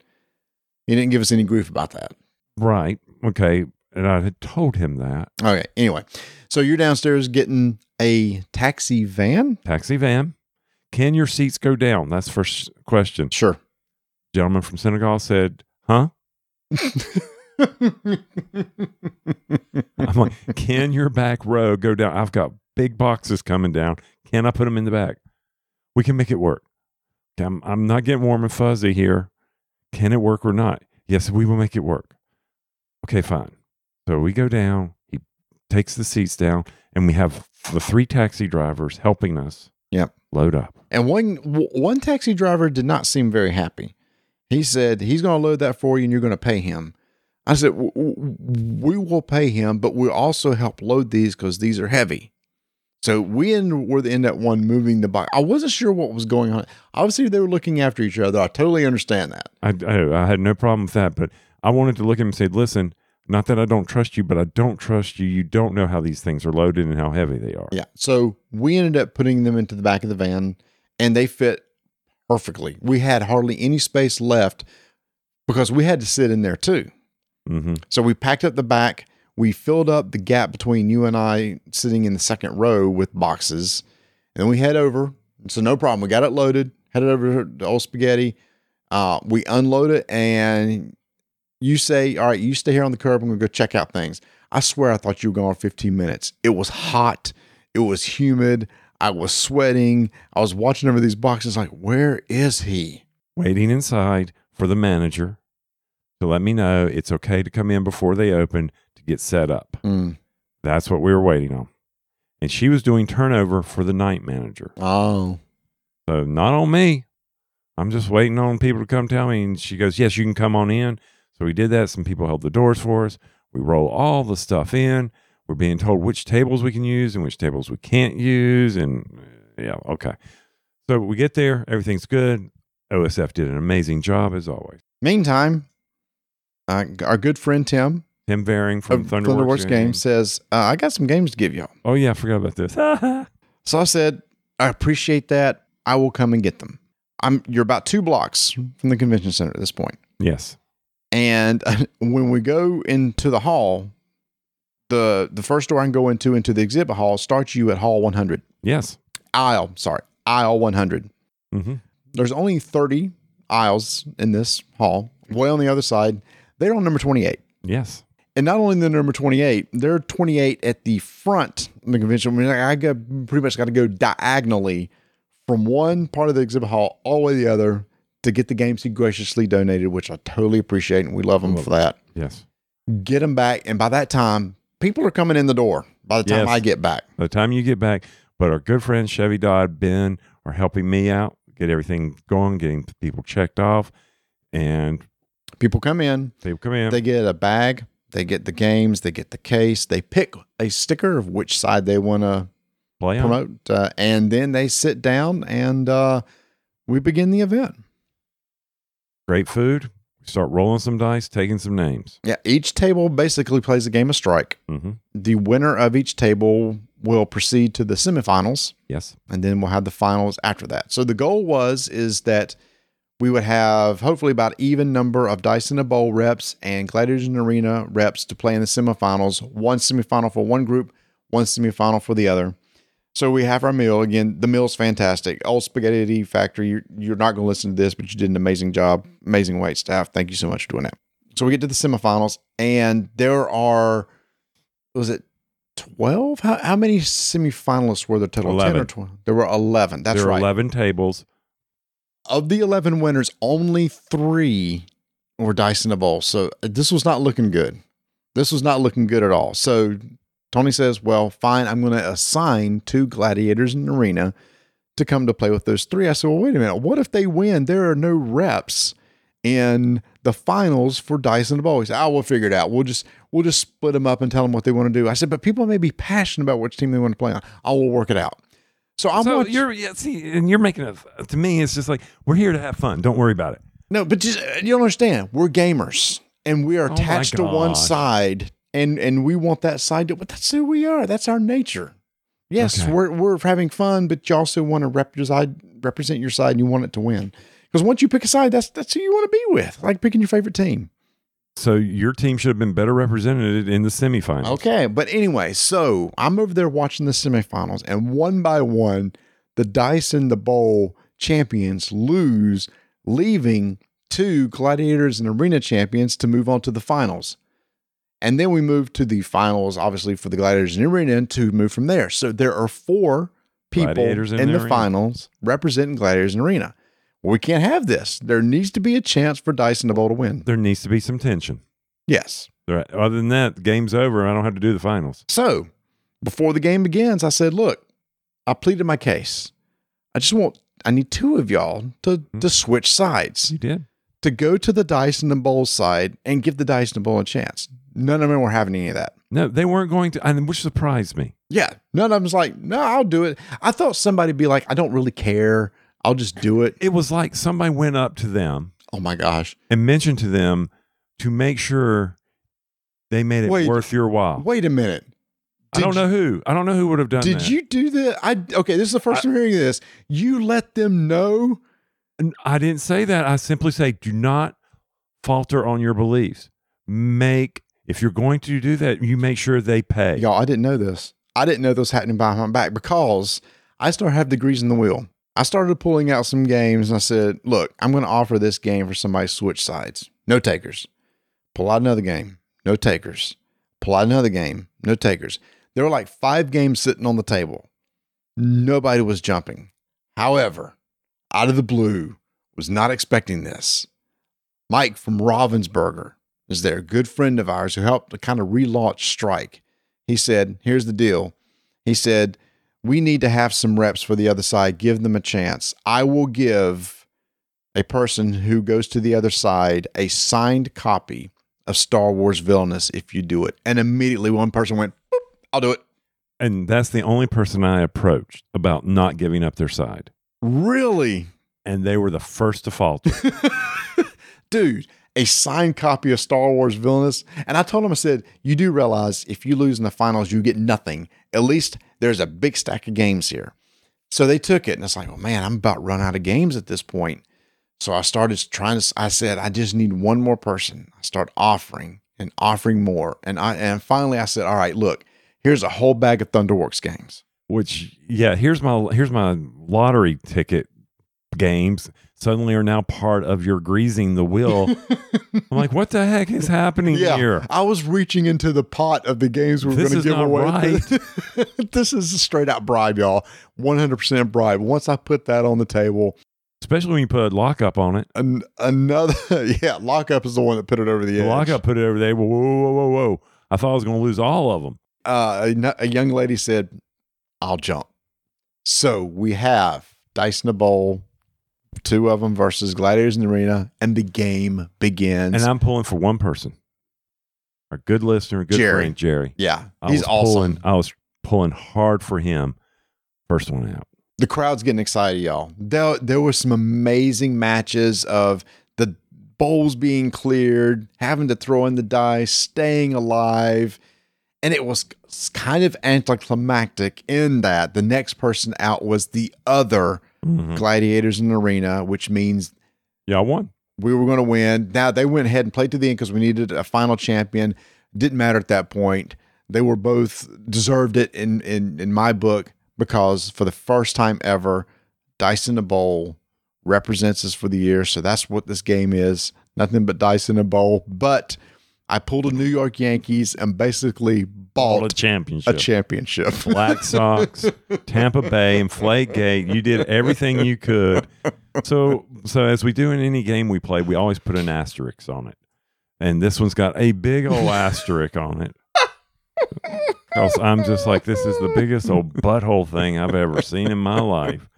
S1: He didn't give us any grief about that.
S3: Right. Okay. And I had told him that
S1: Okay. Anyway, so you're downstairs getting a taxi van.
S3: taxi van. Can your seats go down? That's the first question.
S1: Sure.
S3: Gentleman from Senegal said, "Huh?" I'm like, "Can your back row go down? I've got big boxes coming down. Can I put them in the back? We can make it work. Okay, I'm, I'm not getting warm and fuzzy here. Can it work or not? Yes, we will make it work. Okay, fine. So we go down. He takes the seats down, and we have the three taxi drivers helping us.
S1: Yep.
S3: Load up.
S1: And one one taxi driver did not seem very happy. He said he's going to load that for you, and you're going to pay him. I said "W- w- we will pay him, but we'll also help load these because these are heavy. So we end, were the end at one moving the box. I wasn't sure what was going on. Obviously, they were looking after each other. I totally understand that.
S3: I, I, I had no problem with that, but I wanted to look at him and say, listen, not that I don't trust you, but I don't trust you. You don't know how these things are loaded and how heavy they are.
S1: Yeah. So we ended up putting them into the back of the van and they fit perfectly. We had hardly any space left because we had to sit in there too.
S3: hmm
S1: So we packed up the back. We filled up the gap between you and I sitting in the second row with boxes. And then we head over So no problem. We got it loaded, headed over to Old Spaghetti. Uh, we unload it, and you say, "All right, you stay here on the curb. I'm gonna go check out things." I swear, I thought you were gone 15 minutes. It was hot. It was humid. I was sweating. I was watching over these boxes, like, where is he?
S3: Waiting inside for the manager to let me know it's okay to come in before they open to get set up.
S1: Mm.
S3: That's what we were waiting on. And she was doing turnover for the night manager.
S1: Oh,
S3: So not on me. I'm just waiting on people to come tell me. And she goes, Yes, you can come on in. So we did that. Some people held the doors for us. We roll all the stuff in. We're being told which tables we can use and which tables we can't use. And uh, yeah, okay. So we get there. Everything's good. OSF did an amazing job as always.
S1: meantime, uh, our good friend Tim
S3: Tim Virnig from
S1: of
S3: Thunderworks,
S1: Thunderworks Games says, uh, "I got some games to give y'all."
S3: Oh, yeah, I forgot about this.
S1: So I said, I appreciate that. I will come and get them. I'm you're about two blocks from the convention center at this point.
S3: yes.
S1: And when we go into the hall, the the first door I can go into into the exhibit hall starts you at hall 100.
S3: Yes.
S1: Aisle, sorry, aisle 100.
S3: hmm
S1: There's only 30 aisles in this hall. Way on the other side, they're on number 28.
S3: Yes.
S1: And not only the number 28, they're 28 at the front of the convention. I mean, I got pretty much got to go diagonally from one part of the exhibit hall all the way to the other to get the games he graciously donated, which I totally appreciate and we love him for that.
S3: Yes.
S1: Get them back. And by that time, people are coming in the door by the time
S3: Yes.
S1: I get back.
S3: By the time you get back, but our good friends Chevee Dodd, Ben are helping me out, get everything going, getting people checked off, and
S1: People come in,
S3: people come in.
S1: they get a bag, they get the games, they get the case, they pick a sticker of which side they want to promote, uh, and then they sit down and uh, we begin the event.
S3: Great food. We start rolling some dice, taking some names.
S1: Yeah, each table basically plays a game of strike.
S3: hmm
S1: The winner of each table will proceed to the semifinals,
S3: Yes.
S1: and then we'll have the finals after that. So the goal was is that we would have hopefully about even number of dice in a bowl reps and gladiators in arena reps to play in the semifinals. One semifinal for one group, one semifinal for the other. So we have our meal again. The meal's fantastic. Old Spaghetti Factory. You're, you're not going to listen to this, but you did an amazing job. Amazing wait staff. Thank you so much for doing that. So we get to the semifinals, and there are was it twelve? How, how many semifinalists were there total? Ten or
S3: 11.
S1: twelve? There were eleven. That's
S3: there
S1: right.
S3: 11 tables.
S1: Of the eleven winners, only three were in a bowl. So uh, this was not looking good. This was not looking good at all. So Tony says, "Well, fine. I'm going to assign two gladiators in the arena to come to play with those three. I said, "Well, wait a minute. What if they win? There are no reps in the finals for in the bowl." He said, "I will figure it out. We'll just we'll just split them up and tell them what they want to do." I said, "But people may be passionate about which team they want to play on. I will work it out." So I'm
S3: so
S1: watching-
S3: you're yeah, see, and you're making it to me. It's just like we're here to have fun. Don't worry about it.
S1: No, but just uh, you don't understand. We're gamers, and we are
S3: Oh my
S1: attached to one side, and and we want that side to. But that's who we are. That's our nature. Yes,
S3: Okay.
S1: we're we're having fun, but you also want to represent represent your side, and you want it to win. Because once you pick a side, that's that's who you want to be with. Like picking your favorite team.
S3: So your team should have been better represented in the semifinals.
S1: Okay, but anyway, so I'm over there watching the semifinals, and one by one, the dice in the bowl champions lose, leaving two gladiators and arena champions to move on to the finals. And then we move to the finals, obviously for the gladiators and arena, to move from there. So there are four people
S3: Gladiators
S1: in the
S3: arena.
S1: finals representing gladiators and arena. Well, we can't have this. There needs to be a chance for dice in the bowl to win.
S3: There needs to be some tension.
S1: Yes.
S3: Right. Other than that, the game's over. I don't have to do the finals.
S1: So before the game begins, I said, look, I pleaded my case. I just want, I need two of y'all to, hmm. to switch sides,
S3: You did.
S1: to go to the dice in and bowl side and give the dice in and bowl a chance. None of them were having any of that.
S3: No, they weren't going to, and which surprised me.
S1: Yeah. None of them was like, no, I'll do it. I thought somebody'd be like, I don't really care. I'll just do it.
S3: It was like somebody went up to them
S1: Oh my gosh.
S3: and mentioned to them to make sure they made it
S1: Wait.
S3: worth your while.
S1: Wait a minute.
S3: I don't know who. I don't know who would have done
S1: Did
S3: that.
S1: Did you do that? I okay. This is the first time hearing this. You let them know.
S3: I didn't say that. I simply say, do not falter on your beliefs. Make if you're going to do that, you make sure they pay.
S1: Y'all, I didn't know this. I didn't know this happening behind my back because I still have degrees in the wheel. I started pulling out some games and I said, look, I'm going to offer this game for somebody switch sides. No takers. Pull out another game. No takers. Pull out another game. No takers. There were like five games sitting on the table. Nobody was jumping. However, out of the blue, was not expecting this. Mike from Ravensburger is there, a good friend of ours who helped to kind of relaunch Strike. He said, Here's the deal. He said, We need to have some reps for the other side. Give them a chance. I will give a person who goes to the other side a signed copy of Star Wars Villainous if you do it. And immediately one person went, I'll do it.
S3: And that's the only person I approached about not giving up their side.
S1: Really?
S3: And they were the first to falter.
S1: Dude, a signed copy of Star Wars Villainous. And I told him, I said, You do realize if you lose in the finals, you get nothing. At least there's a big stack of games here. So they took it. And it's like, Oh man, I'm about run out of games at this point. So I started trying to, I said, I just need one more person. I start offering and offering more. And I, and finally I said, All right, look, here's a whole bag of Thunderworks games.
S3: which yeah here's my here's my lottery ticket games suddenly are now part of your greasing the wheel i'm like what the heck is happening here
S1: I was reaching into the pot of the games we were
S3: This
S1: going to give away. this is a straight out bribe, y'all. 100% bribe. Once I put that on the table,
S3: especially when you put lockup on it
S1: an, another, yeah, lockup is the one that put it over the edge.
S3: lockup put it over there whoa whoa whoa whoa whoa i thought i was going to lose all of them
S1: Uh, a, a young lady said, I'll jump. So we have Dice in a Bowl, two of them versus Gladiators in the Arena, and the game begins.
S3: and i'm pulling for one person our good listener good
S1: Jerry.
S3: friend jerry
S1: yeah,
S3: I
S1: he's awesome.
S3: pulling, i was pulling hard for him first one out
S1: the crowd's getting excited, y'all. There, there were some amazing matches of the bowls being cleared, having to throw in the dice, staying alive. And it was kind of anticlimactic in that the next person out was the other
S3: Mhm.
S1: gladiators in the arena, which means
S3: yeah i won
S1: we were going to win. Now they went ahead and played to the end because we needed a final champion. Didn't matter at that point. They were both deserved it in in in my book because for the first time ever, dice in a bowl represents us for the year. So that's what this game is. Nothing but dice in a bowl. But I pulled a New York Yankees and basically
S3: all a championship
S1: a championship.
S3: Black Sox, Tampa Bay, Inflate Gate. You did everything you could. So, so as we do in any game we play, we always put an asterisk on it, and this one's got a big old asterisk on it. Because I'm just like, this is the biggest old butthole thing I've ever seen in my life.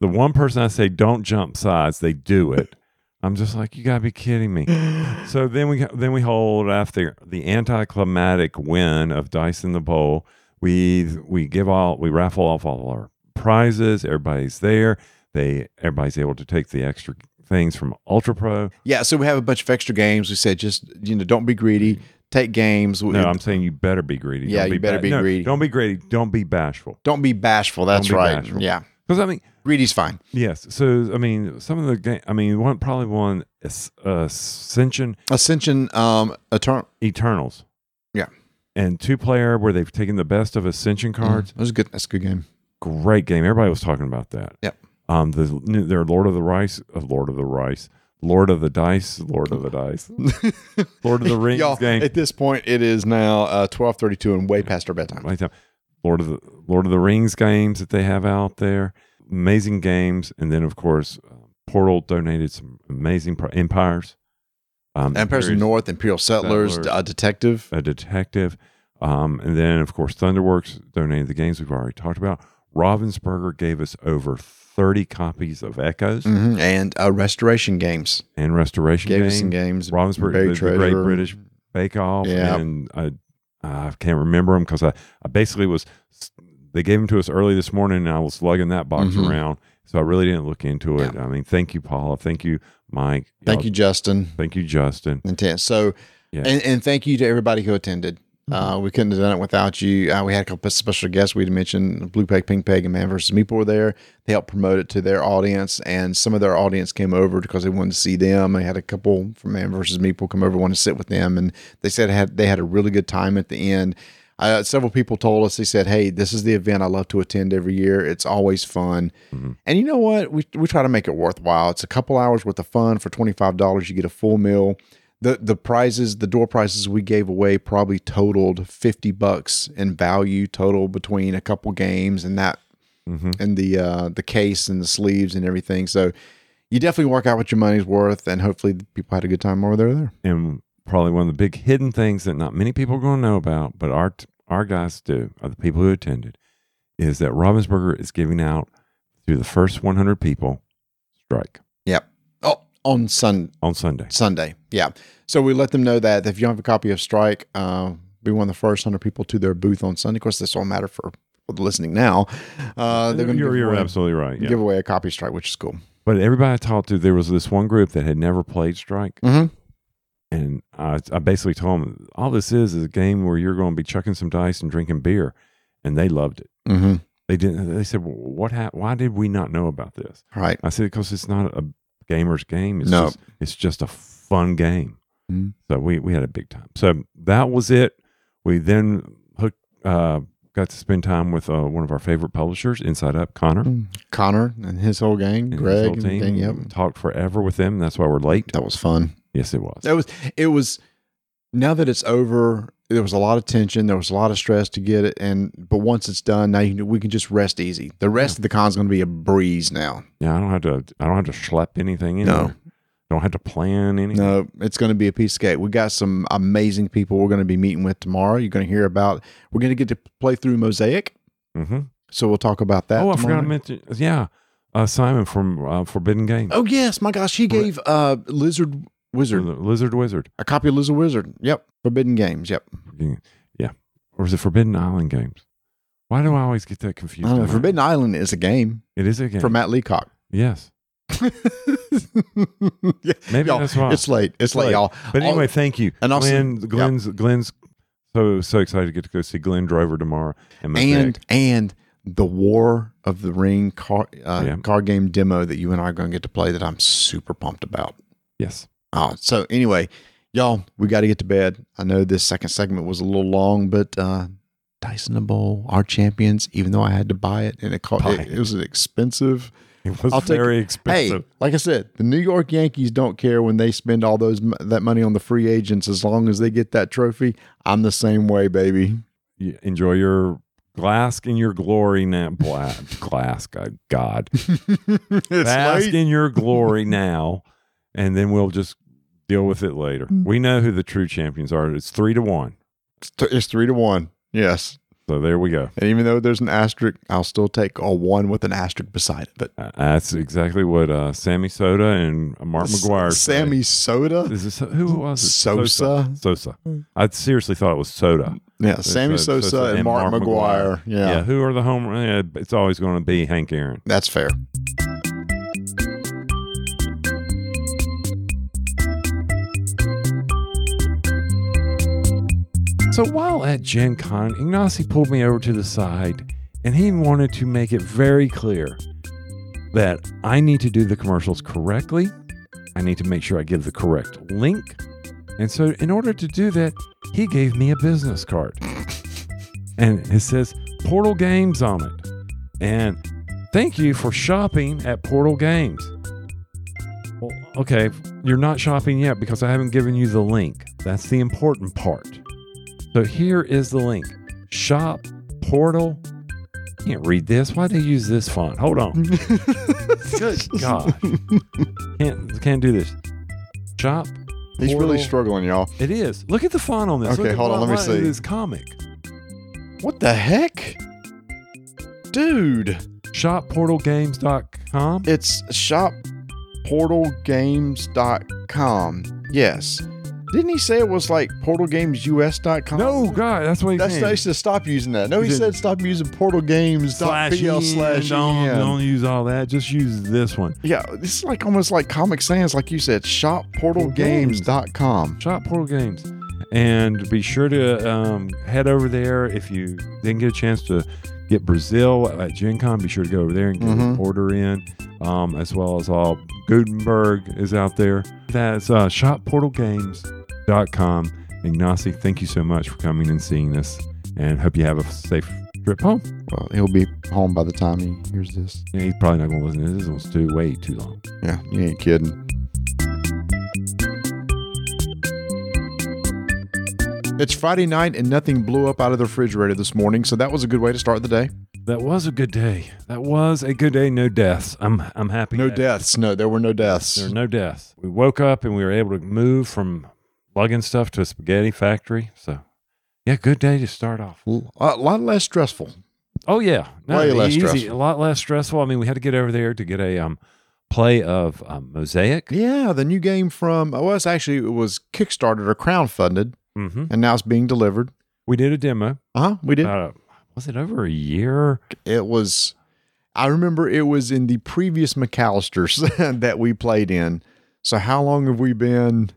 S3: The one person I say don't jump sides, they do it. I'm just like, you gotta be kidding me. So then we then we hold after the anticlimactic win of Dice in the Bowl. We we give all we raffle off all our prizes. Everybody's there. They everybody's able to take the extra things from Ultra Pro.
S1: yeah, so we have a bunch of extra games. We said just you know don't be greedy. Mm-hmm. Take games.
S3: No, I'm saying you better be greedy.
S1: Yeah,
S3: Don't
S1: you better be
S3: no,
S1: greedy.
S3: Don't be greedy. Don't be bashful.
S1: Don't be bashful. That's
S3: be
S1: right.
S3: bashful.
S1: Yeah.
S3: Because I mean,
S1: Greedy's fine.
S3: yes. So I mean, some of the game. I mean, one probably one uh, Ascension
S1: Ascension, um, Eternal.
S3: Eternals.
S1: Yeah.
S3: And two player where they've taken the best of Ascension cards.
S1: That was good. That's a good game.
S3: great game. Everybody was talking about that.
S1: Yep.
S3: Um, the their Lord of the Rice, uh, Lord of the Rice, Lord of the Dice, Lord of the Dice, Lord of the Rings
S1: Y'all,
S3: game.
S1: at this point, it is now uh, twelve thirty-two and way past our bedtime.
S3: Lord of the Lord of the Rings games that they have out there, amazing games, and then of course, uh, Portal donated some amazing pro- empires. Um,
S1: Empire's
S3: Imperials-
S1: North, Imperial Settlers,
S3: Settlers.
S1: uh, Detective.
S3: a detective, um, and then of course Thunderworks donated the games we've already talked about. Ravensburger gave us over thirty copies of Echoes.
S1: Mhm. And uh, Restoration Games.
S3: and restoration
S1: Gave
S3: game.
S1: us some games.
S3: Ravensburg,
S1: Buried
S3: the, the Great British Bake Off,
S1: Yeah.
S3: and I, I can't remember them because I, I basically was. They gave them to us early this morning, and I was lugging that box
S1: Mhm.
S3: around, so I really didn't look into it. I mean, thank you, Paula. Thank you, Mike.
S1: Thank
S3: Y'all-
S1: you, Justin.
S3: Thank you, Justin.
S1: Tan- so,
S3: Yeah. Mm-hmm.
S1: and, and thank you to everybody who attended. Uh, we couldn't have done it without you. Uh, we had a couple of special guests. We had mentioned Blue Peg, Pink Peg, and Man vs. Meeple were there. They helped promote it to their audience, and some of their audience came over because they wanted to see them. They had a couple from Man vs. Meeple come over, want to sit with them, and they said had they had a really good time at the end. Uh, several people told us they said, "Hey, this is the event I love to attend every year. It's always fun."
S3: Mhm.
S1: And you know what? We we try to make it worthwhile. It's a couple hours worth of fun for twenty five dollars. You get a full meal. The the prizes, the door prizes we gave away probably totaled fifty bucks in value total between a couple games and that
S3: hmm
S1: and the uh, the case and the sleeves and everything. So you definitely work out what your money's worth, and hopefully people had a good time over there. There,
S3: And probably one of the big hidden things that not many people are going to know about, but our our guys do, are the people who attended, is that Ravensburger is giving out through the first 100 people strike Yep.
S1: oh, on Sun
S3: on Sunday.
S1: Sunday, yeah. So we let them know that if you don't have a copy of Strike, uh, be one of the first hundred people to their booth on Sunday. Of course, this won't matter for listening now. Uh, they're going to
S3: you're, you're
S1: away,
S3: absolutely right. Yeah.
S1: give away a copy of Strike, which is cool.
S3: But everybody I talked to, there was this one group that had never played strike.
S1: Mm-hmm.
S3: And I, I basically told them, all this is is a game where you're going to be chucking some dice and drinking beer. And they loved it.
S1: Mm-hmm.
S3: They didn't. They said, well, "What? hap why did we not know about this?"
S1: Right.
S3: I said, "Because it's not a gamer's game. It's
S1: No.
S3: just, it's just a fun game."
S1: Mhm.
S3: So we we had a big time. So that was it. We then hooked, uh, got to spend time with uh, one of our favorite publishers, Inside Up, Connor,
S1: Connor and his whole gang,
S3: and
S1: Greg,
S3: whole
S1: and
S3: team.
S1: gang, yep.
S3: Talked forever with them. That's why we're late.
S1: That was fun.
S3: Yes, it was.
S1: It was. It was. Now that it's over, there was a lot of tension. There was a lot of stress to get it, and but once it's done, now you can, we can just rest easy. The rest of the con's going to be a breeze now.
S3: Yeah, I don't have to. I don't have to schlep anything in
S1: No.
S3: there. Don't have to plan anything.
S1: No, it's going to be a piece of cake. We got some amazing people we're going to be meeting with tomorrow. You're going to hear about. We're going to get to play through Mosaic,
S3: hmm
S1: so we'll talk about that.
S3: Oh, I forgot to mention. Yeah, uh, Simon from uh, Forbidden Games.
S1: Oh yes, my gosh, he gave uh Lizard Wizard
S3: Lizard Wizard.
S1: a copy of Lizard Wizard. Yep, Forbidden Games. Yep.
S3: Yeah. Or is it Forbidden Island Games? Why do I always get that confused?
S1: Know. Forbidden Island is a game
S3: It is a game.
S1: for Matt Leacock.
S3: yes.
S1: yeah,
S3: Maybe
S1: y'all,
S3: that's why.
S1: it's late. It's late,
S3: late.
S1: y'all.
S3: but anyway, thank you.
S1: and also-
S3: Glenn, Glenn's, Glenn's so so excited to get to go see Glenn Drover tomorrow. And,
S1: and and the War of the Ring car, uh,
S3: Yeah.
S1: card game demo that you and I are going to get to play that I'm super pumped about.
S3: yes,
S1: Oh, so anyway, y'all, we got to get to bed. I know this second segment was a little long, but uh, Dice in the Bowl, our champions. Even though I had to buy it and it cost, it,
S3: it.
S1: was expensive.
S3: it was
S1: I'll take-
S3: very
S1: Hey, like I said, the New York Yankees don't care when they spend all those that money on the free agents as long as they get that trophy. I'm the same way, baby.
S3: You enjoy your glass in your glory now. Bla- glass, God, God.
S1: late.
S3: in your glory now, and then we'll just deal with it later.
S1: Mm.
S3: We know who the true champions are. It's three to one.
S1: It's, th- it's three to one. Yes.
S3: So there we go.
S1: And even though there's an asterisk, I'll still take a one with an asterisk beside it. But
S3: Uh, that's exactly what uh, Sammy Soda and Mark McGwire. say.
S1: Sammy Soda,
S3: Is this who was it?
S1: Sosa.
S3: Sosa. I seriously thought it was Soda.
S1: yeah, Sammy
S3: uh,
S1: Sosa, and, Mark, McGwire.
S3: Yeah.
S1: Yeah,
S3: Who are the home? Yeah, it's always going to be Hank Aaron.
S1: that's fair.
S3: So while at Gen Con, Ignacy pulled me over to the side and he wanted to make it very clear that I need to do the commercials correctly. I need to make sure I give the correct link. And so, in order to do that, he gave me a business card. And it says Portal Games on it. And thank you for shopping at Portal Games. Well, okay, you're not shopping yet because I haven't given you the link. That's the important part. So here is the link. Shop portal. Can't read this. Why they use this font? Hold on. Good God. Can't can't do this. Shop.
S1: He's really struggling, y'all.
S3: It is. Look at the font on this.
S1: Okay, hold on, let me see.
S3: It's comic.
S1: What the heck? Dude,
S3: Shopportalgames.com.
S1: it's shopportalgames.com. Yes. Didn't he say it was like portalgamesus.com?
S3: No, God, that's what he's
S1: That's
S3: saying.
S1: nice to stop using that. No, he
S3: He
S1: said stop using portalgames.pl
S3: slash
S1: slash
S3: Don't,
S1: EN.
S3: don't use all that. Just use this one.
S1: Yeah, this is like almost like Comic Sans, like you said, shopportalgames.com.
S3: Shop Portal Games. And be sure to um, head over there if you didn't get a chance to get Brazil at Gen Con. Be sure to go over there and get an
S1: Mhm.
S3: order in, um, as well as all Gutenberg is out there. That's uh, shopportalgames.com. Ignacy, thank you so much for coming and seeing us and hope you have a safe trip home.
S1: Well, he'll be home by the time he hears this.
S3: Yeah, he's probably not going to listen to this. This one's too way too long.
S1: Yeah, you ain't kidding. It's Friday night and nothing blew up out of the refrigerator this morning, so that was a good way to start the day.
S3: That was a good day. That was a good day. No deaths. I'm I'm happy.
S1: No deaths. No, there were no deaths.
S3: There are no deaths. We woke up and we were able to move from lugging stuff to a spaghetti factory. So, yeah, good day to start off.
S1: A lot less stressful.
S3: Oh yeah,
S1: Way less
S3: easy,
S1: stressful.
S3: a lot less stressful. I mean, we had to get over there to get a um play of um, Mosaic.
S1: Yeah, the new game from well, it's actually it was Kickstarted or crowdfunded,
S3: hmm
S1: and now it's being delivered.
S3: We did a demo.
S1: Uh huh. We did.
S3: Uh, was it over a year?
S1: it was. I remember it was in the previous McAllister's that we played in. So how long have we been?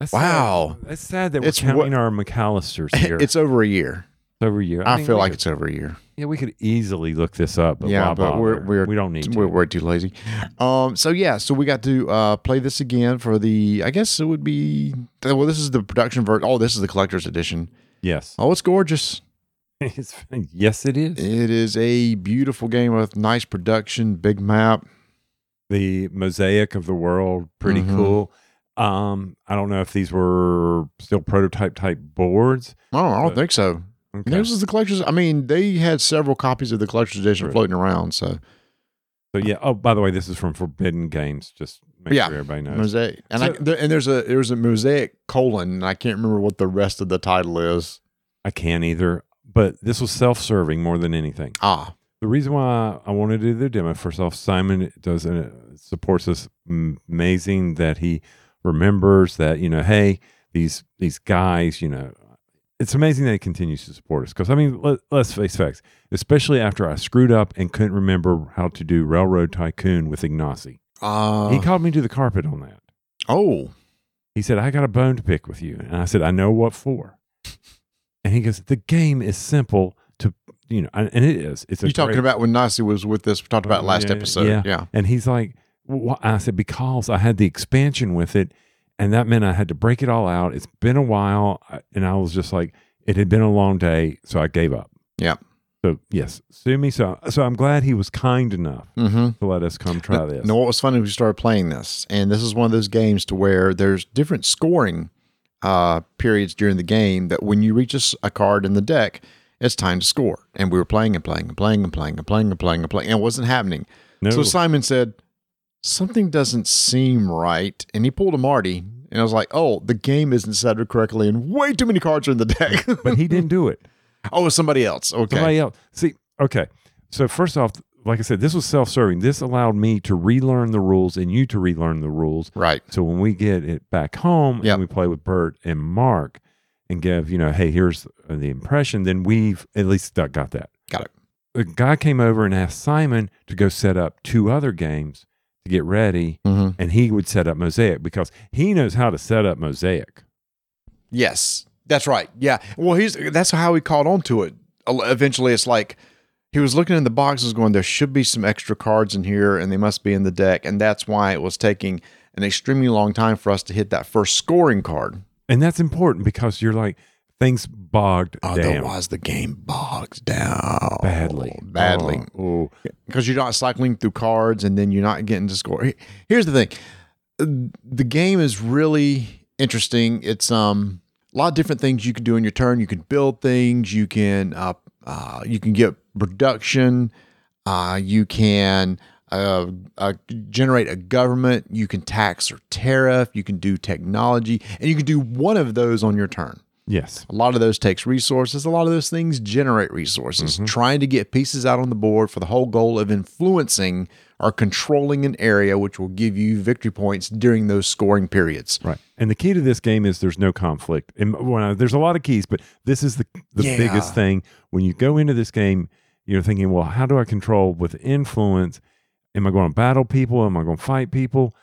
S3: That's
S1: Wow.
S3: sad. That's sad that
S1: It's
S3: we're counting
S1: what-
S3: our McAllisters here.
S1: It's over a year.
S3: It's over a year.
S1: I,
S3: mean,
S1: feel like
S3: could-
S1: it's over a year.
S3: yeah, we could easily look this up. But
S1: Yeah, but we're- we're-
S3: we don't need to.
S1: We're way too lazy. Um. So yeah. So we got to uh, play this again for the. I guess it would be. Well, this is the production version. Oh, this is the collector's edition.
S3: yes.
S1: Oh, it's gorgeous.
S3: It's, yes, it is.
S1: It is a beautiful game with nice production, big map.
S3: the mosaic of the world pretty
S1: Mhm.
S3: cool um i don't know if these were still prototype type boards
S1: Oh, I don't
S3: But-
S1: think so.
S3: okay.
S1: This is the collector's. I mean, they had several copies of the collector's edition
S3: Right.
S1: floating around. So
S3: so yeah oh by the way this is from forbidden games just make
S1: Yeah.
S3: sure everybody knows
S1: mosaic, and I
S3: So-
S1: there, and there's a there's a mosaic colon. And I can't remember what the rest of the title is.
S3: i can't either but this was self-serving more than anything
S1: Ah,
S3: the reason why i wanted to do the demo first off simon does uh, supports us amazing that he remembers that you know hey these these guys you know it's amazing that he continues to support us. Because i mean let, let's face facts especially after i screwed up and couldn't remember how to do railroad tycoon with ignacy.
S1: Uh,
S3: he called me to the carpet on that.
S1: Oh,
S3: he said i got a bone to pick with you. And i said i know what for. And he goes the game is simple to you know and it is. It's a
S1: you talking
S3: great-
S1: about when Nasi was with us. We talked about last
S3: Yeah,
S1: episode.
S3: yeah.
S1: yeah.
S3: And he's like, I said, because I had the expansion with it, and that meant I had to break it all out. It's been a while. And I was just like, it had been a long day. So I gave up.
S1: Yeah.
S3: So, yes, sue me. So, so I'm glad he was kind enough
S1: Mm-hmm.
S3: to let us come try this.
S1: No, what was funny? We started playing this, and this is one of those games to where there's different scoring uh, periods during the game. That when you reach a, a card in the deck, it's time to score. And we were playing and playing and playing and playing and playing and playing and playing, and it wasn't happening.
S3: No.
S1: So Simon said, "Something doesn't seem right," and he pulled a Marty, and I was like, "Oh, the game isn't set up correctly, and way too many cards are in the deck."
S3: but he didn't do it.
S1: oh, it's somebody else. Okay.
S3: Somebody else. See, okay. So first off, like I said, this was self-serving. This allowed me to relearn the rules and you to relearn the rules.
S1: right.
S3: So when we get it back home
S1: Yep.
S3: and we play with Bert and Mark and give, you know, hey, here's the impression, then we've at least got that.
S1: Got it.
S3: A guy came over and asked Simon to go set up two other games to get ready,
S1: Mm-hmm.
S3: and he would set up Mosaic because he knows how to set up Mosaic.
S1: Yes, that's right. Yeah. Well, he's that's how he caught on to it. Eventually, it's like he was looking in the boxes, going, "There should be some extra cards in here, and they must be in the deck." And that's why it was taking an extremely long time for us to hit that first scoring card.
S3: And that's important because you're like, things bogged down
S1: Otherwise, the game bogs down
S3: badly.
S1: badly.
S3: Oh, oh.
S1: because you're not cycling through cards and then you're not getting to score. Here's the thing: Uh, the game is really interesting. It's um a lot of different things you can do in your turn. You can build things. You can uh, uh you can get production. Uh, you can uh, uh, generate a government. You can tax or tariff. You can do technology, and you can do one of those on your turn.
S3: Yes.
S1: A lot of those takes resources. A lot of those things generate resources. Trying to get pieces out on the board for the whole goal of influencing or controlling an area, which will give you victory points during those scoring periods.
S3: Right. And the key to this game is there's no conflict. And when there's a lot of keys, but this is the the
S1: Yeah.
S3: biggest thing. When you go into this game, you're thinking, well, how do I control with influence? Am I going to battle people? Am I going to fight people?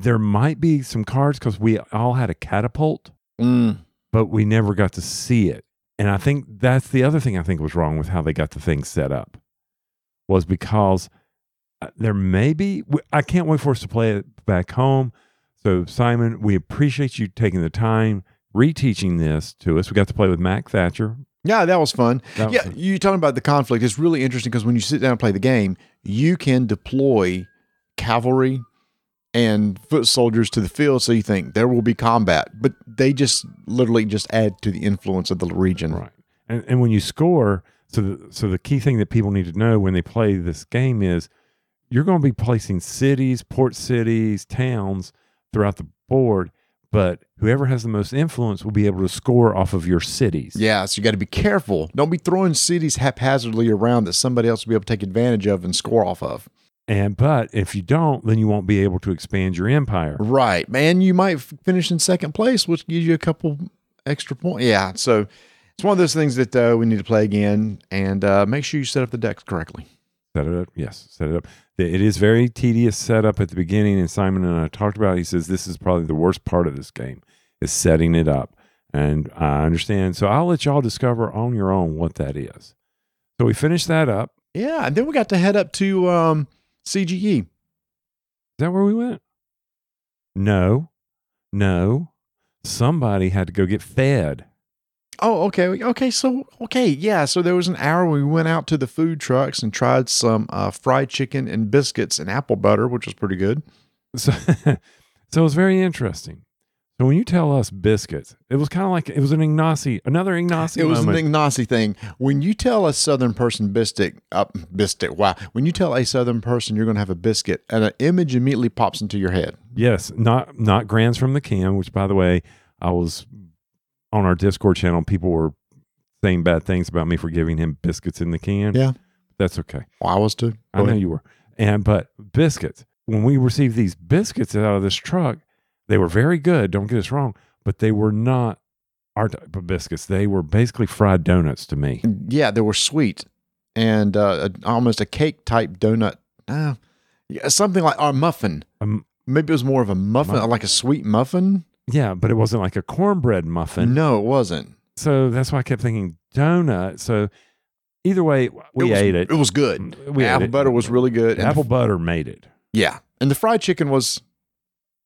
S3: There might be some cards because we all had a catapult,
S1: Mm,
S3: but we never got to see it. And I think that's the other thing I think was wrong with how they got the thing set up was because uh, there may be, I can't wait for us to play it back home. So, Simon, we appreciate you taking the time reteaching this to us. We got to play with Mac Thatcher.
S1: Yeah, that was fun.
S3: That was
S1: yeah,
S3: fun.
S1: you talking about the conflict. It's really interesting because when you sit down and play the game, you can deploy cavalry and foot soldiers to the field. So you think there will be combat, but they just literally just add to the influence of the region.
S3: Right. And and when you score, so the so the key thing that people need to know when they play this game is you're going to be placing cities, port cities, towns throughout the board, but whoever has the most influence will be able to score off of your cities.
S1: Yeah, so you got to be careful. Don't be throwing cities haphazardly around that somebody else will be able to take advantage of and score off of.
S3: And but if you don't, then you won't be able to expand your empire.
S1: Right, man. You might finish in second place, which gives you a couple extra points. Yeah, so it's one of those things that uh, we need to play again, and uh, make sure you set up the decks correctly.
S3: Set it up. Yes, set it up. It is very tedious setup at the beginning, and Simon and I talked about. It. He says this is probably the worst part of this game is setting it up, and I understand. So I'll let y'all discover on your own what that is. So we finished that up.
S1: Yeah, and then we got to head up to um, CGE.
S3: Is that where we went? No, no. Somebody had to go get fed.
S1: Oh, okay, okay. So, okay, yeah. So there was an hour we went out to the food trucks and tried some uh, fried chicken and biscuits and apple butter, which was pretty good.
S3: So, so it was very interesting. So when you tell us biscuits, it was kind of like it was an Ignacy, another Ignacy
S1: It was
S3: moment.
S1: an Ignacy thing. When you tell a Southern person biscuit, uh, biscuit, wow. When you tell a Southern person you're going to have a biscuit, and an image immediately pops into your head.
S3: Yes, not not Grands from the can, which by the way, I was on our Discord channel. People were saying bad things about me for giving him biscuits in the can.
S1: Yeah.
S3: that's okay.
S1: Well, I was too.
S3: I know you were. And but biscuits. When we received these biscuits out of this truck, they were very good. Don't get us wrong, but they were not our type of biscuits. They were basically fried donuts to me.
S1: Yeah, they were sweet and uh, almost a cake type donut. Uh, yeah, something like our muffin.
S3: Um,
S1: Maybe it was more of a muffin,
S3: Muffin.
S1: like a sweet muffin.
S3: yeah, but it wasn't like a cornbread muffin.
S1: No, it wasn't.
S3: So that's why I kept thinking donut. So either way, we
S1: it was,
S3: ate it.
S1: It was good.
S3: We
S1: apple butter was really good.
S3: The
S1: and
S3: apple butter made it.
S1: Yeah, and the fried chicken was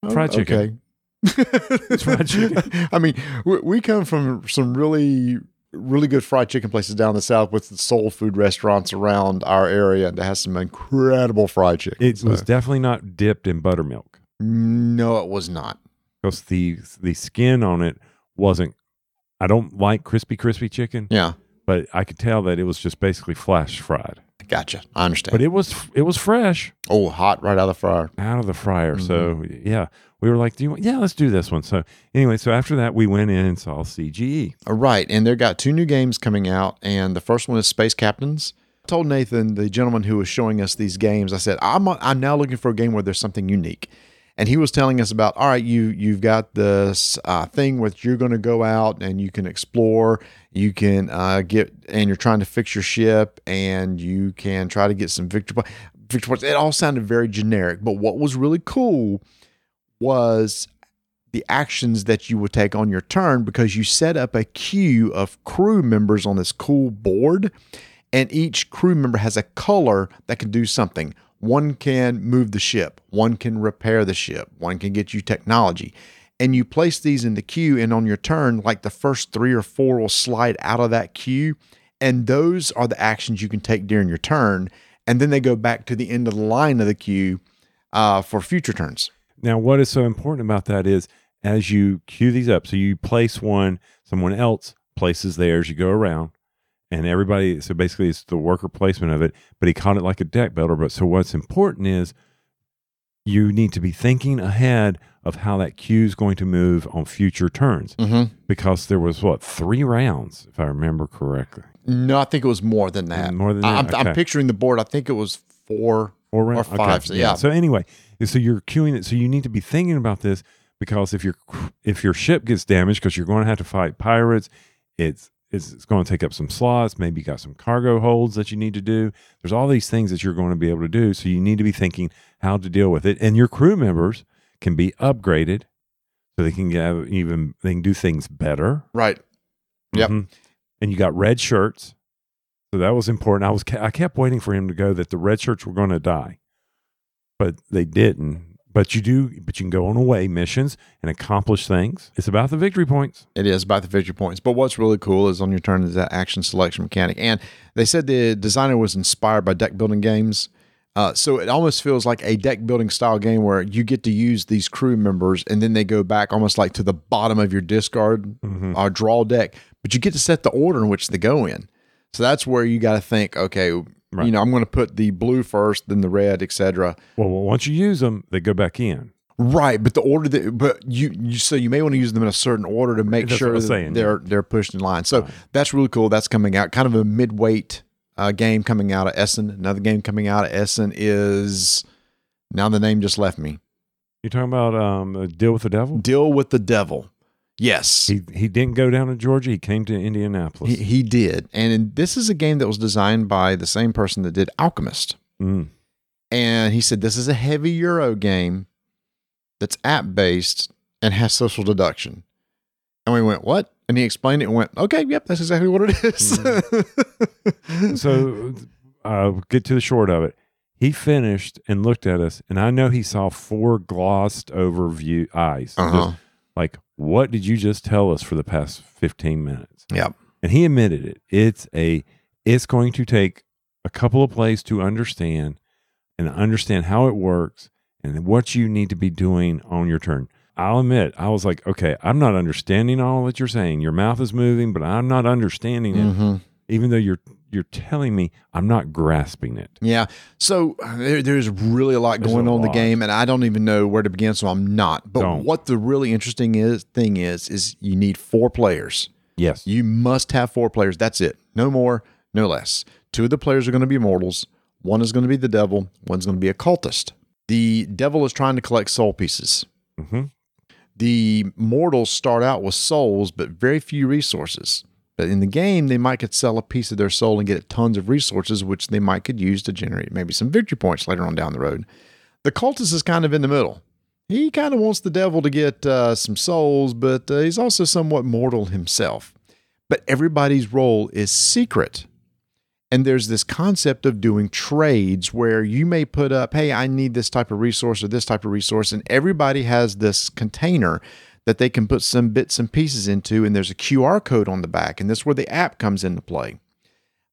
S1: Oh,
S3: fried chicken.
S1: Okay.
S3: fried chicken.
S1: I mean, we, we come from some really, really good fried chicken places down the south with the soul food restaurants around our area that has some incredible fried chicken.
S3: It
S1: So-
S3: was definitely not dipped in buttermilk
S1: no, it was not.
S3: because the the skin on it wasn't. I don't like crispy crispy chicken,
S1: Yeah,
S3: but I could tell that it was just basically flash fried.
S1: Gotcha. I understand.
S3: But it was it was fresh
S1: oh, hot right out of the fryer.
S3: out of the fryer. So
S1: Mm-hmm.
S3: yeah, we were like, "Do you want? Yeah, let's do this one." So anyway, so after that, we went in and saw CGE.
S1: Uh, Right, and they've got two new games coming out, and the first one is Space Captains. I told Nathan, the gentleman who was showing us these games, I said, "I'm I'm now looking for a game where there's something unique." And he was telling us about, all right, you you've got this uh, thing where you're going to go out and you can explore, you can uh, get, and you're trying to fix your ship, and you can try to get some victory po- victory points. It all sounded very generic, but what was really cool was the actions that you would take on your turn because you set up a queue of crew members on this cool board, and each crew member has a color that can do something. One can move the ship, one can repair the ship, one can get you technology. And you place these in the queue, and on your turn, like the first three or four will slide out of that queue. And those are the actions you can take during your turn. And then they go back to the end of the line of the queue uh, for future turns.
S3: Now, what is so important about that is as you queue these up, so you place one, someone else places theirs, you go around, and everybody. So basically, it's the worker placement of it. But he called it like a deck builder. But so what's important is you need to be thinking ahead of how that queue is going to move on future turns
S1: Mm-hmm.
S3: because there was what three rounds, if I remember correctly.
S1: No, I think it was more than that.
S3: More than
S1: I- I'm,
S3: that?
S1: I'm picturing the board. I think it was four.
S3: Four rounds
S1: Or five, so yeah.
S3: So anyway, so you're queuing it. So you need to be thinking about this because if your if your ship gets damaged, because you're going to have to fight pirates, it's it's, it's going to take up some slots. Maybe you got some cargo holds that you need to do. There's all these things that you're going to be able to do. So you need to be thinking how to deal with it. And your crew members can be upgraded so they can get even they can do things better.
S1: Right. Yep.
S3: Mhm. And you got red shirts. So that was important. I was I kept waiting for him to go that the red shirts were going to die, but they didn't. But you do, but you can go on away missions and accomplish things. It's about the victory points.
S1: It is about the victory points. But what's really cool is on your turn is that action selection mechanic. And they said the designer was inspired by deck building games. Uh, so it almost feels like a deck building style game where you get to use these crew members and then they go back almost like to the bottom of your discard
S3: Mhm.
S1: uh, draw deck, but you get to set the order in which they go in. So that's where you got to think, okay,
S3: Right.
S1: you know, I'm going to put the blue first, then the red, etc.
S3: Well, well, once you use them, they go back in.
S1: Right, but the order that, but you, you, so you may want to use them in a certain order to make
S3: That's
S1: sure that
S3: saying,
S1: they're they're pushed in line. So
S3: Right.
S1: that's really cool. That's coming out, kind of a mid-weight uh, game coming out of Essen. Another game coming out of Essen is now the name just left me.
S3: You talking about um, uh, deal with the devil?
S1: Deal with the Devil. Yes,
S3: He he didn't go down to Georgia. He came to Indianapolis.
S1: he, he did, and this is a game that was designed by the same person that did Alchemist.
S3: Mm.
S1: And he said this is a heavy Euro game that's app based and has social deduction. And we went, what? And he explained it and went, okay, yep, that's exactly what it is.
S3: So, uh, get to the short of it. He finished and looked at us, and I know he saw four glossed over view eyes.
S1: uh-huh.
S3: Just like, what did you just tell us for the past fifteen minutes?
S1: Yep.
S3: And he admitted it. It's a. It's going to take a couple of plays to understand and understand how it works and what you need to be doing on your turn. I'll admit, I was like, okay, I'm not understanding all that you're saying. Your mouth is moving, but I'm not understanding it.
S1: Mhm.
S3: Even though you're you're telling me, I'm not grasping it.
S1: Yeah. So there, there's really a lot
S3: There's
S1: going
S3: a
S1: on in the game, and I don't even know where to begin, so I'm not. But
S3: Don't.
S1: what the really interesting is thing is, is you need four players.
S3: Yes.
S1: You must have four players. That's it. No more, no less. Two of the players are going to be mortals. One is going to be the devil. One's going to be a cultist. The devil is trying to collect soul pieces.
S3: hmm
S1: The mortals start out with souls, but very few resources. But in the game, they might could sell a piece of their soul and get tons of resources, which they might could use to generate maybe some victory points later on down the road. The cultist is kind of in the middle. He kind of wants the devil to get uh, some souls, but uh, he's also somewhat mortal himself. But everybody's role is secret. And there's this concept of doing trades where you may put up, hey, I need this type of resource or this type of resource. And everybody has this container that they can put some bits and pieces into. And there's a QR code on the back. And this is where the app comes into play.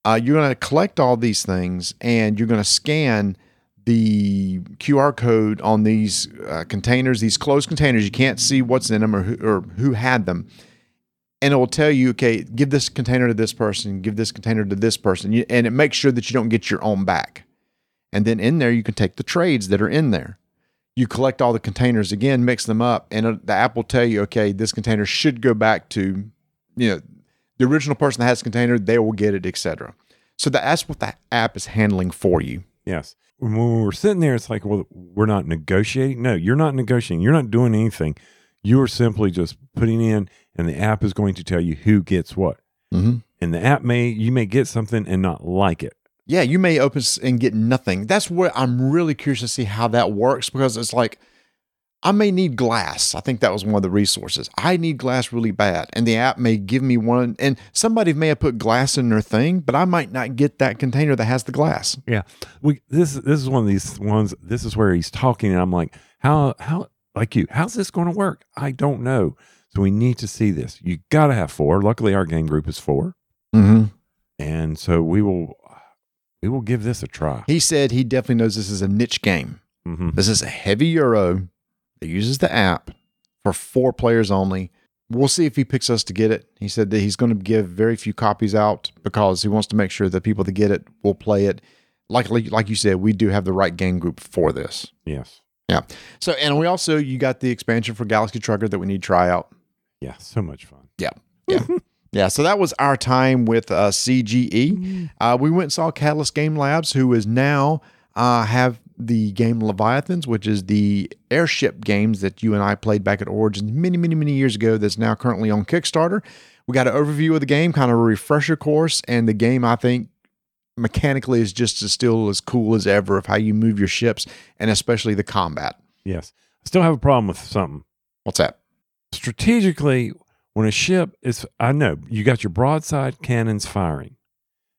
S1: Uh, you're going to collect all these things and you're going to scan the QR code on these uh, containers, these closed containers. You can't see what's in them or who, or who had them and it will tell you, okay, give this container to this person, give this container to this person, and it makes sure that you don't get your own back. And then in there, you can take the trades that are in there. You collect all the containers again, mix them up, and uh, the app will tell you, okay, this container should go back to, you know, the original person that has the container. They will get it, etc. So that's what the app is handling for you.
S3: Yes. When we're sitting there, it's like, well, we're not negotiating. No, you're not negotiating. You're not doing anything. You are simply just putting in, and the app is going to tell you who gets what.
S1: Mm-hmm.
S3: And the app may, you may get something and not like it.
S1: Yeah, you may open and get nothing. That's where I'm really curious to see how that works because it's like I may need glass. I think that was one of the resources. I need glass really bad, and the app may give me one. And somebody may have put glass in their thing, but I might not get that container that has the glass.
S3: Yeah. We this this is one of these ones this is where he's talking and I'm like, how how like you, how's this going to work? I don't know. So we need to see this. You got to have four. Luckily our game group is 4.
S1: Mm-hmm.
S3: And so we will we will give this a try.
S1: He said he definitely knows this is a niche game.
S3: hmm
S1: This is a heavy euro that uses the app for four players only. We'll see if he picks us to get it. He said that he's going to give very few copies out because he wants to make sure that people that get it will play it. Like like you said, we do have the right game group for this.
S3: Yes.
S1: So and we also you got the expansion for Galaxy Trucker that we need to try out.
S3: Yeah, so much fun.
S1: Yeah. Yeah. yeah, so that was our time with uh, CGE. Uh, we went and saw Catalyst Game Labs, who is now uh, have the game Leviathans, which is the airship games that you and I played back at Origins many, many, many years ago. That's now currently on Kickstarter. We got an overview of the game, kind of a refresher course, and the game I think mechanically is just as still as cool as ever of how you move your ships and especially the combat.
S3: Yes. I still have a problem with something.
S1: What's that?
S3: Strategically, when a ship is I know you got your broadside cannons firing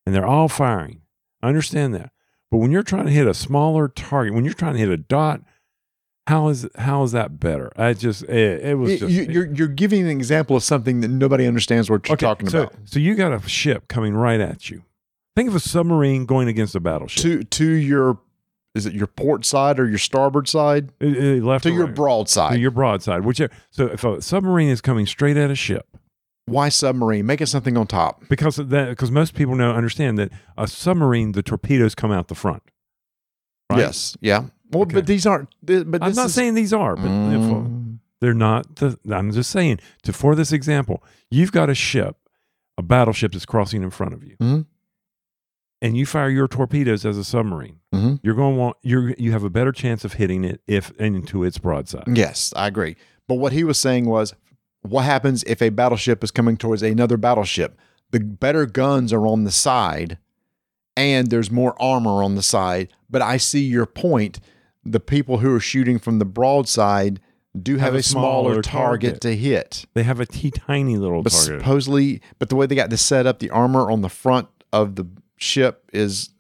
S3: and they're all firing. I understand that. But when you're trying to hit a smaller target, when you're trying to hit a dot, How is how is that better? I just it, it was just
S1: you, you're you're giving an example of something that nobody understands what you're
S3: Okay,
S1: talking
S3: so,
S1: about.
S3: So you got a ship coming right at you. Think of a submarine going against a battleship.
S1: To to your is it your port side or your starboard side?
S3: Uh, uh, left
S1: To your
S3: right?
S1: broadside.
S3: to your broadside, whichever. So if a submarine is coming straight at a ship,
S1: Why submarine? Make it something on top.
S3: because that, because most people know understand that a submarine, the torpedoes come out the front. right?
S1: Yes. Yeah. Well,
S3: Okay.
S1: but these aren't. But
S3: I'm not
S1: is-
S3: saying these are, but
S1: Mm.
S3: they're not. The, I'm just saying. To for this example, you've got a ship, a battleship that's crossing in front of you,
S1: Mhm.
S3: And you fire your torpedoes as a submarine.
S1: Mhm.
S3: You're going to want you you have a better chance of hitting it if into its broadside.
S1: Yes, I agree. But what he was saying was, what happens if a battleship is coming towards another battleship? The better guns are on the side, and there's more armor on the side. But I see your point. The people who are shooting from the broadside do have, a smaller, target,
S3: target.
S1: to hit.
S3: They have a tea tiny little
S1: But
S3: target.
S1: supposedly, but the way they got this set up, the armor on the front of the ship is.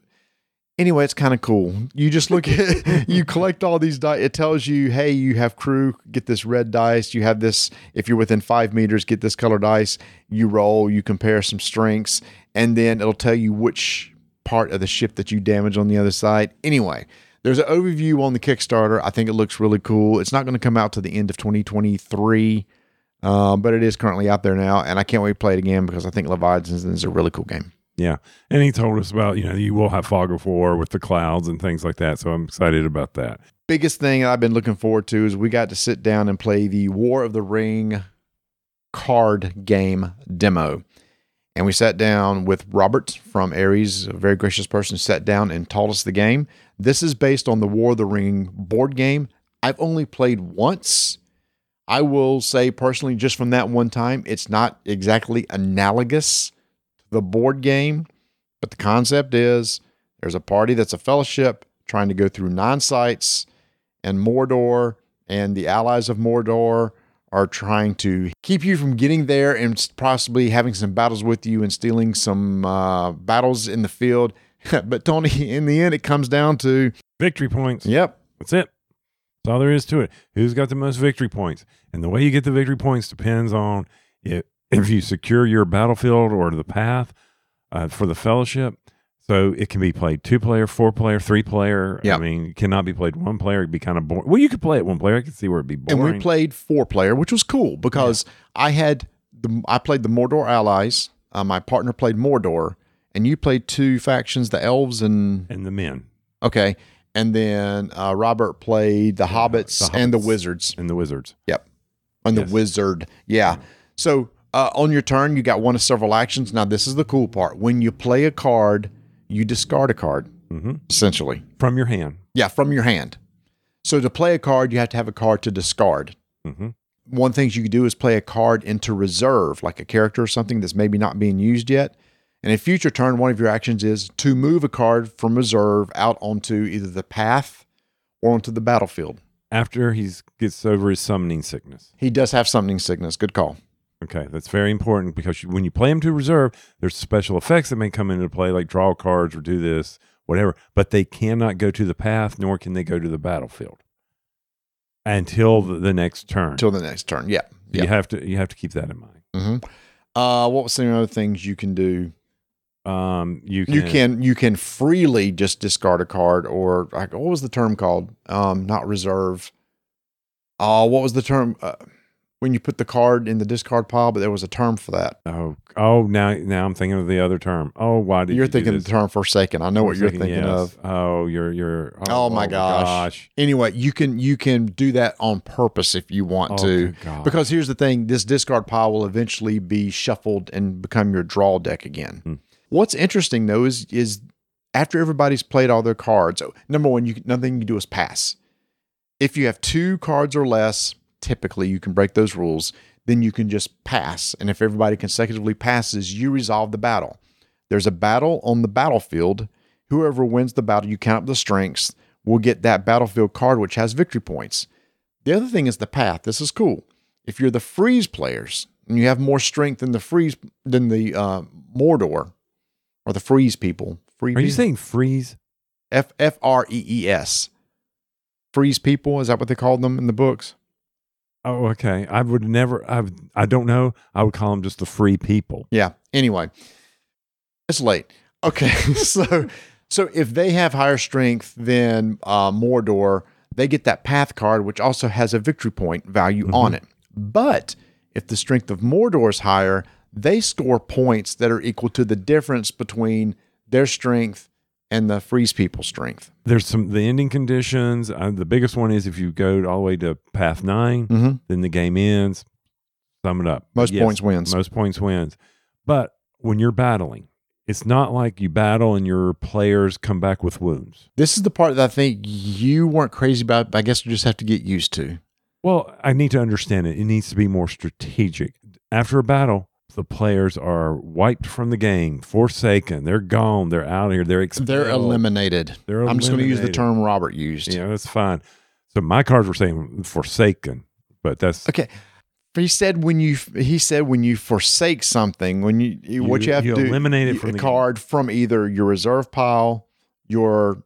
S1: Anyway, it's kind of cool. You just look at, you collect all these dice. It tells you, hey, you have crew, get this red dice. You have this, if you're within five meters, get this color dice. You roll, you compare some strengths, and then it'll tell you which part of the ship that you damage on the other side. Anyway, there's an overview on the Kickstarter. I think it looks really cool. It's not going to come out to the end of 2023. Um, but it is currently out there now, and I can't wait to play it again because I think Leviathans is a really cool game.
S3: Yeah, and he told us about you know you will have fog of war with the clouds and things like that. So I'm excited about that.
S1: Biggest thing I've been looking forward to is we got to sit down and play the War of the Ring card game demo. And we sat down with Robert from Ares, a very gracious person, sat down and taught us the game. This is based on the War of the Ring board game. I've only played once. I will say personally, just from that one time, it's not exactly analogous the board game, but the concept is there's a party that's a fellowship trying to go through nine sites, and Mordor and the allies of Mordor are trying to keep you from getting there and possibly having some battles with you and stealing some uh, battles in the field. but Tony, in the end, it comes down to
S3: Victory points.
S1: yep,
S3: That's it. That's all there is to it. Who's got the most victory points? And the way you get the victory points depends on if, if you secure your battlefield or the path uh, for the fellowship. So it can be played two player, four player, three player.
S1: Yeah.
S3: I mean, it cannot be played one player. It'd be kind of boring. Well, you could play it one player. I could see where it'd be boring.
S1: and we played four player, which was cool because I had the I played the Mordor allies. Uh, my partner played Mordor, and you played two factions, the elves and
S3: and the men
S1: okay, and then uh, Robert played the hobbits
S3: the
S1: and the wizards.
S3: and the wizards.
S1: Yep. The
S3: Yes.
S1: wizard. Yeah. So uh, on your turn, you got one of several actions. Now, this is the cool part. When you play a card, you discard a card,
S3: hmm
S1: essentially.
S3: From your hand.
S1: Yeah, from your hand. So to play a card, you have to have a card to discard.
S3: hmm
S1: One thing you can do is play a card into reserve, like a character or something that's maybe not being used yet. And a future turn, one of your actions is to move a card from reserve out onto either the path or onto the battlefield.
S3: After he gets over his summoning sickness.
S1: He does have summoning sickness. Good call.
S3: Okay, that's very important because you, when you play them to reserve, there's special effects that may come into play, like draw cards or do this, whatever. But they cannot go to the path, nor can they go to the battlefield until the, the next turn.
S1: Until the next turn. Yeah. Yeah.
S3: You have to you have to keep that in mind.
S1: hmm Uh, what was some other things you can do?
S3: Um, you can,
S1: You can you can freely just discard a card, or like what was the term called? Um, not reserve. Oh, what was the term uh, when you put the card in the discard pile? But there was a term for that.
S3: Oh, oh, now now I'm thinking of the other term. Oh, why did
S1: You're
S3: you do
S1: thinking the term Forsaken. I know what you're thinking
S3: yes.
S1: of.
S3: Oh, you're you're.
S1: Oh, my gosh. Anyway, you can you can do that on purpose if you want
S3: Oh,
S1: to. Because here's the thing: this discard pile will eventually be shuffled and become your draw deck again.
S3: Hmm.
S1: What's interesting though is is after everybody's played all their cards, so number one, you nothing you do is pass. If you have two cards or less, typically you can break those rules. Then you can just pass, and if everybody consecutively passes, you resolve the battle. There's a battle on the battlefield. Whoever wins the battle, you count up the strengths, will get that battlefield card, which has victory points. The other thing is the path. This is cool. If you're the freeze players and you have more strength than the freeze than the uh, Mordor or the freeze people, free
S3: Are you saying freeze?
S1: F F R E E S? freeze people. Is that what they called them in the books?
S3: Oh, okay. I would never. I would- I don't know. I would call them just the free people.
S1: Yeah. Anyway, it's late. Okay. so, so if they have higher strength than uh, Mordor, they get that path card, which also has a victory point value on it. But if the strength of Mordor is higher, they score points that are equal to the difference between their strength and the freeze people strength.
S3: There's some the ending conditions. Uh, the biggest one is if you go all the way to path 9
S1: Mm-hmm.
S3: then the game ends. Sum it up.
S1: Most
S3: Yes,
S1: points wins.
S3: Most points wins. But when you're battling, it's not like you battle and your players come back with wounds.
S1: This is the part that I think you weren't crazy about, but I guess you just have to get used to.
S3: Well, I need to understand it. It needs to be more strategic. After a battle, the players are wiped from the game, forsaken. They're gone. They're out of here. They're expelled.
S1: They're eliminated.
S3: They're
S1: I'm just going to use the term Robert used.
S3: Yeah, that's fine. So my cards were saying forsaken, but that's
S1: Okay. He said when you he said when you forsake something, when you, you- what
S3: You-
S1: have
S3: you
S1: to do
S3: eliminate it from
S1: a
S3: the game.
S1: card from either your reserve pile, your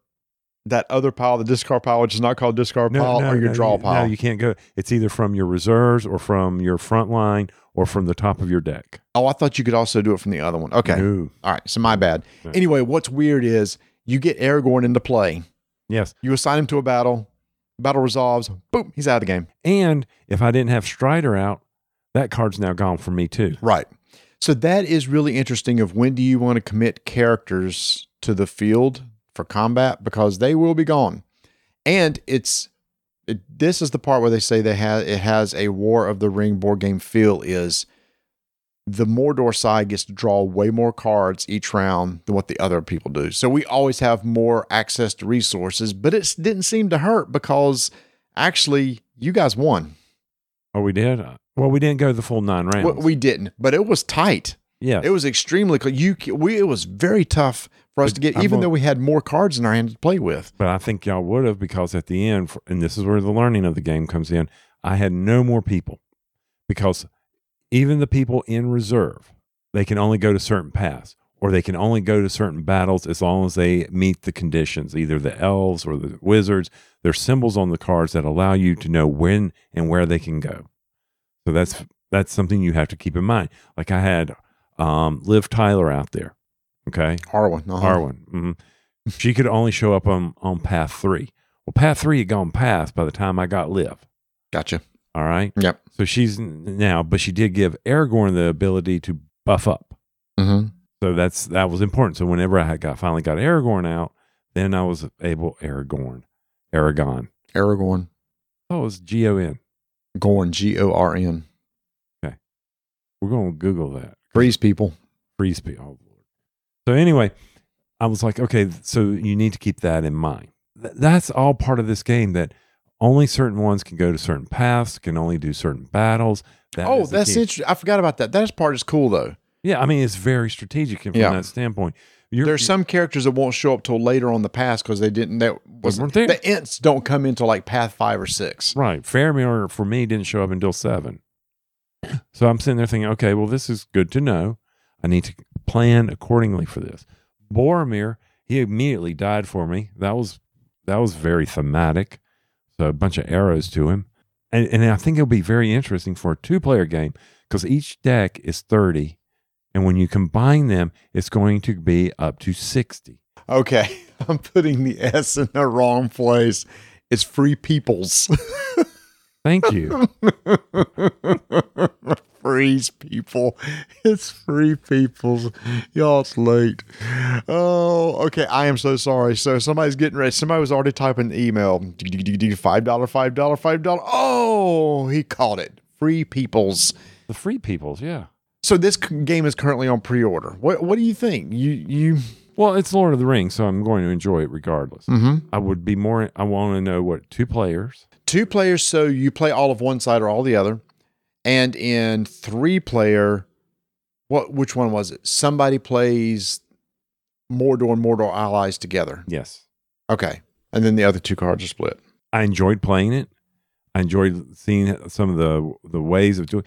S1: that other pile, the discard pile, which is not called discard pile, or your
S3: no,
S1: draw pile.
S3: No, you can't go. It's either from your reserves or from your front line or from the top of your deck.
S1: oh, I thought you could also do it from the other one. Okay.
S3: No.
S1: All right. So my bad. Anyway, what's weird is you get Aragorn into play.
S3: Yes.
S1: You assign him to a battle. Battle resolves. Boom. He's out of the game.
S3: And if I didn't have Strider out, that card's now gone for me too.
S1: Right. So that is really interesting of when do you want to commit characters to the field for combat because they will be gone. And it's it, this is the part where they say they have it has a War of the Ring board game feel is the Mordor side gets to draw way more cards each round than what the other people do. So we always have more access to resources, but it didn't seem to hurt because actually you guys won.
S3: Oh, we did. Well, we didn't go the full nine rounds.
S1: Well, we didn't, but it was tight.
S3: Yeah.
S1: It was extremely. You, we, it was very tough for us
S3: But
S1: to get,
S3: I'm
S1: even
S3: gonna-
S1: though we had more cards in our hand to play with.
S3: But I think y'all would have because at the end, and this is where the learning of the game comes in, I had no more people because even the people in reserve, they can only go to certain paths or they can only go to certain battles as long as they meet the conditions, either the elves or the wizards. There's symbols on the cards that allow you to know when and where they can go. So that's that's something you have to keep in mind. Like I had um, Liv Tyler out there. Okay.
S1: Arwen, uh-huh.
S3: Arwen. hmm She could only show up on, on path three. Well, path three had gone past by the time I got Liv.
S1: Gotcha.
S3: All right.
S1: Yep.
S3: So she's now, but she did give Aragorn the ability to buff up.
S1: Mm-hmm.
S3: So that's that was important. So whenever I had got finally got Aragorn out, then I was able Aragorn, Aragon.
S1: Aragorn,
S3: Oh, it was G O N.
S1: Gorn, G O R N.
S3: Okay, we're going to Google that.
S1: Freeze people.
S3: freeze people. Oh, So anyway, I was like, okay, so you need to keep that in mind. Th- that's all part of this game that only certain ones can go to certain paths, can only do certain battles. That
S1: oh, that's
S3: key.
S1: interesting. I forgot about that. That part is cool though.
S3: Yeah, I mean, it's very strategic from
S1: Yeah.
S3: that standpoint. You're,
S1: There's some characters that won't show up till later on the pass because they didn't. That was the Ents don't come into like path five or six.
S3: Right. Faramir for me didn't show up until seven. So I'm sitting there thinking, okay, well, this is good to know. I need to plan accordingly for this. Boromir, he immediately died for me. That was that was very thematic. So a bunch of arrows to him. And and I think it'll be very interesting for a two player game because each deck is 30. And when you combine them, it's going to be up to 60.
S1: Okay, I'm putting the S in the wrong place. It's free peoples.
S3: Thank you.
S1: Freeze people. It's free peoples. Y'all, it's late. Oh, okay. I am so sorry. So somebody's getting ready. Somebody was already typing the email. Five dollar, five dollar, five dollar. Oh, he caught it. Free peoples.
S3: the free peoples, yeah.
S1: So this game is currently on pre-order. What What do you think? You you.
S3: Well, it's Lord of the Rings, so I'm going to enjoy it regardless.
S1: Mm-hmm.
S3: I would be more. I want to know what two players.
S1: Two players so you play all of one side or all the other and in three player what which one was it somebody plays mordor and mordor allies together
S3: Yes,
S1: okay and then the other two cards are split
S3: I enjoyed playing it. I enjoyed seeing some of the the ways of doing.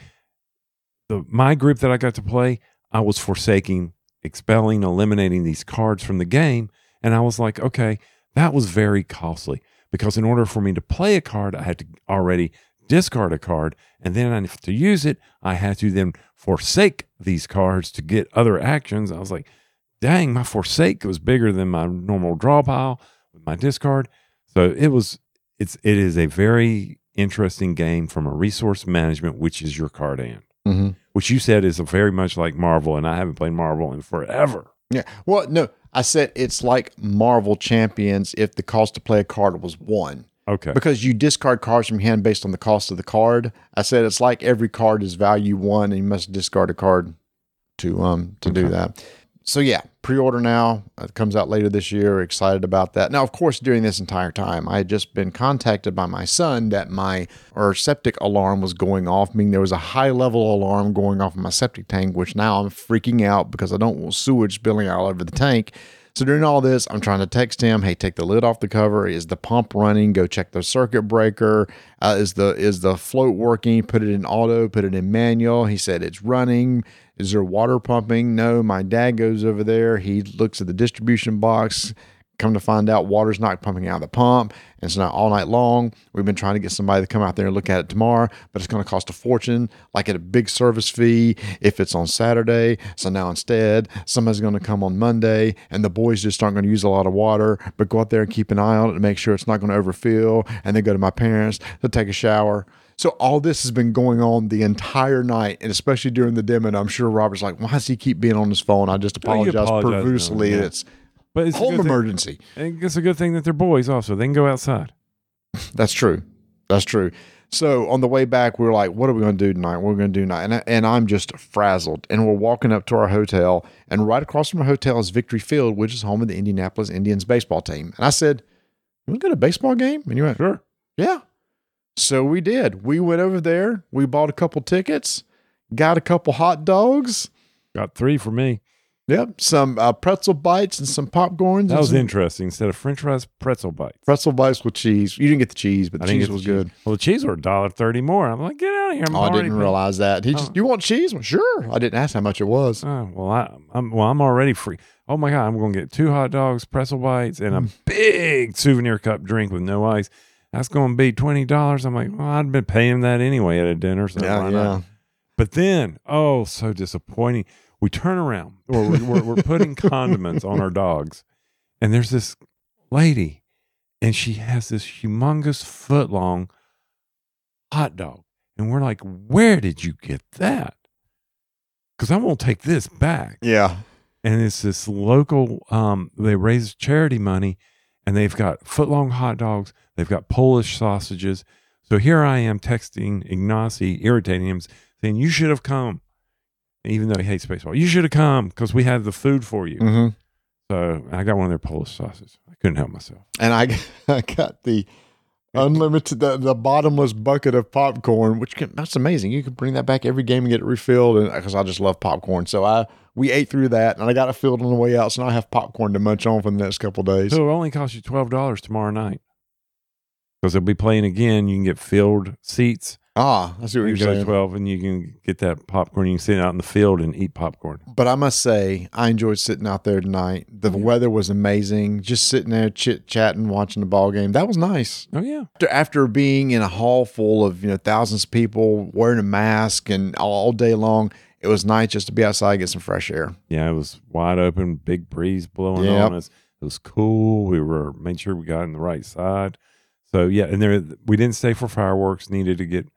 S3: The my group that I got to play, I was forsaking, expelling, eliminating these cards from the game, and I was like, okay, that was very costly. Because in order for me to play a card, I had to already discard a card. And then I, to use it, I had to then forsake these cards to get other actions. I was like, dang, my forsake was bigger than my normal draw pile with my discard. So it was, it's, it is a very interesting game from a resource management, which is your card hand,
S1: Mm-hmm.
S3: which you said is very much like Marvel. And I haven't played Marvel in forever.
S1: Yeah. Well, no, I said it's like Marvel Champions if the cost to play a card was one.
S3: Okay.
S1: Because you discard cards from your hand based on the cost of the card. I said it's like every card is value one, and you must discard a card to um to do that. So yeah, pre-order now. It comes out later this year. Excited about that. Now, of course, during this entire time, I had just been contacted by my son that my or septic alarm was going off, meaning there was a high level alarm going off in my septic tank, which now I'm freaking out because I don't want sewage spilling all over the tank. So during all this, I'm trying to text him, "Hey, take the lid off the cover. Is the pump running? Go check the circuit breaker. Uh, is the is the float working? Put it in auto. Put it in manual." He said it's running. Is there water pumping? No. My dad goes over there. He looks at the distribution box. Come to find out, water's not pumping out of the pump. And so now all night long, we've been trying to get somebody to come out there and look at it tomorrow, but it's going to cost a fortune, like at a big service fee if it's on Saturday. So now instead, somebody's going to come on Monday, and the boys just aren't going to use a lot of water, but go out there and keep an eye on it to make sure it's not going to overfill. And then go to my parents to take a shower. So all this has been going on the entire night, and especially during the demo. And I'm sure Robert's like, "Why does he keep being on his phone?" I just apologize,
S3: apologize
S1: profusely.
S3: yeah.
S1: It's
S3: But it's a
S1: home
S3: good thing-
S1: emergency.
S3: it's a good thing that they're boys also. They can go outside.
S1: That's true. That's true. So on the way back, we were like, "What are we going to do tonight? What are we going to do tonight?" And, I, and I'm just frazzled. And we're walking up to our hotel, and right across from our hotel is Victory Field, which is home of the Indianapolis Indians baseball team. And I said, "You want to go to a baseball game?" And you went,
S3: Sure.
S1: "Yeah." So we did. We went over there. We bought a couple tickets, got a couple hot dogs.
S3: Got three for me.
S1: Yep, some uh, pretzel bites and some popcorns.
S3: That was
S1: some
S3: interesting. Instead of French fries, pretzel bites.
S1: pretzel bites with cheese. You didn't get the cheese, but the cheese
S3: the
S1: was
S3: cheese.
S1: good.
S3: Well, the cheese were a dollar thirty more. I'm like, get out of here. I'm
S1: Oh, I didn't
S3: paying-
S1: realize that. He just,
S3: Oh.
S1: you want cheese? Well, sure. I didn't ask how much it was.
S3: Oh, well, I, I'm well. I'm already free. Oh my god, I'm going to get two hot dogs, pretzel bites, and a
S1: Mm.
S3: big souvenir cup drink with no ice. That's going to be twenty dollars. I'm like, well, I'd been paying that anyway at a dinner. So
S1: yeah,
S3: why
S1: yeah.
S3: not? But then, oh, so disappointing. We turn around, or we're, we're, we're putting condiments on our dogs, and there's this lady, and she has this humongous foot long hot dog, and we're like, where did you get that? Because I won't take this back.
S1: Yeah.
S3: And it's this local. Um, they raise charity money, and they've got foot long hot dogs. They've got Polish sausages. So here I am texting Ignacy, irritating him, saying, You should have come. Even though he hates baseball, you should have come because we have the food for you.
S1: hmm
S3: So I got one of their Polish sausages. I couldn't help myself.
S1: And I, I got the unlimited, the, the bottomless bucket of popcorn, which can, that's amazing. You can bring that back every game and get it refilled. And because I just love popcorn, so I we ate through that, and I got it filled on the way out. So now I have popcorn to munch on for the next couple days.
S3: So it only costs you twelve dollars tomorrow night because they'll be playing again. You can get filled seats.
S1: ah, I see what
S3: You go
S1: saying.
S3: twelve, and you can get that popcorn. You can sit out in the field and eat popcorn.
S1: But I must say, I enjoyed sitting out there tonight. The weather was amazing. Just sitting there chit chatting, watching the ball game. That was nice.
S3: Oh yeah,
S1: after, after being in a hall full of you know thousands of people wearing a mask and all day long, it was nice just to be outside and get some fresh air.
S3: yeah. It was wide open, big breeze blowing
S1: Yep.
S3: on us. It was cool. We were made sure we got on the right side. So yeah, and there we didn't stay for fireworks. Needed to get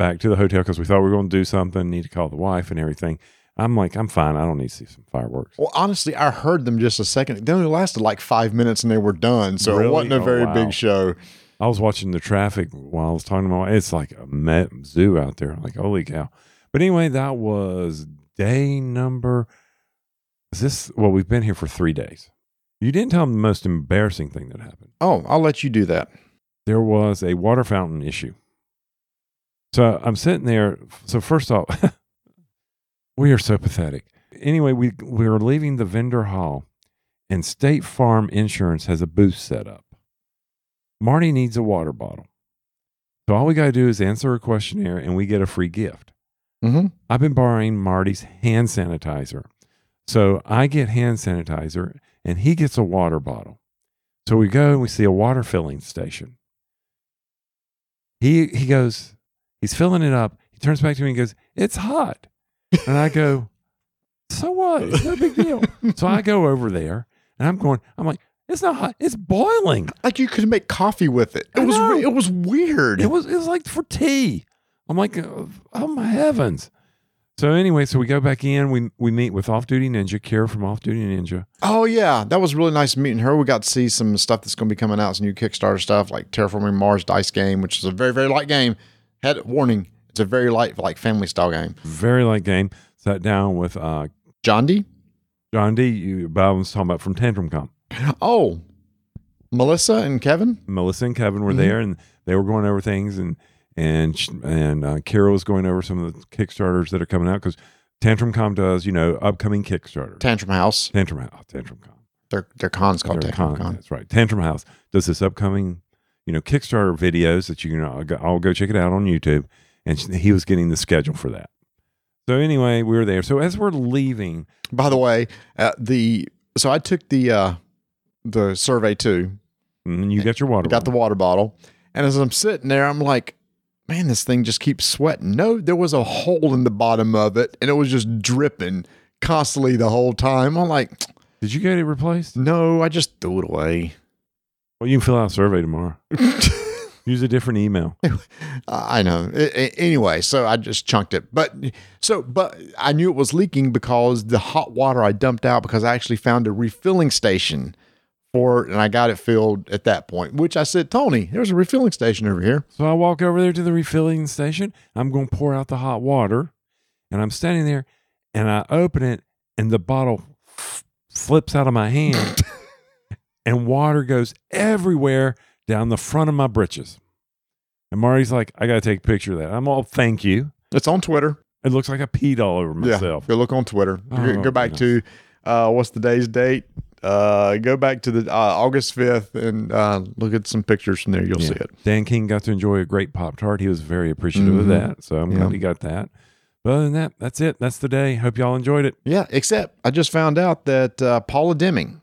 S3: back to the hotel because we thought we were going to do something. Need to call the wife and everything. I'm like, I'm fine. I don't need to see some fireworks.
S1: Well, honestly, I heard them just a second. They only lasted like five minutes and they were done, so
S3: Really?
S1: it wasn't a
S3: Oh,
S1: very
S3: wow.
S1: big show.
S3: I was watching the traffic while I was talking to my wife. It's like a met zoo out there. Like, holy cow. But anyway, that was day number. Is this? Well, we've been here for three days. You didn't tell them the most embarrassing thing that happened.
S1: Oh, I'll let you do that.
S3: There was a water fountain issue. So I'm sitting there. So first off, we are so pathetic. Anyway, we we were leaving the vendor hall, and State Farm Insurance has a booth set up. Marty needs a water bottle. So all we got to do is answer a questionnaire and we get a free gift.
S1: Mm-hmm.
S3: I've been borrowing Marty's hand sanitizer. So I get hand sanitizer and he gets a water bottle. So we go and we see a water filling station. He he goes, he's filling it up. He turns back to me and goes, "It's hot," and I go, "So what? It's no big deal." so I go over there and I'm going, I'm like, "It's not hot. It's boiling."
S1: Like you could make coffee with it. It
S3: I
S1: was
S3: know.
S1: it was weird.
S3: It was it was like for tea. I'm like, oh oh my heavens. So anyway, so we go back in. We we meet with Off Duty Ninja, Kara from Off Duty Ninja.
S1: Oh yeah, that was really nice meeting her. We got to see some stuff that's going to be coming out, some new Kickstarter stuff like Terraforming Mars dice game, which is a very very light game. Head warning, it's a very light like family style game.
S3: Very light game. Sat down with uh,
S1: John D.
S3: John D. You, Bob was talking about from Tantrum Con.
S1: Oh, Melissa and Kevin.
S3: Melissa and Kevin were
S1: Mhm.
S3: there, and they were going over things, and and and uh, Kara was going over some of the Kickstarters that are coming out because Tantrum Con does you know upcoming Kickstarter.
S1: Tantrum House.
S3: Tantrum House, Tantrum Con.
S1: Their their con's called
S3: Their
S1: Tantrum
S3: con-. That's right. Tantrum House does this upcoming, you know, Kickstarter videos that you can. I'll go, I'll go check it out on YouTube, and he was getting the schedule for that. So anyway, we were there. So as we're leaving,
S1: By the way, uh, the so I took the uh the survey too.
S3: and you got your water.
S1: Got the water bottle, and as I'm sitting there, I'm like, man, this thing just keeps sweating. No, there was a hole in the bottom of it, and it was just dripping constantly the whole time. I'm like,
S3: Did you get it replaced?
S1: no, I just threw it away.
S3: Well, you can fill out a survey tomorrow. Use a different email.
S1: I know. Anyway, so I just chunked it. But so, but I knew it was leaking because the hot water I dumped out because I actually found a refilling station for it, and I got it filled at that point. Which I said, Tony, there's a refilling station over here.
S3: So I walk over there to the refilling station. I'm going to pour out the hot water, and I'm standing there, and I open it, and the bottle f- flips out of my hand, and water goes everywhere down the front of my britches. And Marty's like, "I got to take a picture of that." I'm all, "Thank you."
S1: It's on Twitter.
S3: It looks like I peed all over myself.
S1: Yeah, go look on Twitter.
S3: Oh,
S1: go, back to uh, what's the day's date? Uh, go back to the uh, August fifth and uh, look at some pictures from there. You'll
S3: Yeah.
S1: see it.
S3: Dan King got to enjoy a great Pop Tart. He was very appreciative of
S1: Mhm.
S3: that. So I'm
S1: Yeah.
S3: glad he got that. But other than that, that's it. That's the day. Hope y'all enjoyed it.
S1: Yeah, except I just found out that uh, Paula Deming,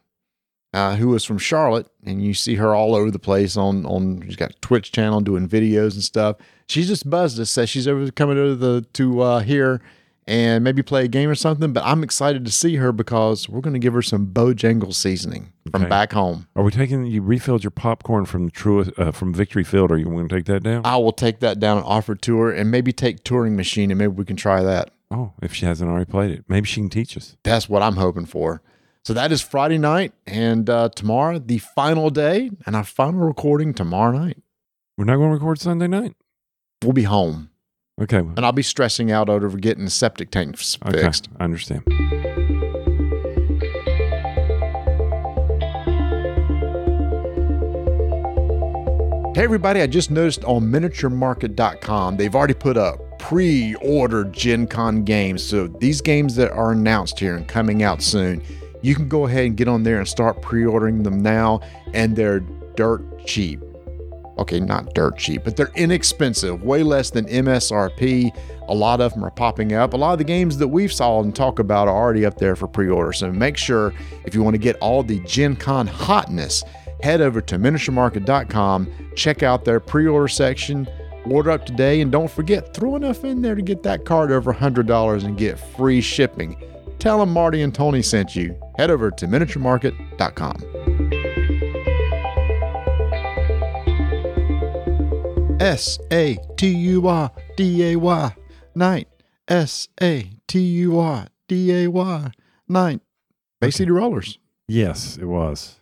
S1: uh, who is from Charlotte, and you see her all over the place on on. She's got a Twitch channel doing videos and stuff. She just buzzed us, says she's over coming to the to uh, here and maybe play a game or something. But I'm excited to see her because we're going to give her some Bojangles seasoning from
S3: Okay.
S1: back home.
S3: Are we taking? You refilled your popcorn from True uh, from Victory Field. Are you going to take that down?
S1: I will take that down and offer to her, and maybe take Turing Machine, and maybe we can try that.
S3: Oh, if she hasn't already played it, maybe she can teach us.
S1: That's what I'm hoping for. So that is Friday night, and uh, tomorrow the final day, and our final recording tomorrow night.
S3: We're not going to record Sunday night.
S1: We'll be home,
S3: Okay.
S1: and I'll be stressing out over getting the septic tanks f-
S3: Okay.
S1: fixed.
S3: I understand.
S1: Hey everybody, I just noticed on miniaturemarket.com they've already put up pre-ordered Gen Con games. So these games that are announced here and coming out soon, you can go ahead and get on there and start pre-ordering them now and they're dirt cheap. Okay, not dirt cheap, but they're inexpensive, way less than MSRP. A lot of them are popping up. A lot of the games that we've saw and talk about are already up there for pre-order. So make sure if you want to get all the Gen Con hotness, head over to miniaturemarket.com, check out their pre-order section, order up today, and don't forget, throw enough in there to get that card over $100 and get free shipping. Tell them Marty and Tony sent you. Head over to miniaturemarket.com. S A T U R D A Y night. S A T U R D A Y night. Bay City Rollers,
S3: Yes, it was.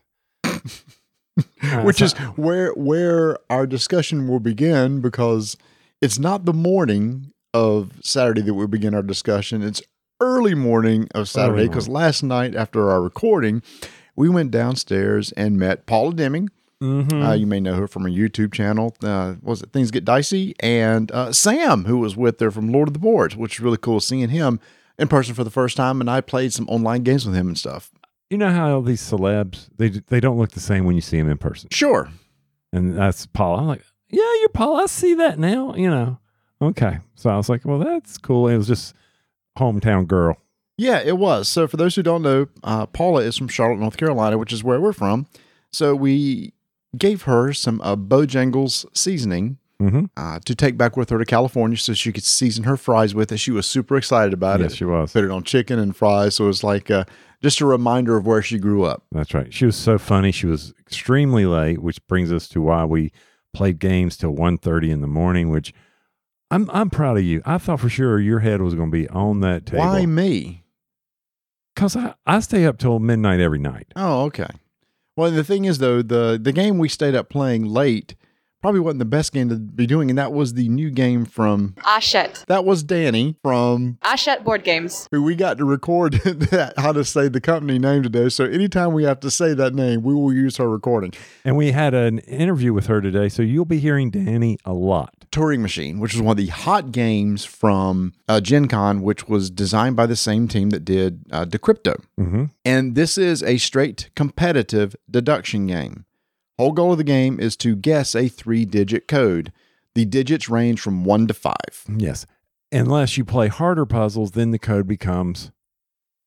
S1: which is where where our discussion will begin because it's not the morning of Saturday that we begin our discussion. It's early morning of Saturday because last night after our recording, we went downstairs and met Paula Deming.
S3: Mhm.
S1: Uh, you may know her from her YouTube channel. Uh, was it Things Get Dicey? And uh, Sam, who was with her from Lord of the Boards, which is really cool seeing him in person for the first time. And I played some online games with him and stuff.
S3: you know how all these celebs they they don't look the same when you see them in person,
S1: Sure.
S3: and that's Paul. I'm like, yeah, you're Paul. I see that now. You know. Okay, so I was like, well, that's cool. It was just hometown girl.
S1: Yeah, it was. So for those who don't know, uh, Paula is from Charlotte, North Carolina, which is where we're from. So we gave her some uh, Bojangles seasoning
S3: Mm-hmm.
S1: uh, to take back with her to California so she could season her fries with it. She was super excited about
S3: Yes,
S1: it.
S3: Yes, she was.
S1: Put it on chicken and fries. So it was like uh, just a reminder of where she grew up.
S3: That's right. She was so funny. She was extremely late, which brings us to why we played games till 1.30 in the morning, which I'm I'm proud of you. I thought for sure your head was going to be on that table.
S1: Why me?
S3: Because I, I stay up till midnight every night.
S1: Oh, okay. Well, the thing is, though, the the game we stayed up playing late probably wasn't the best game to be doing, and that was the new game from
S4: Hachette.
S1: that was Danny from
S4: Hachette board games.
S1: who we got to record that, how to say the company name today. So anytime we have to say that name, we will use her recording.
S3: And we had an interview with her today, so you'll be hearing Danny a lot.
S1: Turing Machine, which was one of the hot games from uh, Gen Con, which was designed by the same team that did uh, Decrypto.
S3: Mm-hmm.
S1: And this is a straight competitive deduction game. Whole goal of the game is to guess a three digit code. The digits range from one to five.
S3: Yes. Unless you play harder puzzles, then the code becomes,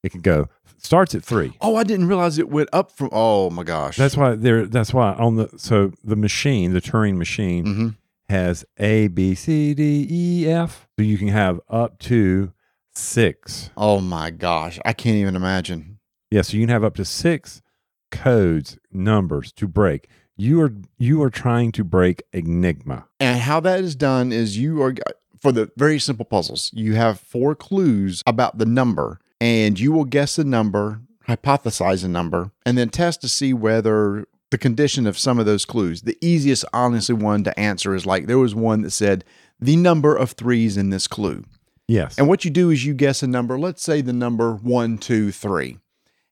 S3: it can go, starts at three.
S1: Oh, I didn't realize it went up from. Oh my gosh.
S3: That's why there. That's why on the so the machine, the Turing machine,
S1: hmm
S3: has A, B, C, D, E, F. So you can have up to six.
S1: Oh my gosh. I can't even imagine.
S3: Yeah, so you can have up to six codes, numbers to break. You are you are trying to break Enigma.
S1: And how that is done is you are for the very simple puzzles. You have four clues about the number, and you will guess a number, hypothesize a number, and then test to see whether the condition of some of those clues. The easiest, honestly, one to answer is like there was one that said the number of threes in this clue.
S3: Yes.
S1: And what you do is you guess a number, let's say the number one, two, three.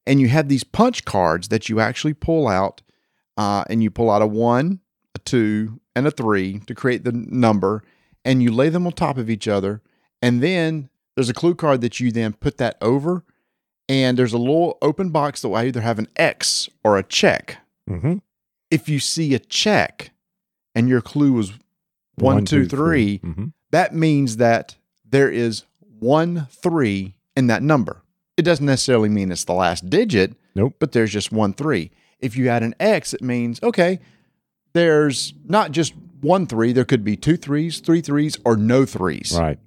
S1: And you have these punch cards that you actually pull out, uh, and you pull out a one, a two, and a three to create the number, and you lay them on top of each other. And then there's a clue card that you then put that over, and there's a little open box that will either have an X or a check.
S3: Mm-hmm.
S1: If you see a check and your clue was one, two, three,
S3: Mm-hmm.
S1: that means that there is one three in that number. It doesn't necessarily mean it's the last digit,
S3: Nope.
S1: but there's just one three. If you add an X, it means, okay, there's not just one three, there could be two threes, three threes, or no threes.
S3: Right.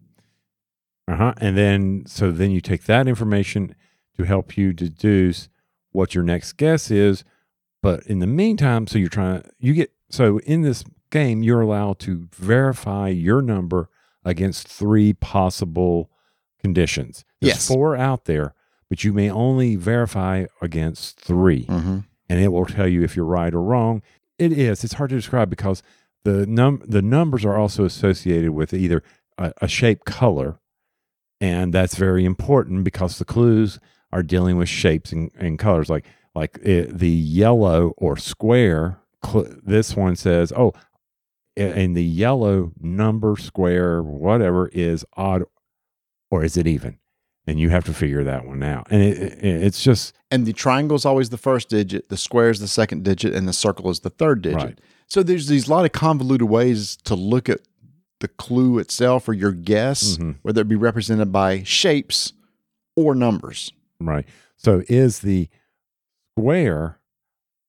S3: Uh huh. And then, so then you take that information to help you deduce what your next guess is. But in the meantime, so you're trying to, you get, so in this game, you're allowed to verify your number against three possible conditions. There's
S1: Yes.
S3: four out there, but you may only verify against 3
S1: Mm-hmm.
S3: and it will tell you if you're right or wrong. It is. It's hard to describe because the num the numbers are also associated with either a, a shape color, and that's very important because the clues are dealing with shapes and, and colors. Like like it, the yellow or square. Cl- this one says, oh, and the yellow number square whatever is odd, or is it even? And you have to figure that one out. And it, it, it's just
S1: And the triangle is always the first digit, the square is the second digit, and the circle is the third digit.
S3: Right.
S1: So there's these lot of convoluted ways to look at the clue itself or your guess,
S3: Mhm.
S1: whether it be represented by shapes or numbers.
S3: Right. So is the square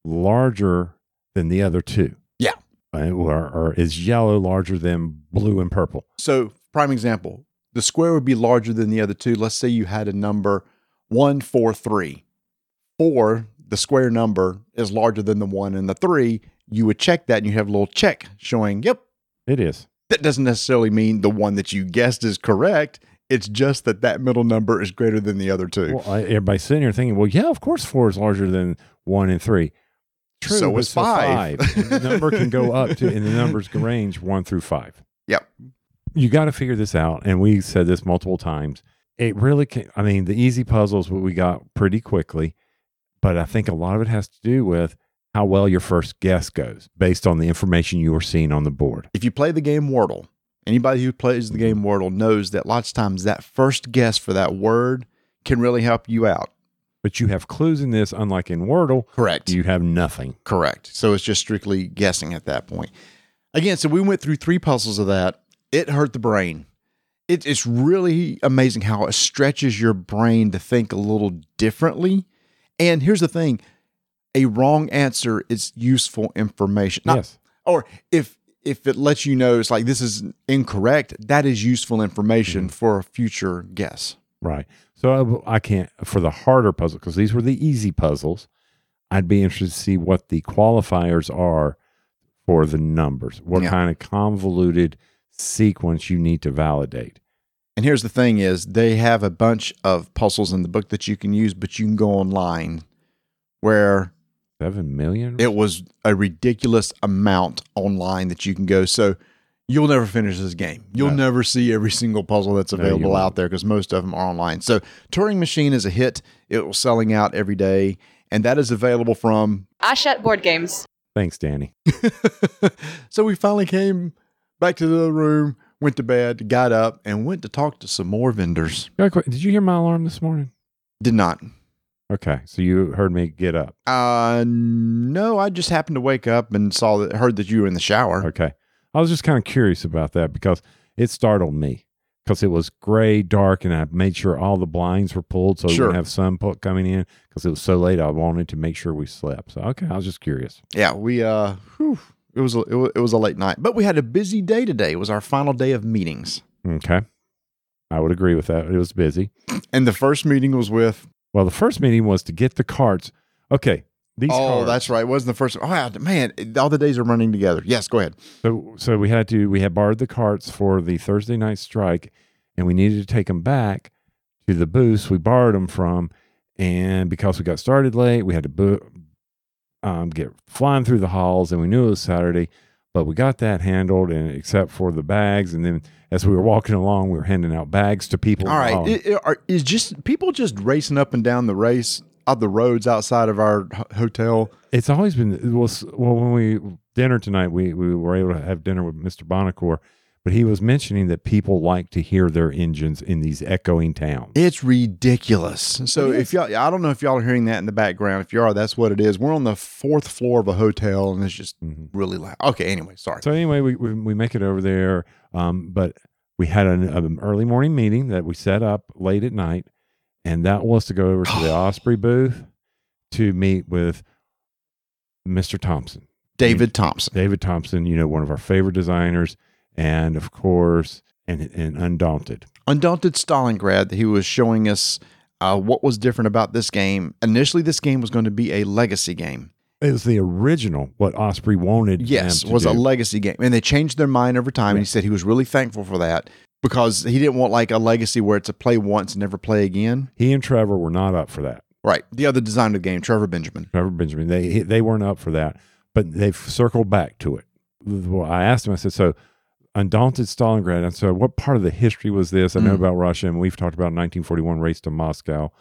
S3: larger than the other two?
S1: Yeah.
S3: Uh, Or, or is yellow larger than blue and purple?
S1: So, prime example, the square would be larger than the other two. Let's say you had a number one, four, three. Four, the square number is larger than the one and the three. You would check that and you have a little check showing, yep,
S3: It is.
S1: that doesn't necessarily mean the one that you guessed is correct. It's just that that middle number is greater than the other two.
S3: Well, I, everybody's sitting here thinking, well, yeah, of course, four is larger than one and three. True,
S1: So is five.
S3: the number can go up to, and the numbers can range one through five.
S1: Yep.
S3: You got to figure this out. And we said this multiple times. It really can. I mean, the easy puzzles we got pretty quickly, but I think a lot of it has to do with how well your first guess goes based on the information you are seeing on the board.
S1: if you play the game Wordle, anybody who plays the game Wordle knows that lots of times that first guess for that word can really help you out.
S3: But you have clues in this, unlike in Wordle,
S1: Correct.
S3: you have nothing.
S1: Correct. So it's just strictly guessing at that point. Again, so we went through three puzzles of that. It hurt the brain. It, it's really amazing how it stretches your brain to think a little differently. And here's the thing a wrong answer is useful information. Not-
S3: yes.
S1: Or if if it lets you know it's like this is incorrect, that is useful information mm-hmm. for a future guess.
S3: Right. So I, I can't for the harder puzzle because these were the easy puzzles. I'd be interested to see what the qualifiers are for the numbers. What
S1: Yeah.
S3: kind of convoluted sequence you need to validate.
S1: And here's the thing is they have a bunch of puzzles in the book that you can use, but you can go online where
S3: Seven million.
S1: it was a ridiculous amount online that you can go. So you'll never finish this game. You'll
S3: No.
S1: never see every single puzzle that's available
S3: won't.
S1: out there because most of them are online. So Turing Machine is a hit. It was selling out every day, and that is available from.
S4: Hachette Board Games.
S3: Thanks, Danny.
S1: so we finally came back to the room, went to bed, got up, and went to talk to some more vendors.
S3: Got a que- Did you hear my alarm this morning?
S1: Did not.
S3: Okay, so you heard me get up.
S1: Uh, no, I just happened to wake up and saw that, heard that you were in the shower.
S3: Okay, I was just kind of curious about that because it startled me because it was gray, dark, and I made sure all the blinds were pulled so we
S1: Sure.
S3: wouldn't have sun put coming in because it was so late. I wanted to make sure we slept. So okay, I was just curious.
S1: Yeah, we uh, whew, it was a, it was it was a late night, but we had a busy day today. It was our final day of meetings,
S3: Okay, I would agree with that. It was busy.
S1: and the first meeting was with.
S3: Well, the first meeting was to get the carts. Okay, these.
S1: oh,
S3: carts,
S1: that's right. It wasn't the first. Oh man, all the days are running together. Yes, go ahead.
S3: So, so we had to we had borrowed the carts for the Thursday night strike, and we needed to take them back to the booths we borrowed them from. And because we got started late, we had to bo- um, get flying through the halls, and we knew it was Saturday, but we got that handled. And except for the bags, and then as we were walking along, we were handing out bags to people.
S1: All right,
S3: Oh,
S1: it, it- are, is just people just racing up and down the race of the roads outside of our hotel.
S3: It's always been was well when we dinner tonight we we were able to have dinner with Mr. Bonacore, but he was mentioning that people like to hear their engines in these echoing towns.
S1: It's ridiculous. So
S3: It
S1: if y'all, I don't know if y'all are hearing that in the background. If you are, that's what it is. We're on the fourth floor of a hotel, and it's just
S3: Mhm.
S1: really loud. Okay, anyway, sorry.
S3: So anyway, we, we we make it over there, um, but we had an, an early morning meeting that we set up late at night, and that was to go over to the Osprey booth to meet with Mr. Thompson.
S1: David Thompson.
S3: David Thompson, you know, one of our favorite designers, and of course, and, and Undaunted.
S1: Undaunted Stalingrad, he was showing us uh, what was different about this game. Initially, this game was going to be a legacy game.
S3: It was the original what Osprey wanted.
S1: Yes, was a legacy game, and they changed their mind over time. And he said he was really thankful for that because he didn't want like a legacy where it's a play once and never play again.
S3: he and Trevor were not up for that.
S1: Right. The other designer of the game, Trevor Benjamin.
S3: Trevor Benjamin. They they weren't up for that, but they've circled back to it. Well, I asked him. I said, "So, Undaunted Stalingrad." And so, what part of the history was this? I know
S1: Mm.
S3: about Russia, and we've talked about 1941 race to Moscow,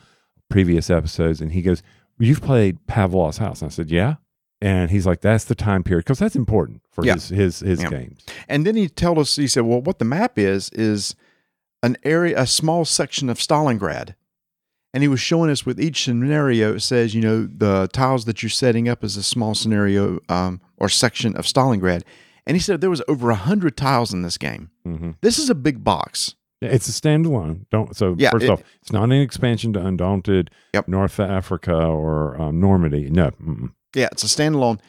S3: previous episodes. And he goes, "You've played Pavlov's House." And I said, "Yeah." And he's like, "That's the time period because that's important for
S1: Yeah.
S3: his his his
S1: Yeah.
S3: games."
S1: And then he told us, he said, well, what the map is, is an area, a small section of Stalingrad. And he was showing us with each scenario, it says, you know, the tiles that you're setting up is a small scenario um, or section of Stalingrad. And he said there was over a hundred tiles in this game.
S3: hmm
S1: This is a big box.
S3: It's a standalone. Don't so.
S1: Yeah,
S3: first
S1: it-
S3: off, it's not an expansion to Undaunted,
S1: Yep.
S3: North Africa, or um, Normandy. No, mm-mm.
S1: Yeah, it's a standalone.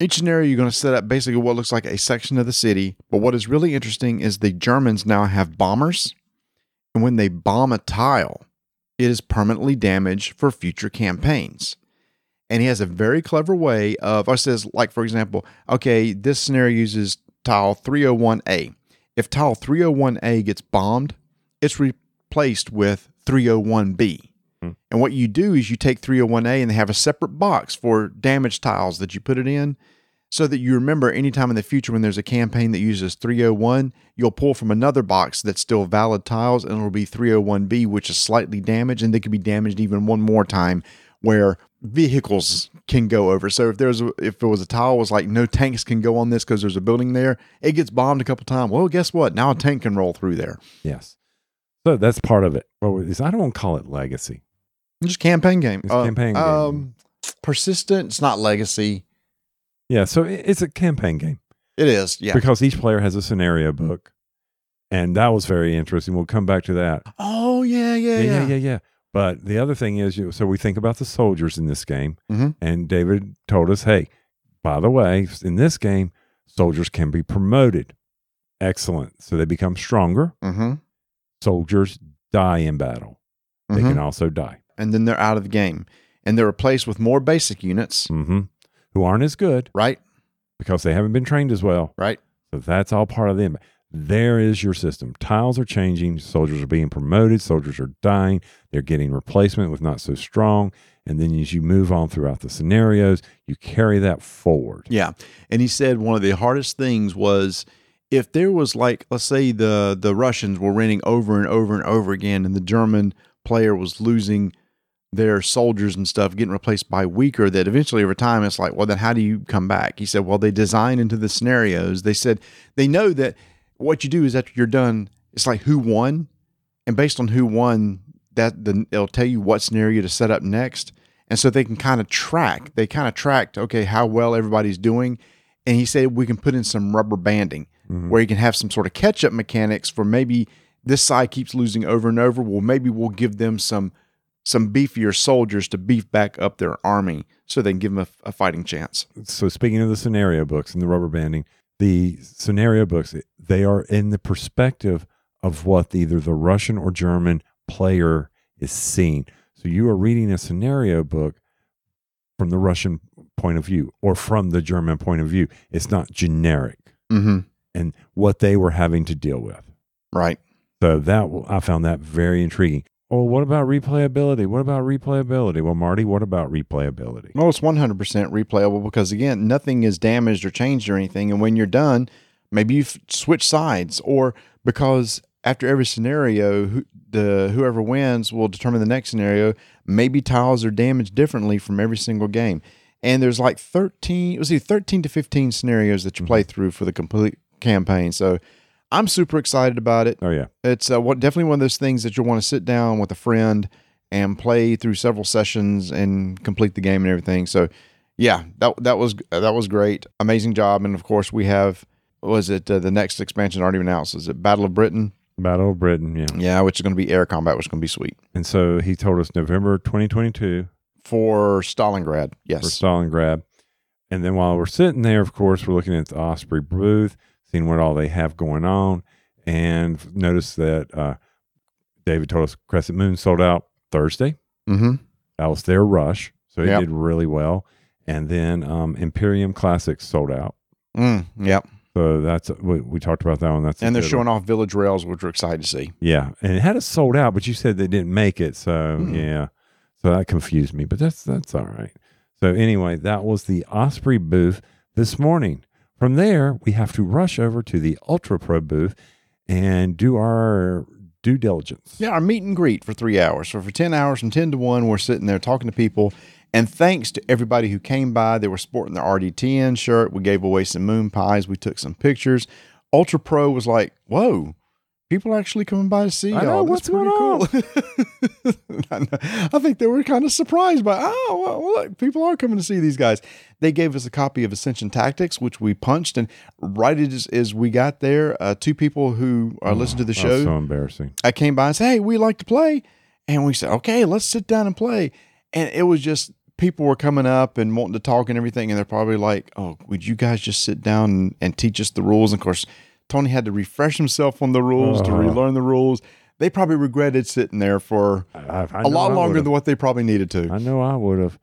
S1: Each scenario you're going to set up basically what looks like a section of the city. But what is really interesting is the Germans now have bombers. And when they bomb a tile, it is permanently damaged for future campaigns. And he has a very clever way of, or says, like, for example, okay, this scenario uses tile 301A. If tile 301A gets bombed, it's replaced with 301B. Hmm. And what you do is you take 301A and they have a separate box for damaged tiles that you put it in so that you remember anytime in the future when there's a campaign that uses 301, you'll pull from another box that's still valid tiles and it'll be 301B, which is slightly damaged and they could be damaged even one more time where vehicles can go over. So if there's a, if it was a tile was like no tanks can go on this because there's a building there, it gets bombed a couple times. Well, guess what? Now a tank can roll through there.
S3: yes. So that's part of it. Well, I don't want to call it legacy.
S1: Just campaign game.
S3: It's a campaign game.
S1: Um, persistent. It's not legacy.
S3: Yeah, so it's a campaign game
S1: It is. Yeah.
S3: because each player has a scenario book, and that was very interesting. We'll come back to that.
S1: Oh yeah, yeah,
S3: Yeah,
S1: yeah.
S3: yeah, yeah, yeah. But the other thing is, you so we think about the soldiers in this game,
S1: Mhm.
S3: and David told us, hey, by the way, in this game, soldiers can be promoted. Excellent. So they become stronger.
S1: Mm-hmm.
S3: Soldiers die in battle. They
S1: Mhm.
S3: can also die.
S1: And then they're out of the game, and they're replaced with more basic units.
S3: hmm Who aren't as good
S1: Right.
S3: because they haven't been trained as well.
S1: Right.
S3: So that's all part of them. There is your system. Tiles are changing. Soldiers are being promoted. Soldiers are dying. They're getting replacement with not so strong. And then as you move on throughout the scenarios, you carry that forward.
S1: Yeah. And he said one of the hardest things was if there was like let's say the the Russians were winning over and over and over again and the German player was losing their soldiers and stuff getting replaced by weaker that eventually over time it's like well then how do you come back he said well they design into the scenarios they said they know that what you do is after you're done it's like who won? And based on who won that the it'll tell you what scenario to set up next. And so they can kind of track they kind of tracked okay how well everybody's doing. And he said we can put in some rubber banding mm-hmm. where you can have some sort of catch up mechanics for maybe this side keeps losing over and over. Well maybe we'll give them some some beefier soldiers to beef back up their army so they can give them a, a fighting chance.
S3: So speaking of the scenario books and the rubber banding, the scenario books, they are in the perspective of what either the Russian or German player is seeing. So you are reading a scenario book from the Russian point of view or from the German point of view. It's not generic
S1: mm-hmm.
S3: and what they were having to deal with.
S1: right
S3: So that I found that very intriguing. Oh, what about replayability? What about replayability? Well, Marty, what about replayability?
S1: Well, it's 100% replayable because, again, nothing is damaged or changed or anything. And when you're done, maybe you switch sides, or because after every scenario, who, the whoever wins will determine the next scenario. Maybe tiles are damaged differently from every single game. And there's like 13, it was either 13 to 15 scenarios that you play through for the complete campaign. So I'm super excited about it
S3: Oh yeah,
S1: it's uh, what definitely one of those things that you'll want to sit down with a friend and play through several sessions and complete the game and everything. So, yeah, that that was that was great, amazing job. And of course, we have was it uh, the next expansion already announced? Is it Battle of Britain?
S3: Battle of Britain. Yeah.
S1: Yeah, which is going to be air combat, which is going to be sweet
S3: And so he told us November 2022
S1: for Stalingrad. Yes.
S3: For Stalingrad. And then while we're sitting there, of course, we're looking at the Osprey booth, seeing what all they have going on, and notice that uh, David told us Crescent Moon sold out Thursday.
S1: mm-hmm.
S3: That was their rush, so it
S1: Yep.
S3: did really well. And then um, Imperium Classics sold out.
S1: mm, yep.
S3: So that's we, we talked about that one. That's
S1: And they're showing
S3: one.
S1: off Village Rails, which we're excited to see.
S3: Yeah, and it had it sold out, but you said they didn't make it, so
S1: Mm.
S3: yeah, so that confused me. But that's that's all right. So anyway, that was the Osprey booth this morning. From there, we have to rush over to the Ultra Pro booth and do our due diligence.
S1: Yeah, our meet and greet for three hours. So for 10 hours from 10 to 1, we're sitting there talking to people. And thanks to everybody who came by, they were sporting their RDTN shirt. We gave away some moon pies. We took some pictures. Ultra Pro was like, whoa, people are actually coming by to see
S3: I
S1: y'all.
S3: know,
S1: That's
S3: what's
S1: pretty cool. I. I think they were kind of surprised by, oh, well, look, people are coming to see these guys. They gave us a copy of Ascension Tactics, which we punched. And right as, as we got there, uh, two people who uh, listened to the show
S3: so embarrassing.
S1: I came by and said, Hey, we like to play. And we said, Okay, let's sit down and play. And it was just people were coming up and wanting to talk and everything. And they're probably like, Oh, would you guys just sit down and, and teach us the rules? And of course, Tony had to refresh himself on the rules to
S3: Uh-huh.
S1: relearn the rules. They probably regretted sitting there for
S3: I, I
S1: a lot
S3: I
S1: longer
S3: would've.
S1: than what they probably needed to.
S3: I know I would have.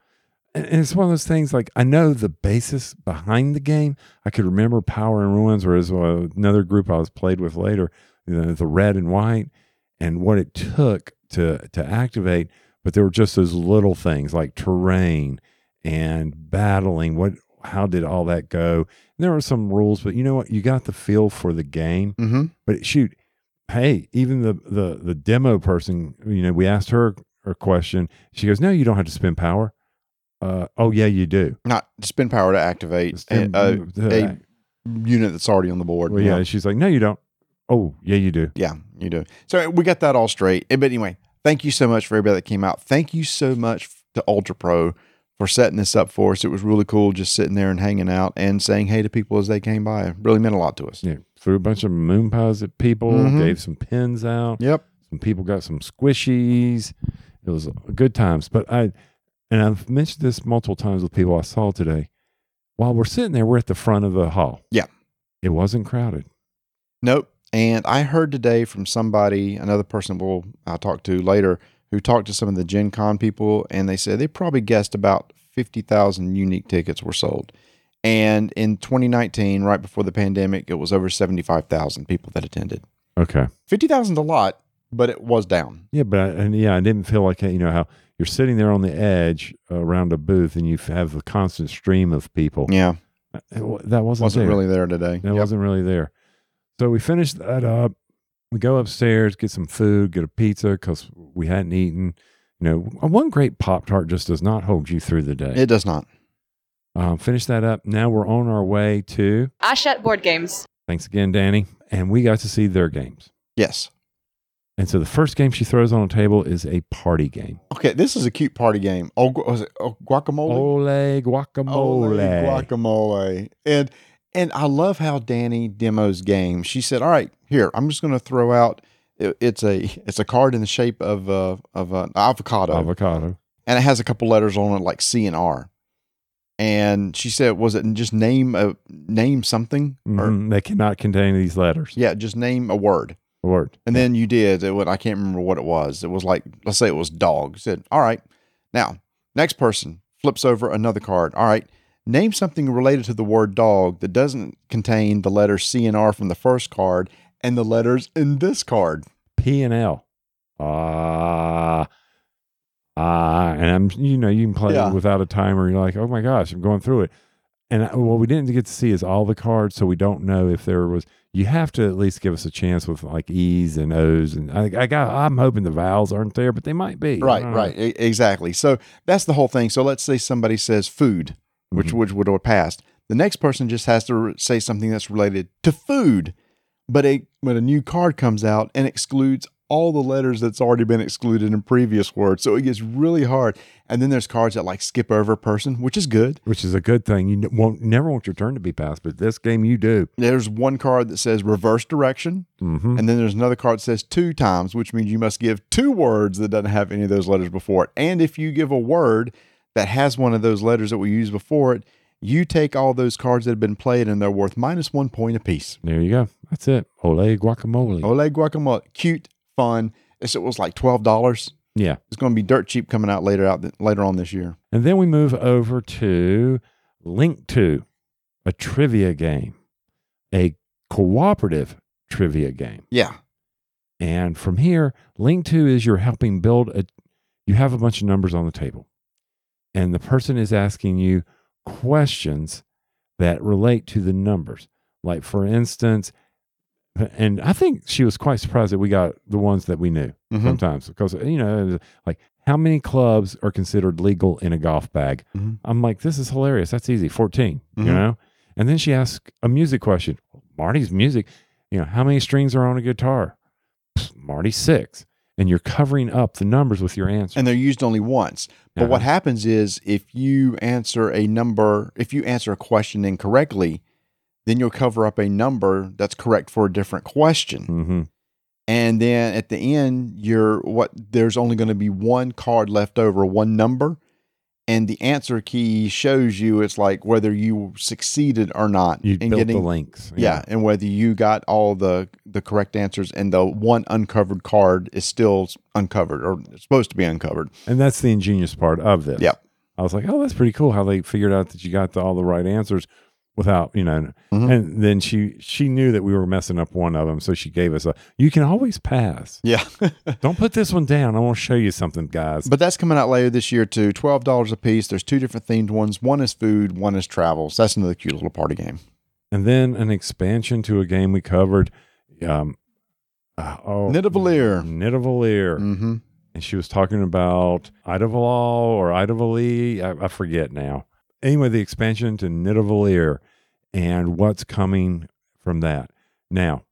S3: And and it's one of those things like I know the basis behind the game. I could remember Power and Runes, or as uh, another group I was played with later, you know, the red and white, and what it took to to activate. But there were just those little things like terrain and battling. What, how did all that go? And there were some rules, but you know what? You got the feel for the game.
S1: Mm-hmm.
S3: But shoot, hey, even the the the demo person, you know, we asked her a question. She goes, "No, you don't have to spend power." Uh, oh yeah, you do.
S1: Not spend power to activate a,
S3: Spend-
S1: a,
S3: uh,
S1: a unit that's already on the board.
S3: well, yeah. She's like, "No, you don't." Oh yeah, you do.
S1: Yeah, you do. So we got that all straight. But anyway, thank you so much for everybody that came out. Thank you so much to Ultra Pro for setting this up for us. It was really cool just sitting there and hanging out and saying hey to people as they came by. It really meant a lot to us.
S3: Yeah, threw a bunch of moon pies at people.
S1: Mhm.
S3: Gave some pins out.
S1: Yep.
S3: Some people got some squishies. It It was good times. But I, and I've mentioned this multiple times with people I saw today. While we're sitting there, we're at the front of the hall.
S1: Yeah.
S3: It wasn't crowded.
S1: Nope. And I heard today from somebody, another person we'll I'll talk to later, who talked to some of the Gen Con people, and they said they probably guessed about fifty thousand unique tickets were sold. And in 2019, right before the pandemic, it was over 75,000 people that attended.
S3: Okay.
S1: 50,000 is a lot, but it was down.
S3: Yeah, but I, and yeah, I didn't feel like you know how you're sitting there on the edge around a booth and you have a constant stream of people.
S1: Yeah,
S3: that wasn't,
S1: wasn't
S3: there.
S1: really there today.
S3: It
S1: Yep.
S3: wasn't really there. So we finish that up. We go upstairs, get some food, get a pizza because we hadn't eaten. You know, one great Pop Tart just does not hold you through the day.
S1: It does not.
S3: um, finish that up. Now we're on our way to.
S4: Hachette board games.
S3: Thanks again, Danny. And we got to see their games.
S1: Yes.
S3: And so the first game she throws on the table is a party game.
S1: Okay, this is a cute party game. Oh, gu- was it oh, guacamole?
S3: Ole guacamole.
S1: Ole guacamole. And and I love how Danny demos game. She said, "All right, here I'm just going to throw out. it- It's a it's a card in the shape of uh, of an avocado,
S3: Avocado.
S1: and it has a couple letters on it like C and R. And she said, "Was it just name a name something or
S3: Mhm. They cannot contain these letters.
S1: yeah, just name a word."
S3: A Word.
S1: And then you did it. would- I can't remember what it was. It was like, let's say it was dog. Said, all right. Now, next person flips over another card. All right. Name something related to the word dog that doesn't contain the letters C and R from the first card and the letters in this card.
S3: P and L. Ah. Ah, and I'm, you know, you can play
S1: Yeah.
S3: without a timer. You're like, oh my gosh, I'm going through it. And I- what we didn't get to see is all the cards, so we don't know if there was. You have to at least give us a chance with like E's and O's, and I, I got. I'm hoping the vowels aren't there, but they might be.
S1: Right,
S3: know.
S1: right. Exactly. So that's the whole thing. So let's say somebody says food, which
S3: Mhm.
S1: which would have passed. The next person just has to say something that's related to food, but a but a new card comes out and excludes all the letters that's already been excluded in previous words. So it gets really hard. And then there's cards that like skip over a person, which is good.
S3: which is a good thing. You n- won't never want your turn to be passed, but this game you do.
S1: There's one card that says reverse direction,
S3: hmm
S1: and then there's another card that says two times, which means you must give two words that doesn't have any of those letters before it. And if you give a word that has one of those letters that we used before it, you take all those cards that have been played and they're worth minus one point apiece.
S3: There you go. That's it. Ole guacamole.
S1: Ole guacamole, cute, fun. It was like twelve dollars.
S3: Yeah.
S1: It's going to be dirt cheap coming out later out later on this year.
S3: And then we move over to Link to a trivia game, a cooperative trivia game.
S1: Yeah,
S3: And from here, Link to is you're helping build a, you have a bunch of numbers on the table. And the person is asking you questions that relate to the numbers. Like, for instance, and I think she was quite surprised that we got the ones that we knew
S1: Mhm.
S3: sometimes because, you know, like how many clubs are considered legal in a golf bag?
S1: Mhm.
S3: I'm like, this is hilarious. That's easy. 14,
S1: Mhm.
S3: you know? And then she asked a music question. Marty's music, you know, how many strings are on a guitar? Pfft, Marty, six. And you're covering up the numbers with your answer.
S1: and they're used only once. But what
S3: Uh-huh.
S1: happens is if you answer a number, if you answer a question incorrectly, then you'll cover up a number that's correct for a different question.
S3: hmm
S1: And then at the end, you're what there's only going to be one card left over, one number. And the answer key shows you it's like whether you succeeded or not
S3: You
S1: in
S3: built
S1: getting
S3: the links.
S1: yeah, and whether you got all the the correct answers and the one uncovered card is still uncovered or supposed to be uncovered.
S3: And that's the ingenious part of this.
S1: Yep.
S3: I was like, oh, that's pretty cool how they figured out that you got the, all the right answers without, you know.
S1: Mhm.
S3: And then she she knew that we were messing up one of them, so she gave us a. You can always pass.
S1: Yeah.
S3: Don't put this one down. I want to show you something, guys.
S1: But that's coming out later this year too. Twelve dollars a piece. There's two different themed ones. One is food. One is travels. That's another cute little party game.
S3: and then an expansion to a game we covered. Um, uh, oh,
S1: Nidavellir.
S3: Nidavellir.
S1: Mm-hmm.
S3: and she was talking about Idavalal or Idavali. I, I forget now. Anyway, the expansion to Nidavellir and what's coming from that. Now,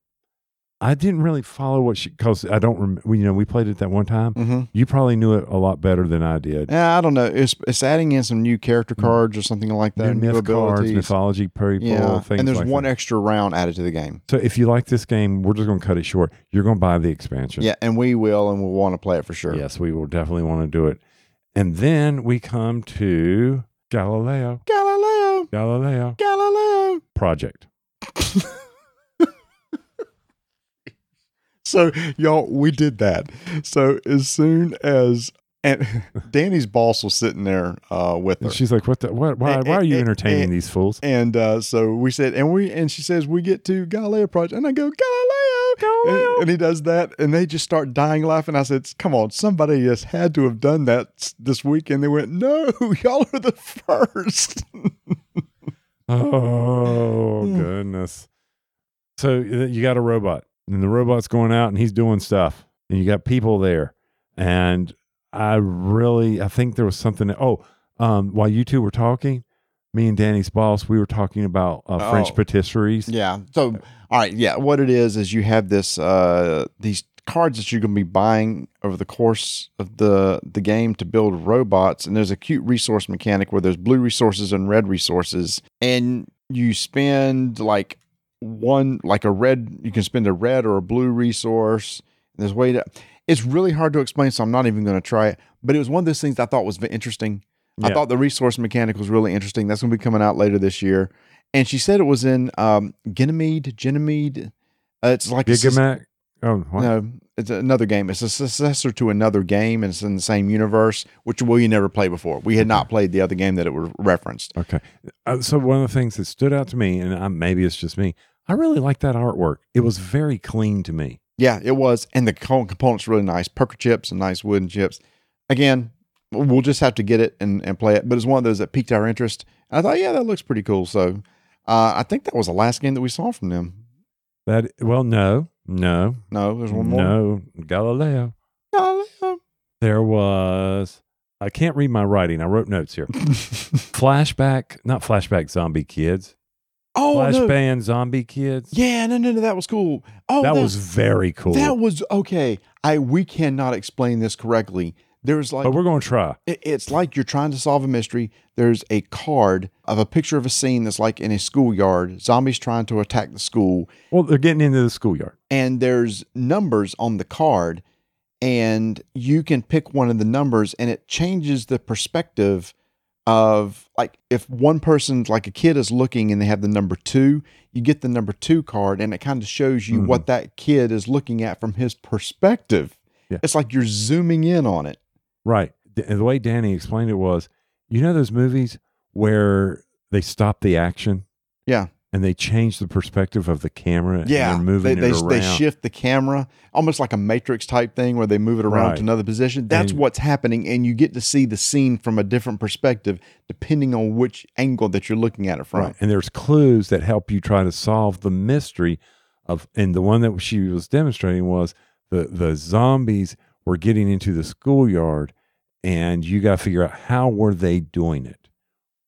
S3: I didn't really follow what she because I don't remember. You know, we played it that one time.
S1: Mm-hmm.
S3: You probably knew it a lot better than I did.
S1: Yeah, I don't know. It's it's adding in some new character cards or something like that.
S3: New myth cards, mythology people,
S1: Yeah,
S3: things
S1: and there's
S3: like
S1: one
S3: that.
S1: extra round added to the game.
S3: So if you like this game, we're just going to cut it short. You're going to buy the expansion.
S1: Yeah, and we will, and we'll want to play it for sure.
S3: Yes, we will definitely want to do it. And then we come to Galileo,
S1: Galileo,
S3: Galileo
S1: Galileo.
S3: project.
S1: So y'all, we did that. So as soon as and Danny's boss was sitting there uh, with her.
S3: And she's like, "What? The, what? Why?
S1: And-
S3: Why are you entertaining
S1: and-
S3: these fools?"
S1: And uh, so we said, and we and she says we get to Galileo project, and I go Galileo, And, and he does that, and they just start dying laughing. I said, "Come on, somebody just had to have done that this week." And they went, "No, y'all are the first.
S3: Oh goodness! So uh, you got a robot, and the robot's going out, and he's doing stuff, and you got people there, and I really, I think there was something. Oh, um, while you two were talking, me and Danny's boss, we were talking about uh, French
S1: Oh.
S3: patisseries.
S1: yeah. So, all right, yeah. What it is is you have this uh, these cards that you're going to be buying over the course of the the game to build robots, and there's a cute resource mechanic where there's blue resources and red resources, and you spend like one like a red you can spend a red or a blue resource there's a way to it's really hard to explain so i'm not even going to try it but it was one of those things i thought was ve- interesting i thought the resource mechanic was really interesting that's going to be coming out later this year and she said it was in um ganymede ganymede uh, it's like
S3: Gigamac. Oh, what?
S1: no it's another game it's a successor to another game and it's in the same universe which we never played before we had not played the other game that it was referenced
S3: Okay. Uh, so one of the things that stood out to me, and I, maybe it's just me, I really like that artwork. It was very clean to me.
S1: Yeah, it was, and the co- components really nice. Perker chips and nice wooden chips. Again, we'll just have to get it and, and play it. But it's one of those that piqued our interest. I thought, yeah, that looks pretty cool. So uh, I think that was the last game that we saw from them.
S3: That well, no, no,
S1: No, there's one more.
S3: no, Galileo.
S1: Galileo.
S3: There was. I can't read my writing. I wrote notes here. flashback, not flashback. Zombie kids.
S1: oh
S3: Flash
S1: no.
S3: band zombie kids.
S1: Yeah, no, no, no, that was cool. Oh,
S3: that was very cool.
S1: that was okay. I we cannot explain this correctly. There's like
S3: but we're going to try.
S1: It- It's like you're trying to solve a mystery. There's a card of a picture of a scene that's like in a schoolyard. Zombies trying to attack the school,
S3: Well, they're getting into the schoolyard.
S1: and there's numbers on the card, and you can pick one of the numbers, and it changes the perspective of like if one person, like a kid, is looking and they have the number two, you get the number two card, and it kind of shows you
S3: Mhm.
S1: what that kid is looking at from his perspective.
S3: Yeah.
S1: It's like you're zooming in on it.
S3: Right. And the way Danny explained it was, you know, those movies where they stop the action.
S1: Yeah.
S3: And they change the perspective of the camera.
S1: Yeah,
S3: they're moving
S1: they,
S3: it
S1: they,
S3: around.
S1: they shift the camera almost like a matrix type thing where they move it around
S3: Right.
S1: to another position. That's
S3: And-
S1: what's happening, and you get to see the scene from a different perspective depending on which angle that you're looking at it from.
S3: Right. And there's clues that help you try to solve the mystery of and the one that she was demonstrating was the the zombies were getting into the schoolyard and you got to figure out how were they doing it?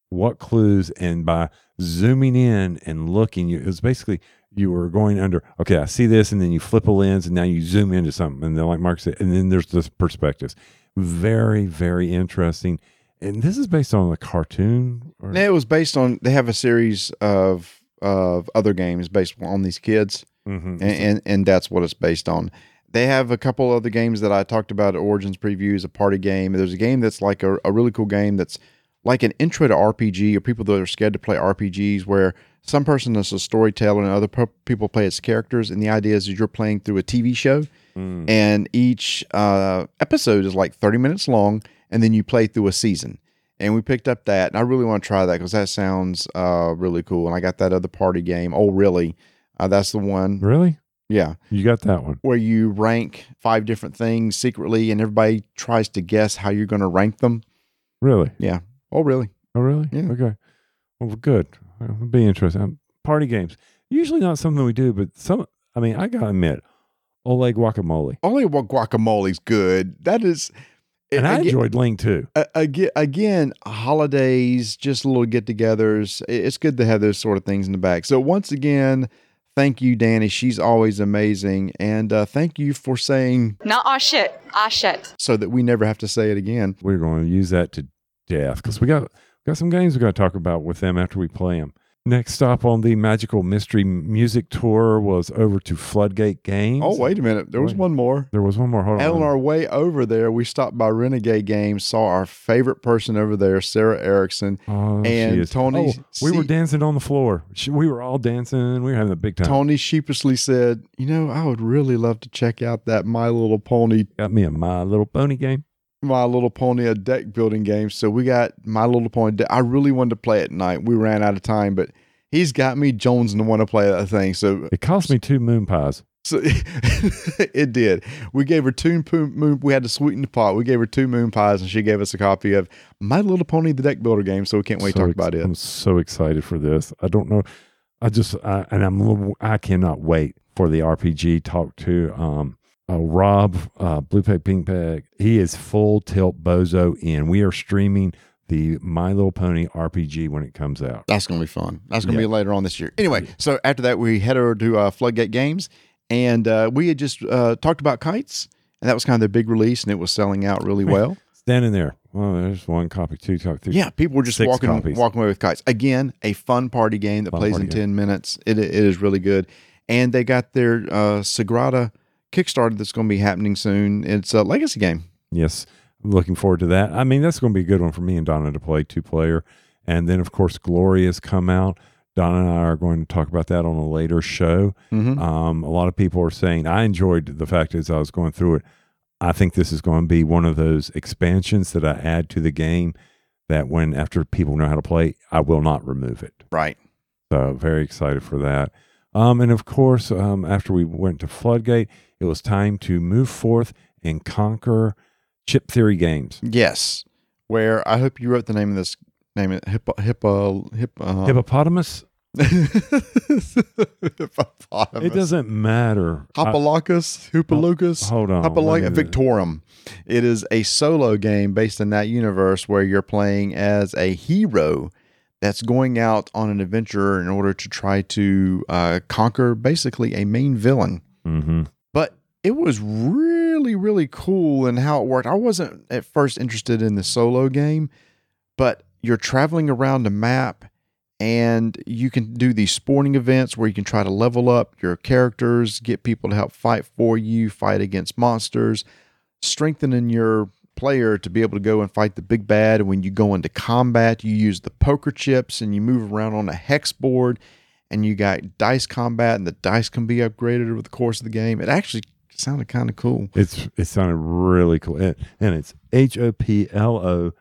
S3: What clues and by zooming in and looking you it was basically you were going under okay I see this and then you flip a lens and now you zoom into something and then like Mark said and then there's the perspectives. Very very interesting. And this is based on a cartoon or
S1: it was based on they have a series of of other games based on these kids,
S3: Mhm.
S1: and, and and that's what it's based on. They have a couple other games that I talked about at Origins previews, a party game. There's a game that's like a, a really cool game that's like an intro to RPG or people that are scared to play RPGs where some person is a storyteller and other pe- people play as characters. And the idea is that you're playing through a TV show
S3: Mm.
S1: and each uh, episode is like 30 minutes long and then you play through a season and we picked up that and i really want to try that because that sounds uh, really cool and i got that other party game oh really uh, that's the one
S3: Really?
S1: Yeah
S3: You got that one.
S1: where you rank five different things secretly and everybody tries to guess how you're going to rank them
S3: Really? Yeah.
S1: Oh really
S3: Oh, really?
S1: Yeah.
S3: Okay. Well, good. It'll be interesting. Um, party games. Usually not something we do, but some, I mean, I got to admit, Ole Guacamole.
S1: what guacamole's good that is
S3: And I
S1: again-
S3: enjoyed Ling too.
S1: again, again, holidays, just little get-togethers. It's good to have those sort of things in the back. So once again, thank you, Danny. She's always amazing. And uh, thank you for saying
S4: Not our shit, our shit.
S1: so that we never have to say it again.
S3: We're going to use that to death because we got we got some games we got to talk about with them after we play them. Next stop on the Magical Mystery Music Tour was over to Floodgate Games.
S1: Oh, wait a minute. There was
S3: Wait.
S1: one more.
S3: There was one more. Hold on.
S1: On our way over there, we stopped by Renegade Games, saw our favorite person over there, Sarah Erickson.
S3: Oh, she
S1: and
S3: is-
S1: Tony-
S3: Oh, we were dancing on the floor. She, we were all dancing. We were having a big time.
S1: Tony sheepishly said, You know, I would really love to check out that My Little Pony,
S3: Got me a My Little Pony game.
S1: My Little Pony, a deck building game. So we got My Little Pony. de- I really wanted to play it at night. We ran out of time, but he's got me Jones to want to play that thing. So
S3: It cost me two moon pies.
S1: So it did. We gave her two moon. We had to sweeten the pot. We gave her two moon pies, and she gave us a copy of My Little Pony: The Deck Builder game. So we can't wait to talk
S3: ex-
S1: about it.
S3: I'm so excited for this. I don't know. I just I, and I'm a little- I cannot wait for the RPG talk to um uh, Rob uh, Blue Peg Pink Peg. He is full tilt bozo in. We are streaming the My Little Pony RPG when it comes out.
S1: That's gonna be fun. That's gonna
S3: Yeah.
S1: be later on this year. Anyway, so after that, we head over to uh, Floodgate Games, and uh, we had just uh, talked about kites, and that was kind of their big release, and it was selling out really well.
S3: Standing there. Well, there's one copy, two copy, three.
S1: Yeah, people were just walking
S3: copies.
S1: walking away with kites. Again, a fun party game that
S3: Fun
S1: plays in
S3: game.
S1: ten minutes. It it is really good, and they got their uh, Sagrada Kickstarter that's going to be happening soon. It's a legacy game.
S3: Yes, looking forward to that. I mean, that's going to be a good one for me and Donna to play two player. And then, of course, Glorious come out. Donna and I are going to talk about that on a later show.
S1: Mhm.
S3: Um, a lot of people are saying I enjoyed the fact as I was going through it. I think this is going to be one of those expansions that I add to the game that when after people know how to play, I will not remove it.
S1: Right.
S3: So very excited for that. Um, and of course, um, after we went to Floodgate, it was time to move forth and conquer Chip Theory Games.
S1: Yes. Where I hope you wrote the name of this. Name it hippo hippo hippo. Uh,
S3: Hippopotamus.
S1: hippopotamus.
S3: It doesn't matter.
S1: Hopalocus, Hoopalocus,
S3: hold on.
S1: Hopaloc-
S3: let me-
S1: Victorum. It is a solo game based in that universe where you're playing as a hero that's going out on an adventure in order to try to uh, conquer basically a main villain.
S3: Mhm.
S1: But it was really, really cool in how it worked. I wasn't at first interested in the solo game, but you're traveling around a map and you can do these sporting events where you can try to level up your characters, get people to help fight for you, fight against monsters, strengthening your player to be able to go and fight the big bad. And when you go into combat, you use the poker chips and you move around on a hex board and you got dice combat and the dice can be upgraded over the course of the game. It actually sounded kind of cool.
S3: It's it sounded really cool, and, and it's H O P L O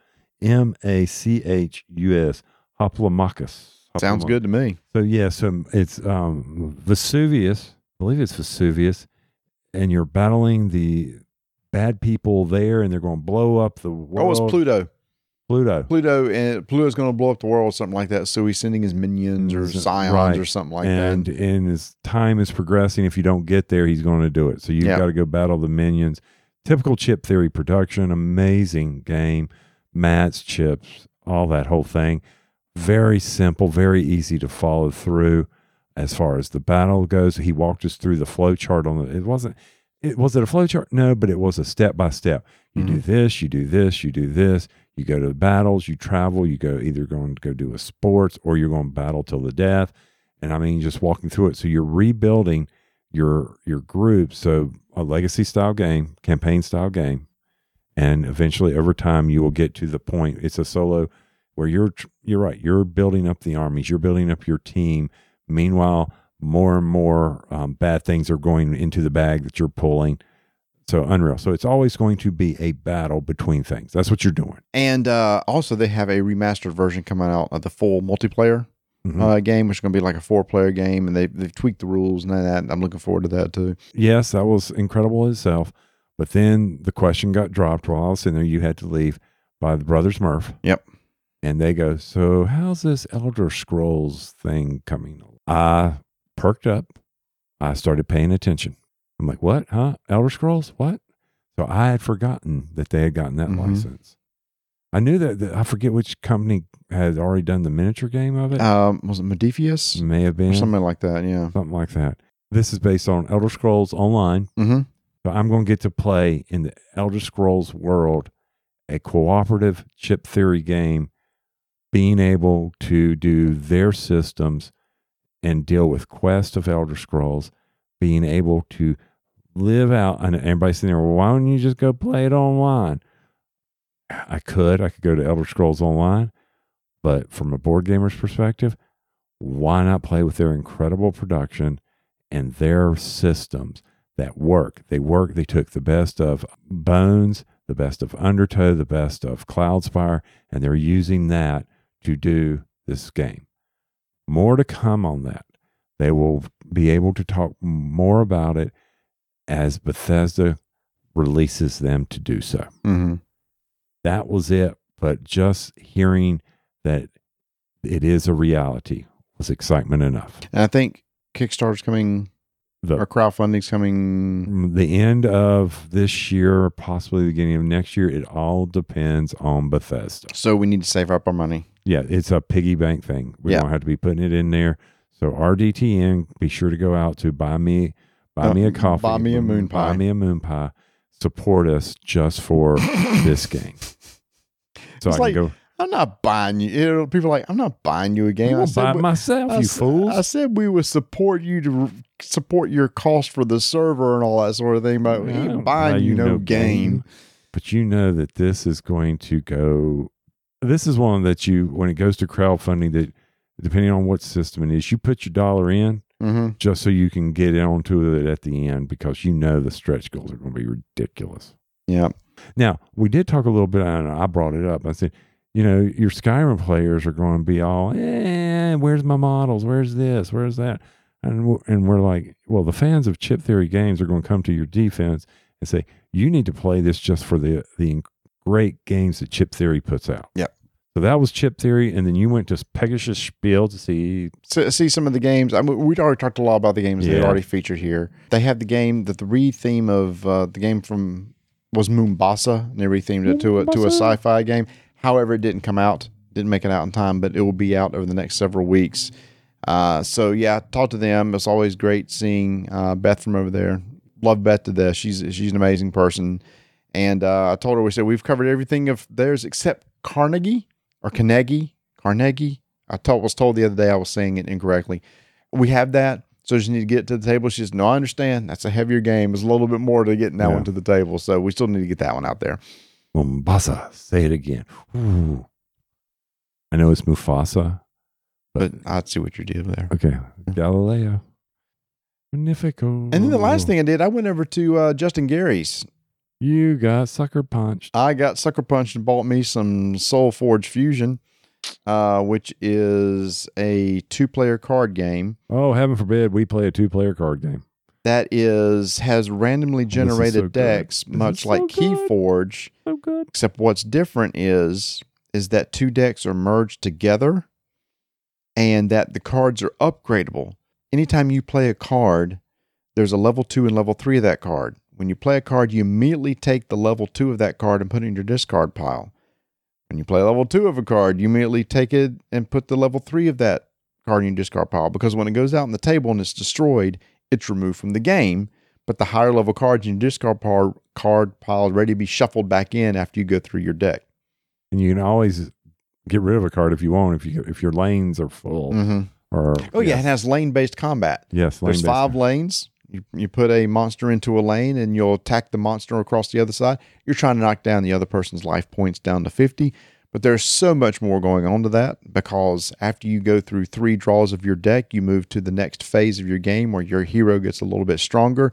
S3: M A C H U S Hoplomachus.
S1: Sounds good to me.
S3: So yeah, so it's um, Vesuvius. I believe it's Vesuvius, and you're battling the bad people there, and they're going to blow up the world.
S1: Oh, it's Pluto.
S3: Pluto.
S1: Pluto and Pluto's going to blow up the world, something like that. So he's sending his minions or scions
S3: right.
S1: or something like
S3: and
S1: that.
S3: and as time is progressing, if you don't get there, he's going to do it. So you've
S1: Yeah.
S3: got to go battle the minions. Typical chip theory production, amazing game, mats, chips, all that whole thing. Very simple, very easy to follow through. As far as the battle goes, he walked us through the flow chart on the. It wasn't. It was it a flow chart? No, but it was a step by step. You do mm-hmm. this, you do this, you do this. You go to battles, you travel, you go either going to go do a sports or you're going to battle till the death. And I mean, just walking through it. So you're rebuilding your your group. So a legacy style game, campaign style game, and eventually over time you will get to the point. It's a solo where you're you're right. You're building up the armies. You're building up your team. Meanwhile, more and more um, bad things are going into the bag that you're pulling. So unreal. So it's always going to be a battle between things. That's what you're doing.
S1: And uh, also, they have a remastered version coming out of the full multiplayer
S3: Mhm.
S1: uh, game, which is going to be like a four player game. And they, they've tweaked the rules and that. I'm looking forward to that too.
S3: yes, that was incredible itself. But then the question got dropped while I was sitting there. You had to leave by the brothers Murph.
S1: Yep.
S3: And they go, So how's this Elder Scrolls thing coming? I perked up. I started paying attention. I'm like, What? Huh? Elder Scrolls? What? So I had forgotten that they had gotten that
S1: Mhm.
S3: license. I knew that, that I forget which company had already done the miniature game of it.
S1: Um, was it Modiphius
S3: May have been
S1: or something like that? Yeah.
S3: something like that. This is based on Elder Scrolls Online.
S1: Mm-hmm.
S3: So I'm going to get to play in the Elder Scrolls world a cooperative chip theory game, being able to do their systems and deal with Quest of Elder Scrolls, being able to live out. And everybody's sitting there, well, why don't you just go play it online? I could. I could go to Elder Scrolls Online, but from a board gamer's perspective, why not play with their incredible production and their systems that work? They work. They took the best of Bones, the best of Undertow, the best of Cloudspire, and they're using that to do this game. More to come on that. They will be able to talk more about it as Bethesda releases them to do so
S1: Mm-hmm.
S3: that was it. But just hearing that it is a reality was excitement enough.
S1: And I think Kickstarter's coming
S3: The,
S1: or crowdfunding's coming.
S3: the end of this year, or possibly the beginning of next year, it all depends on Bethesda.
S1: So we need to save up our money.
S3: Yeah, it's a piggy bank thing. We
S1: Yeah.
S3: don't have to be putting it in there. So RDTN, be sure to go out to buy me, buy
S1: Uh,
S3: me a coffee,
S1: buy me a moon pie, buy
S3: me a moon pie. Support us just for this game. So
S1: It's
S3: I can
S1: like,
S3: go.
S1: I'm not buying you. know, people are like, I'm not buying you a game.
S3: I'm
S1: I
S3: buy
S1: we-
S3: myself,
S1: I
S3: you fools.
S1: I said we would support you to support your cost for the server and all that sort of thing, but we ain't buying you no game.
S3: But you know that this is going to go. This is one that you, when it goes to crowdfunding, that depending on what system it is, you put your dollar in
S1: Mm-hmm.
S3: just so you can get onto it at the end because you know the stretch goals are going to be ridiculous.
S1: Yeah.
S3: Now, we did talk a little bit, and I brought it up. I said, you know, your Skyrim players are going to be all, eh, where's my models? Where's this? Where's that? And we're, and we're like, well, the fans of Chip Theory games are going to come to your defense and say, you need to play this just for the the great games that Chip Theory puts out.
S1: Yep.
S3: So that was Chip Theory, and then you went to Pegasus Spiel to see.
S1: See some of the games. I mean, we'd already talked a lot about the games they
S3: Yeah.
S1: already featured here. They have the game that the re theme of uh, the game from was Mombasa, and they rethemed it to a to a sci-fi game. However, it didn't come out, didn't make it out in time, but it will be out over the next several weeks. Uh, so yeah, talk to them. It's always great seeing uh, Beth from over there. Love Beth to death. She's she's an amazing person. And uh, I told her we said we've covered everything of theirs except Carnegie or Carnegie. Carnegie. I told, was told the other day I was saying it incorrectly. We have that. So just need to get to the table. She says, No, I understand. That's a heavier game. There's a little bit more to getting that
S3: Yeah.
S1: one to the table. So we still need to get that one out there.
S3: Mombasa. Say it again. Ooh. I know it's Mufasa.
S1: But I'd see what you did there.
S3: Okay. Galileo. Magnifico.
S1: And then the last thing I did, I went over to uh, Justin Gary's.
S3: You got sucker punched.
S1: I got sucker punched and bought me some SolForge Fusion, uh, which is a two player card game
S3: Oh, heaven forbid we play a two player card game.
S1: that is has randomly generated
S3: so
S1: decks, much like
S3: so.
S1: Keyforge.
S3: So good.
S1: Except what's different is is that two decks are merged together and that the cards are upgradable. Anytime you play a card, there's a level 2 and level 3 of that card. When you play a card, you immediately take the level 2 of that card and put it in your discard pile. When you play level 2 of a card, you immediately take it and put the level 3 of that card in your discard pile because when it goes out on the table and it's destroyed, it's removed from the game. But the higher level cards in your discard pile, card pile ready to be shuffled back in after you go through your deck.
S3: And you can always get rid of a card if you want, if you if your lanes are full.
S1: Mm-hmm.
S3: Or
S1: Oh yeah,
S3: yes,
S1: it has lane based combat.
S3: yes
S1: There's five lanes. You, you put a monster into a lane and you'll attack the monster across the other side. You're trying to knock down the other person's life points down to 50. But there's so much more going on to that because after you go through three draws of your deck, you move to the next phase of your game where your hero gets a little bit stronger.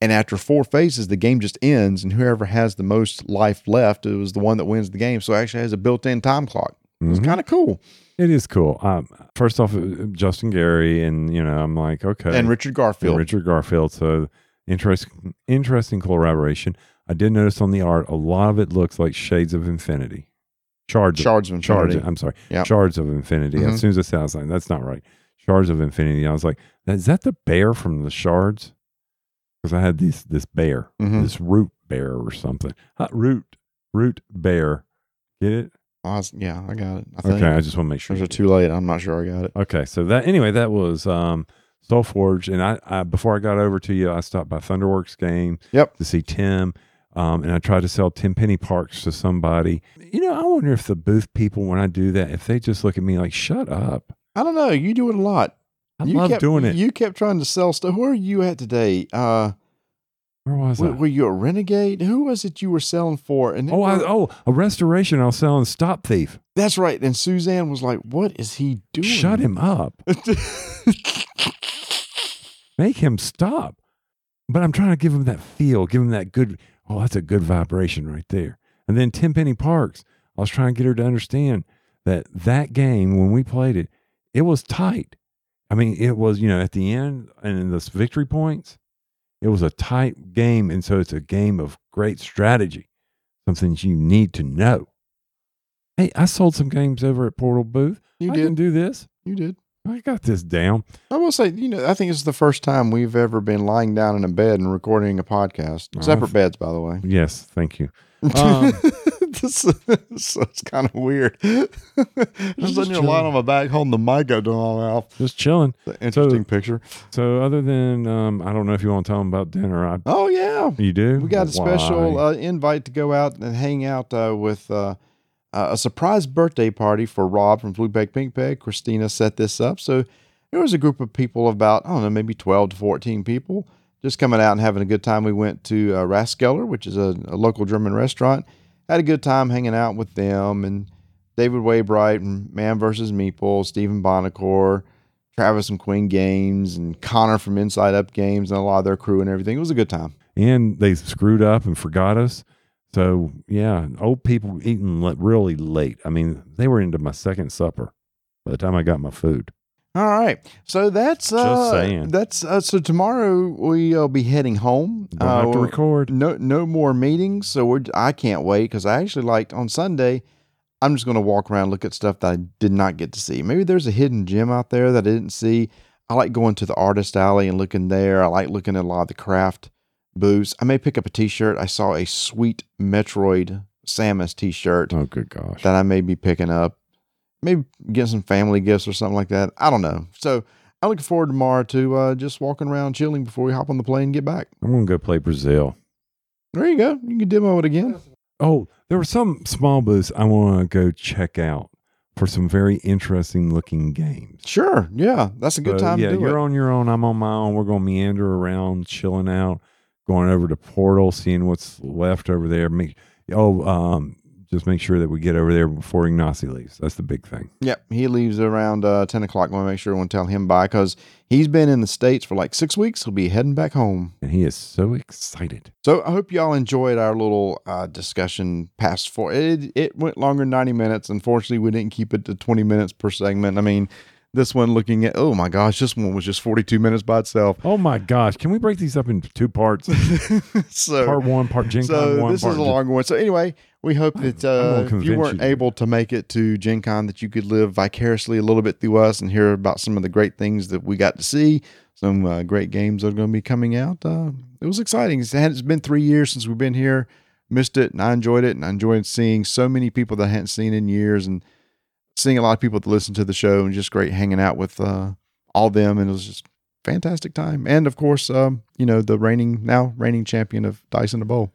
S1: And after four phases, the game just ends, and whoever has the most life left is the one that wins the game. So it actually has a built in time clock. It's
S3: Mhm.
S1: kind of cool.
S3: It is cool. Um, first off, uh, Justin Gary, and you know, I'm like, okay,
S1: And Richard
S3: and
S1: Garfield.
S3: Richard Garfield. So interesting, interesting collaboration. I did notice on the art, a lot of it looks like Shades of Infinity, Shards, of,
S1: Shards of
S3: Shards.
S1: Infinity.
S3: I'm sorry,
S1: Yep.
S3: Shards of Infinity.
S1: Mhm.
S3: As soon as it sounds like that's not right, Shards of Infinity. I was like, is that the bear from the Shards? Because I had this this bear,
S1: Mhm.
S3: this root bear or something. Uh, root root bear. Get it?
S1: I was- yeah, I got it. I think.
S3: Okay, I just want to make sure.
S1: Or is it too late? I'm not sure I got it.
S3: Okay, so that anyway, that was um, SolForge, and I, I before I got over to you, I stopped by Thunderworks game
S1: Yep.
S3: to see Tim, um, and I tried to sell Tim Penny Parks to somebody. You know, I wonder if the booth people, when I do that, if they just look at me like, "Shut up."
S1: I don't know. You do it a lot.
S3: I
S1: you
S3: love
S1: kept,
S3: doing it.
S1: You kept trying to sell stuff. Where are you at today? Uh,
S3: Where was
S1: were,
S3: I?
S1: were you a renegade? Who was it you were selling for? And
S3: Oh, I, oh, a restoration. I was selling Stop Thief.
S1: that's right. And Suzanne was like, "What is he doing?"
S3: Shut him up. Make him stop. But I'm trying to give him that feel, give him that good. Oh, that's a good vibration right there. And then Tim Penny Parks. I was trying to get her to understand that that game when we played it, it was tight. I mean, it was you know at the end and in the victory points, it was a tight game, and so it's a game of great strategy, something you need to know. Hey, I sold some games over at Portal Booth.
S1: you
S3: I
S1: did.
S3: do this.
S1: You did.
S3: I got this down.
S1: I will say, you know, I think it's the first time we've ever been lying down in a bed and recording a podcast. Separate
S3: f-
S1: beds, by the way.
S3: Yes, thank you. Um,
S1: this, so it's kind of weird. Just here lying
S3: chilling.
S1: on my back, holding the mic up to my mouth.
S3: just chilling.
S1: Interesting picture.
S3: So, other than, um, I don't know if you want to tell them about dinner. I,
S1: Oh yeah,
S3: you do.
S1: we got a special uh, invite to go out and hang out uh, with uh, uh, a surprise birthday party for Rob from Blue Peg Pink Peg. Christina set this up, so there was a group of people about I don't know, maybe twelve to fourteen people, just coming out and having a good time. We went to uh, Rathskeller, which is a, a local German restaurant. Had a good time hanging out with them and David Waybright and Man vs. Meeple, Stephen Bonacore, Travis and Queen Games, and Connor from Inside Up Games, and a lot of their crew and everything. It was a good time.
S3: and they screwed up and forgot us. So, yeah, old people eating really late. I mean, they were into my second supper by the time I got my food.
S1: All right, so that's uh,
S3: saying.
S1: That's uh, so tomorrow we'll be heading home.
S3: Don't have to
S1: Uh,
S3: record.
S1: No, no more meetings. So we're. I can't wait because I actually liked on Sunday. I'm just going to walk around, look at stuff that I did not get to see. Maybe there's a hidden gem out there that I didn't see. I like going to the artist alley and looking there. I like looking at a lot of the craft booths. I may pick up a T-shirt. I saw a sweet Metroid Samus T-shirt
S3: Oh, good gosh.
S1: that I may be picking up. Maybe get some family gifts or something like that. I don't know. So I'm looking forward tomorrow to uh, just walking around chilling before we hop on the plane and get back.
S3: I'm going to go play Brazil.
S1: There you go. You can demo it again.
S3: Oh, there were some small booths I want to go check out for some very interesting looking games.
S1: Sure. Yeah. That's a good
S3: So,
S1: time
S3: yeah,
S1: to do it.
S3: you're
S1: it.
S3: on your own. I'm on my own. We're going to meander around, chilling out, going over to Portal, seeing what's left over there. Make oh, um, just make sure that we get over there before Ignacy leaves. That's the big thing.
S1: Yep. He leaves around uh, 10 o'clock. I want to make sure everyone tell him bye because he's been in the States for like six weeks. He'll be heading back home.
S3: And he is so excited.
S1: So I hope y'all enjoyed our little uh, discussion past four. It, it went longer than 90 minutes. Unfortunately, we didn't keep it to 20 minutes per segment. I mean, this one looking at, oh my gosh, this one was just 42 minutes by itself.
S3: Oh my gosh! Can we break these up into two parts?
S1: so
S3: part one, part Gen Con
S1: so
S3: one.
S1: this is a longer one. So anyway, we hope that uh, if you weren't
S3: you
S1: able to make it to Gen Con, that you could live vicariously a little bit through us and hear about some of the great things that we got to see. Some uh, great games that are going to be coming out. Uh, it was exciting. It's, it's been three years since we've been here. Missed it, and I enjoyed it, and I enjoyed seeing so many people that I hadn't seen in years, and seeing a lot of people that listen to the show, and just great hanging out with uh, all them, and it was just fantastic time. And of course, um, you know, the reigning now reigning champion of Dice in the Bowl.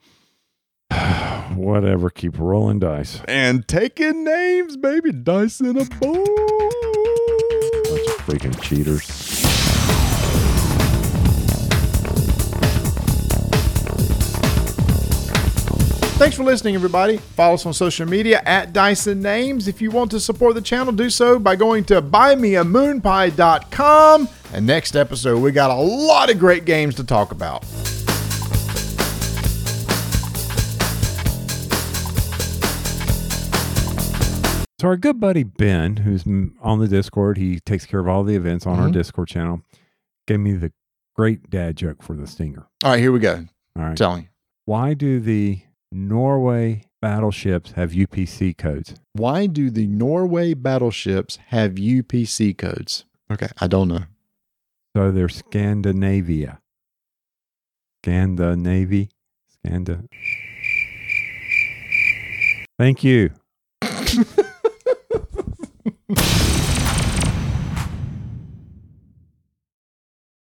S3: Whatever. Keep rolling dice.
S1: and taking names, baby. Dice in a bowl.
S3: Bunch of freaking cheaters.
S1: Thanks for listening, everybody. Follow us on social media at Dyson Names. If you want to support the channel, do so by going to buymeamoonpie.com. And next episode, we got a lot of great games to talk about.
S3: So our good buddy Ben, who's on the Discord, he takes care of all the events on our
S1: Mhm.
S3: Discord channel, gave me the great dad joke for the stinger.
S1: All right, here we go.
S3: All right.
S1: Tell me.
S3: Why do the Norway battleships have UPC codes?
S1: Why do the Norway battleships have UPC codes? Okay, I don't know.
S3: So they're Scandinavia. Scandinavy. Scanda. Thank you.